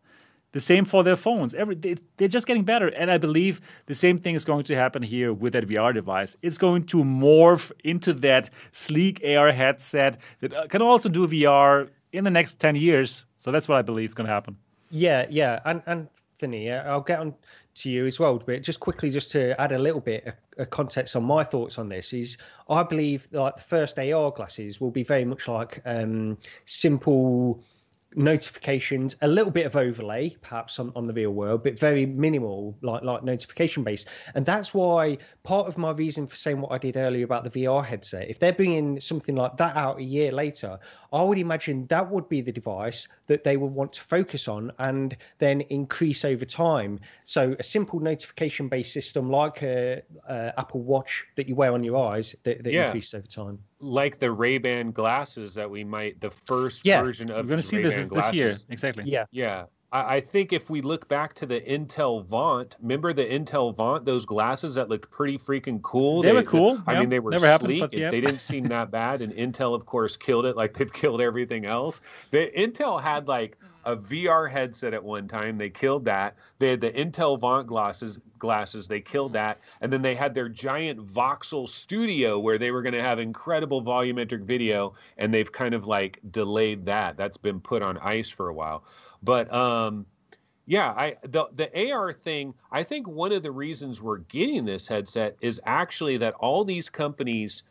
[SPEAKER 1] The same for their phones. Every they, they're just getting better, and I believe the same thing is going to happen here with that VR device. It's going to morph into that sleek AR headset that uh, can also do VR in the next ten years. So that's what I believe is going to happen.
[SPEAKER 2] Yeah, yeah, and Anthony, I'll get on to you as well. But just quickly, just to add a little bit of context on my thoughts on this is, I believe like the first AR glasses will be very much like um, simple notifications, a little bit of overlay, perhaps on, on the real world, but very minimal, like like notification based. And that's why part of my reason for saying what I did earlier about the VR headset, if they're bringing something like that out a year later, I would imagine that would be the device that they would want to focus on and then increase over time. So a simple notification based system like a, a, Apple Watch that you wear on your eyes that, that yeah. increases over time
[SPEAKER 3] like the Ray Ban glasses that we might the first yeah. version of.
[SPEAKER 1] We're going to see Ray-Ban this glasses. this year, exactly.
[SPEAKER 2] Yeah,
[SPEAKER 3] yeah. I, I think if we look back to the Intel Vaunt, remember the Intel Vaunt, those glasses that looked pretty freaking cool.
[SPEAKER 1] They, they were cool.
[SPEAKER 3] I
[SPEAKER 1] yep.
[SPEAKER 3] mean, they were
[SPEAKER 1] Never
[SPEAKER 3] sleek.
[SPEAKER 1] Happened, yeah.
[SPEAKER 3] They didn't seem that bad. And Intel, of course, killed it like they've killed everything else. The Intel had like a VR headset at one time. They killed that. They had the Intel Vaunt glasses. Glasses. They killed that, and then they had their giant Voxel Studio where they were going to have incredible volumetric video, and they've kind of like delayed that. That's been put on ice for a while. But um, yeah, I the the AR thing. I think one of the reasons we're getting this headset is actually that all these companies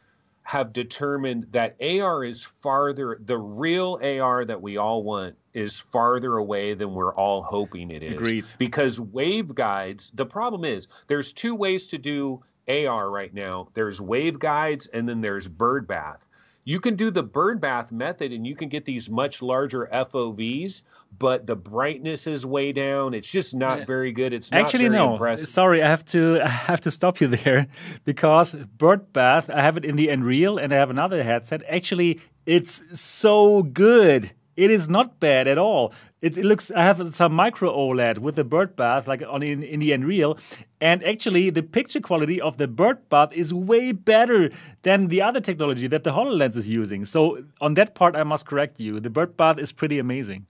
[SPEAKER 3] have determined that AR is farther, the real AR that we all want is farther away than we're all hoping it is.
[SPEAKER 1] Agreed.
[SPEAKER 3] Because waveguides, the problem is there's two ways to do AR right now. There's waveguides and then there's bird bath you can do the bird bath method and you can get these much larger FOVs, but the brightness is way down. It's just not very good. It's
[SPEAKER 1] actually no.
[SPEAKER 3] Impressive.
[SPEAKER 1] Sorry, I have to I have to stop you there because bird bath. I have it in the Nreal and I have another headset. Actually, it's so good. It is not bad at all. It, it, looks. I have some micro OLED with the bird bath, like on in, in the Nreal, and actually the picture quality of the bird bath is way better than the other technology that the Hololens is using. So on that part, I must correct you. The bird bath is pretty amazing.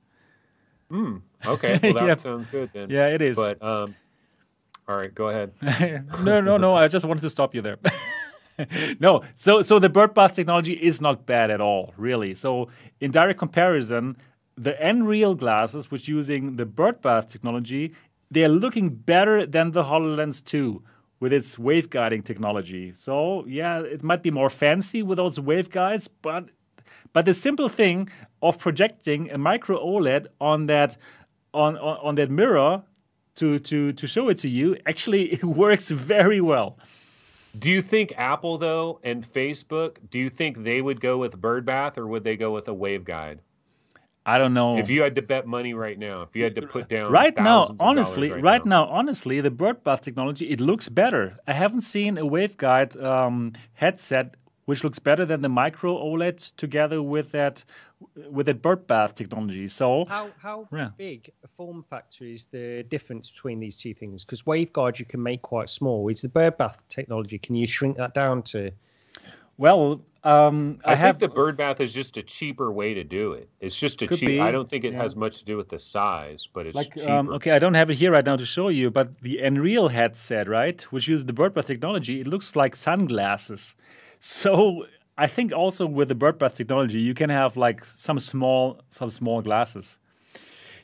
[SPEAKER 3] Hmm. Okay. Well, that sounds good then.
[SPEAKER 1] Yeah, it is.
[SPEAKER 3] But um, all right, go ahead.
[SPEAKER 1] no, no, no. I just wanted to stop you there. no, so so the bird bath technology is not bad at all, really. So in direct comparison, the Nreal glasses, which using the bird bath technology, they are looking better than the HoloLens 2 with its waveguiding technology. So yeah, it might be more fancy with those waveguides, but but the simple thing of projecting a micro OLED on that on, on, on that mirror to, to, to show it to you actually it works very well.
[SPEAKER 3] Do you think Apple though and Facebook, do you think they would go with bird bath or would they go with a waveguide?
[SPEAKER 1] I don't know.
[SPEAKER 3] If you had to bet money right now, if you had to put down
[SPEAKER 1] right now, honestly,
[SPEAKER 3] right,
[SPEAKER 1] right
[SPEAKER 3] now.
[SPEAKER 1] now. honestly, the bird bath technology it looks better. I haven't seen a waveguide um, headset which looks better than the micro OLED together with that with that bird bath technology. So
[SPEAKER 2] how how yeah. big a form factor is the difference between these two things? Because waveguide you can make quite small. Is the bird bath technology? Can you shrink that down to?
[SPEAKER 1] Well, um, I,
[SPEAKER 3] I
[SPEAKER 1] have,
[SPEAKER 3] think the bird bath is just a cheaper way to do it. It's just a cheap. Be. I don't think it yeah. has much to do with the size, but it's like um,
[SPEAKER 1] okay. I don't have it here right now to show you, but the Nreal headset, right, which uses the bird bath technology, it looks like sunglasses. So I think also with the bird bath technology, you can have like some small some small glasses.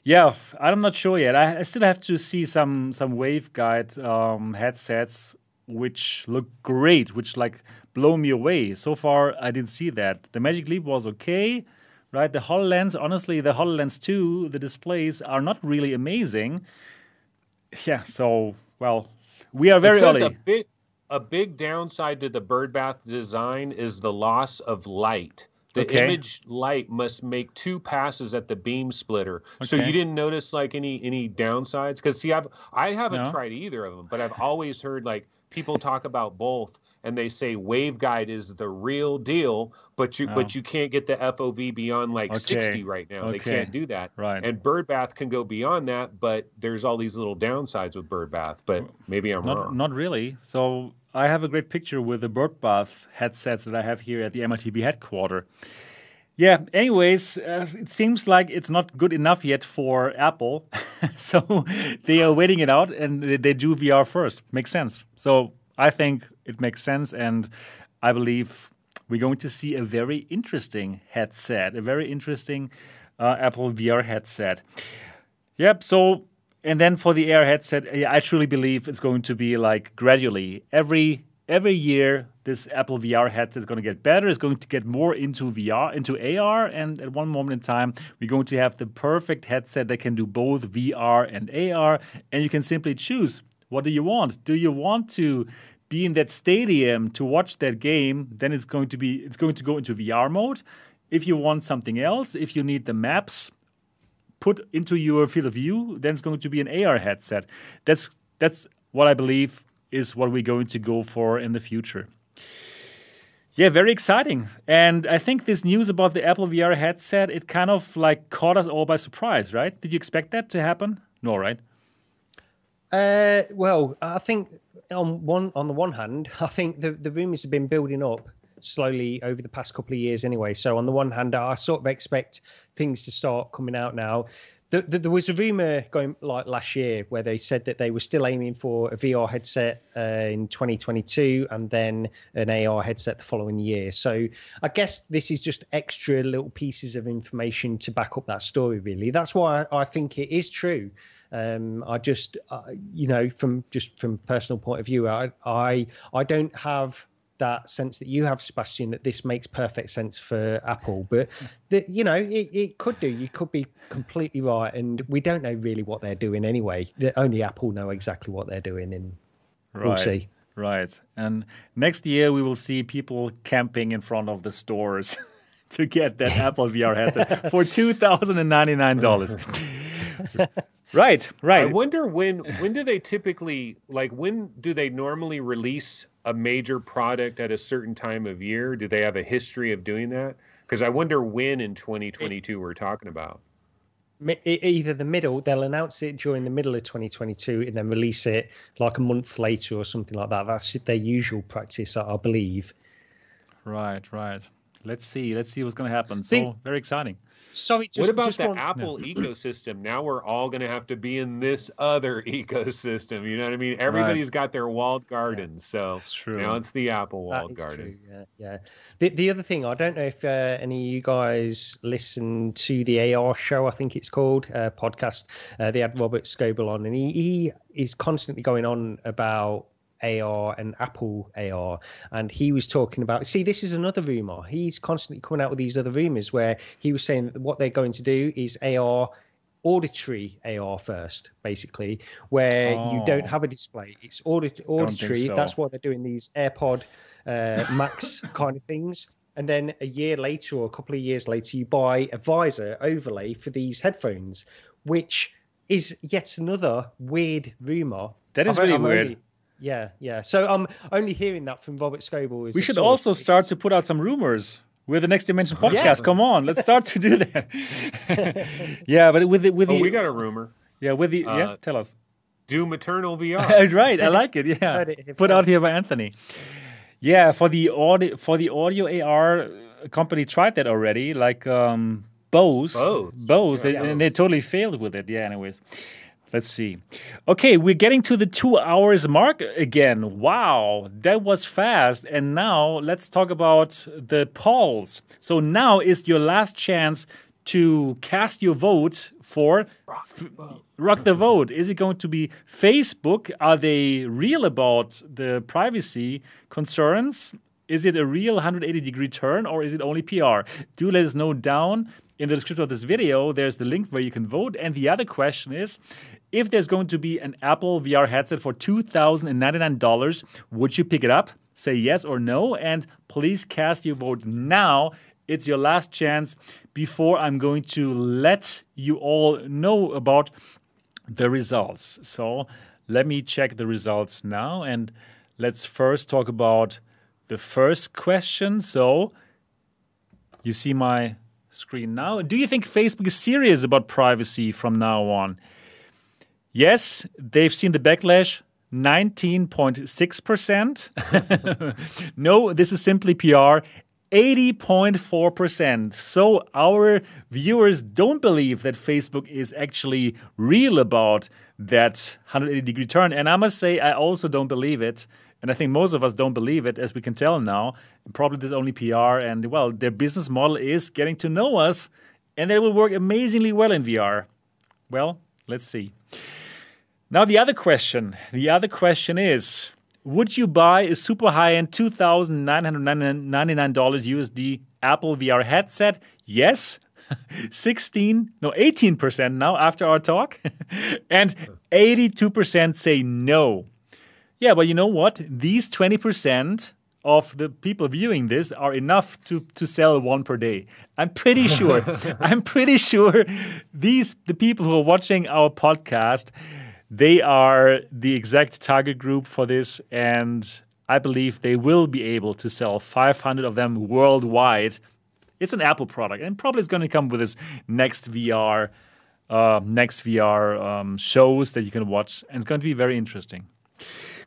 [SPEAKER 1] Yeah, I'm not sure yet. I, I still have to see some some waveguide um, headsets which look great, which like blow me away. So far, I didn't see that. The Magic Leap was okay, right? The HoloLens, honestly, the HoloLens 2, the displays are not really amazing. Yeah, so, well, we are very early.
[SPEAKER 3] A big, a big downside to the bird bath design is the loss of light. The okay. image light must make two passes at the beam splitter. Okay. So you didn't notice like any any downsides? Because see, I've I haven't no. tried either of them, but I've always heard like people talk about both and they say waveguide is the real deal but you oh. but you can't get the fov beyond like okay. 60 right now okay. they can't do that
[SPEAKER 1] right
[SPEAKER 3] and bird bath can go beyond that but there's all these little downsides with bird bath but maybe i'm
[SPEAKER 1] not,
[SPEAKER 3] wrong
[SPEAKER 1] not really so i have a great picture with the bird bath headsets that i have here at the mitb headquarters yeah, anyways, uh, it seems like it's not good enough yet for Apple. so they are waiting it out and they do VR first. Makes sense. So I think it makes sense. And I believe we're going to see a very interesting headset, a very interesting uh, Apple VR headset. Yep. So and then for the AR headset, I truly believe it's going to be like gradually every every year this Apple VR headset is going to get better. It's going to get more into VR, into AR, and at one moment in time, we're going to have the perfect headset that can do both VR and AR. And you can simply choose what do you want. Do you want to be in that stadium to watch that game? Then it's going to be it's going to go into VR mode. If you want something else, if you need the maps put into your field of view, then it's going to be an AR headset. That's that's what I believe is what we're going to go for in the future. Yeah, very exciting. And I think this news about the Apple VR headset, it kind of like caught us all by surprise, right? Did you expect that to happen? No, right?
[SPEAKER 2] Uh, well, I think on one on the one hand, I think the the rumors have been building up slowly over the past couple of years anyway. So on the one hand, I sort of expect things to start coming out now. The, the, there was a rumor going like last year where they said that they were still aiming for a VR headset uh, in 2022 and then an AR headset the following year. So I guess this is just extra little pieces of information to back up that story. Really, that's why I, I think it is true. Um, I just, uh, you know, from just from personal point of view, I I I don't have that sense that you have, Sebastian, that this makes perfect sense for Apple. But that you know, it, it could do. You could be completely right, and we don't know really what they're doing anyway. Only Apple know exactly what they're doing, and right. we'll see.
[SPEAKER 1] Right. And next year we will see people camping in front of the stores to get that Apple VR headset for two thousand and ninety nine dollars. Right, right.
[SPEAKER 3] I wonder when when do they typically like when do they normally release a major product at a certain time of year? Do they have a history of doing that? Because I wonder when in 2022 we're talking about.
[SPEAKER 2] Either the middle, they'll announce it during the middle of 2022 and then release it like a month later or something like that. That's their usual practice, I believe.
[SPEAKER 1] Right, right. Let's see. Let's see what's going to happen. So very exciting.
[SPEAKER 2] Sorry, just,
[SPEAKER 3] what about
[SPEAKER 2] just
[SPEAKER 3] the
[SPEAKER 2] one...
[SPEAKER 3] Apple ecosystem? Now we're all going to have to be in this other ecosystem. You know what I mean? Everybody's right. got their walled garden, yeah. so now it's the Apple walled garden.
[SPEAKER 2] True. Yeah, yeah. The the other thing, I don't know if uh, any of you guys listen to the AR show. I think it's called uh, podcast. Uh, they had Robert Scoble on, and he, he is constantly going on about AR and Apple AR. And he was talking about, see, this is another rumor. He's constantly coming out with these other rumors where he was saying that what they're going to do is AR auditory AR first, basically, where oh. you don't have a display. It's audit- auditory. So. That's why they're doing these AirPod uh, Max kind of things. And then a year later or a couple of years later, you buy a visor overlay for these headphones, which is yet another weird rumor.
[SPEAKER 1] That is really weird. Only,
[SPEAKER 2] yeah, yeah. So I'm only hearing that from Robert Scoble.
[SPEAKER 1] We should also start to put out some rumors. We're the Next Dimension podcast. Yeah. Come on, let's start to do that. yeah, but with the with
[SPEAKER 3] oh,
[SPEAKER 1] the
[SPEAKER 3] we got a rumor.
[SPEAKER 1] Yeah, with the uh, yeah, tell us.
[SPEAKER 3] Do maternal VR.
[SPEAKER 1] right, I like it. Yeah, put out here by Anthony. Yeah, for the audio for the audio AR company tried that already, like um, Bose.
[SPEAKER 3] Bose,
[SPEAKER 1] Bose, yeah, they, and they totally failed with it. Yeah, anyways. Let's see. Okay, we're getting to the two hours mark again. Wow, that was fast. And now let's talk about the polls. So now is your last chance to cast your vote for
[SPEAKER 3] rock the vote.
[SPEAKER 1] Rock the vote. Is it going to be Facebook? Are they real about the privacy concerns? Is it a real 180 degree turn or is it only PR? Do let us know down in the description of this video, there's the link where you can vote. And the other question is if there's going to be an Apple VR headset for $2,099, would you pick it up? Say yes or no. And please cast your vote now. It's your last chance before I'm going to let you all know about the results. So let me check the results now. And let's first talk about the first question. So you see my screen now. Do you think Facebook is serious about privacy from now on? Yes, they've seen the backlash. 19.6%. no, this is simply PR. 80.4%. So our viewers don't believe that Facebook is actually real about that 180 degree turn. And I must say, I also don't believe it. And I think most of us don't believe it, as we can tell now. Probably this only PR. And well, their business model is getting to know us, and they will work amazingly well in VR. Well, let's see. Now, the other question the other question is Would you buy a super high end $2,999 USD Apple VR headset? Yes. 16, no, 18% now after our talk. and 82% say no. Yeah, but you know what? These 20% of the people viewing this are enough to, to sell one per day. I'm pretty sure. I'm pretty sure these the people who are watching our podcast, they are the exact target group for this, and I believe they will be able to sell 500 of them worldwide. It's an Apple product, and probably it's going to come with this NextVR, uh, NextVR um, shows that you can watch, and it's going to be very interesting.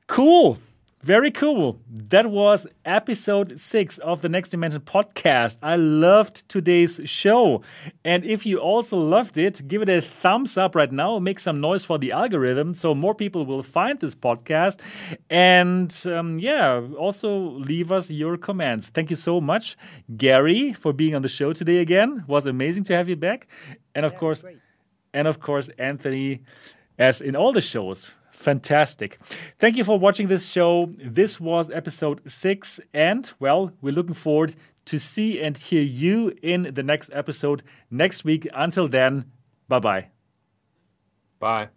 [SPEAKER 1] Cool. Very cool. That was episode six of the Next Dimension podcast. I loved today's show. And if you also loved it, give it a thumbs up right now. Make some noise for the algorithm so more people will find this podcast. And um, yeah, also leave us your comments. Thank you so much, Gary, for being on the show today again. It was amazing to have you back. And of yeah, course, and of course, Anthony, as in all the shows Fantastic. Thank you for watching this show. This was episode six, and well, we're looking forward to see and hear you in the next episode next week. Until then, bye-bye.
[SPEAKER 3] Bye.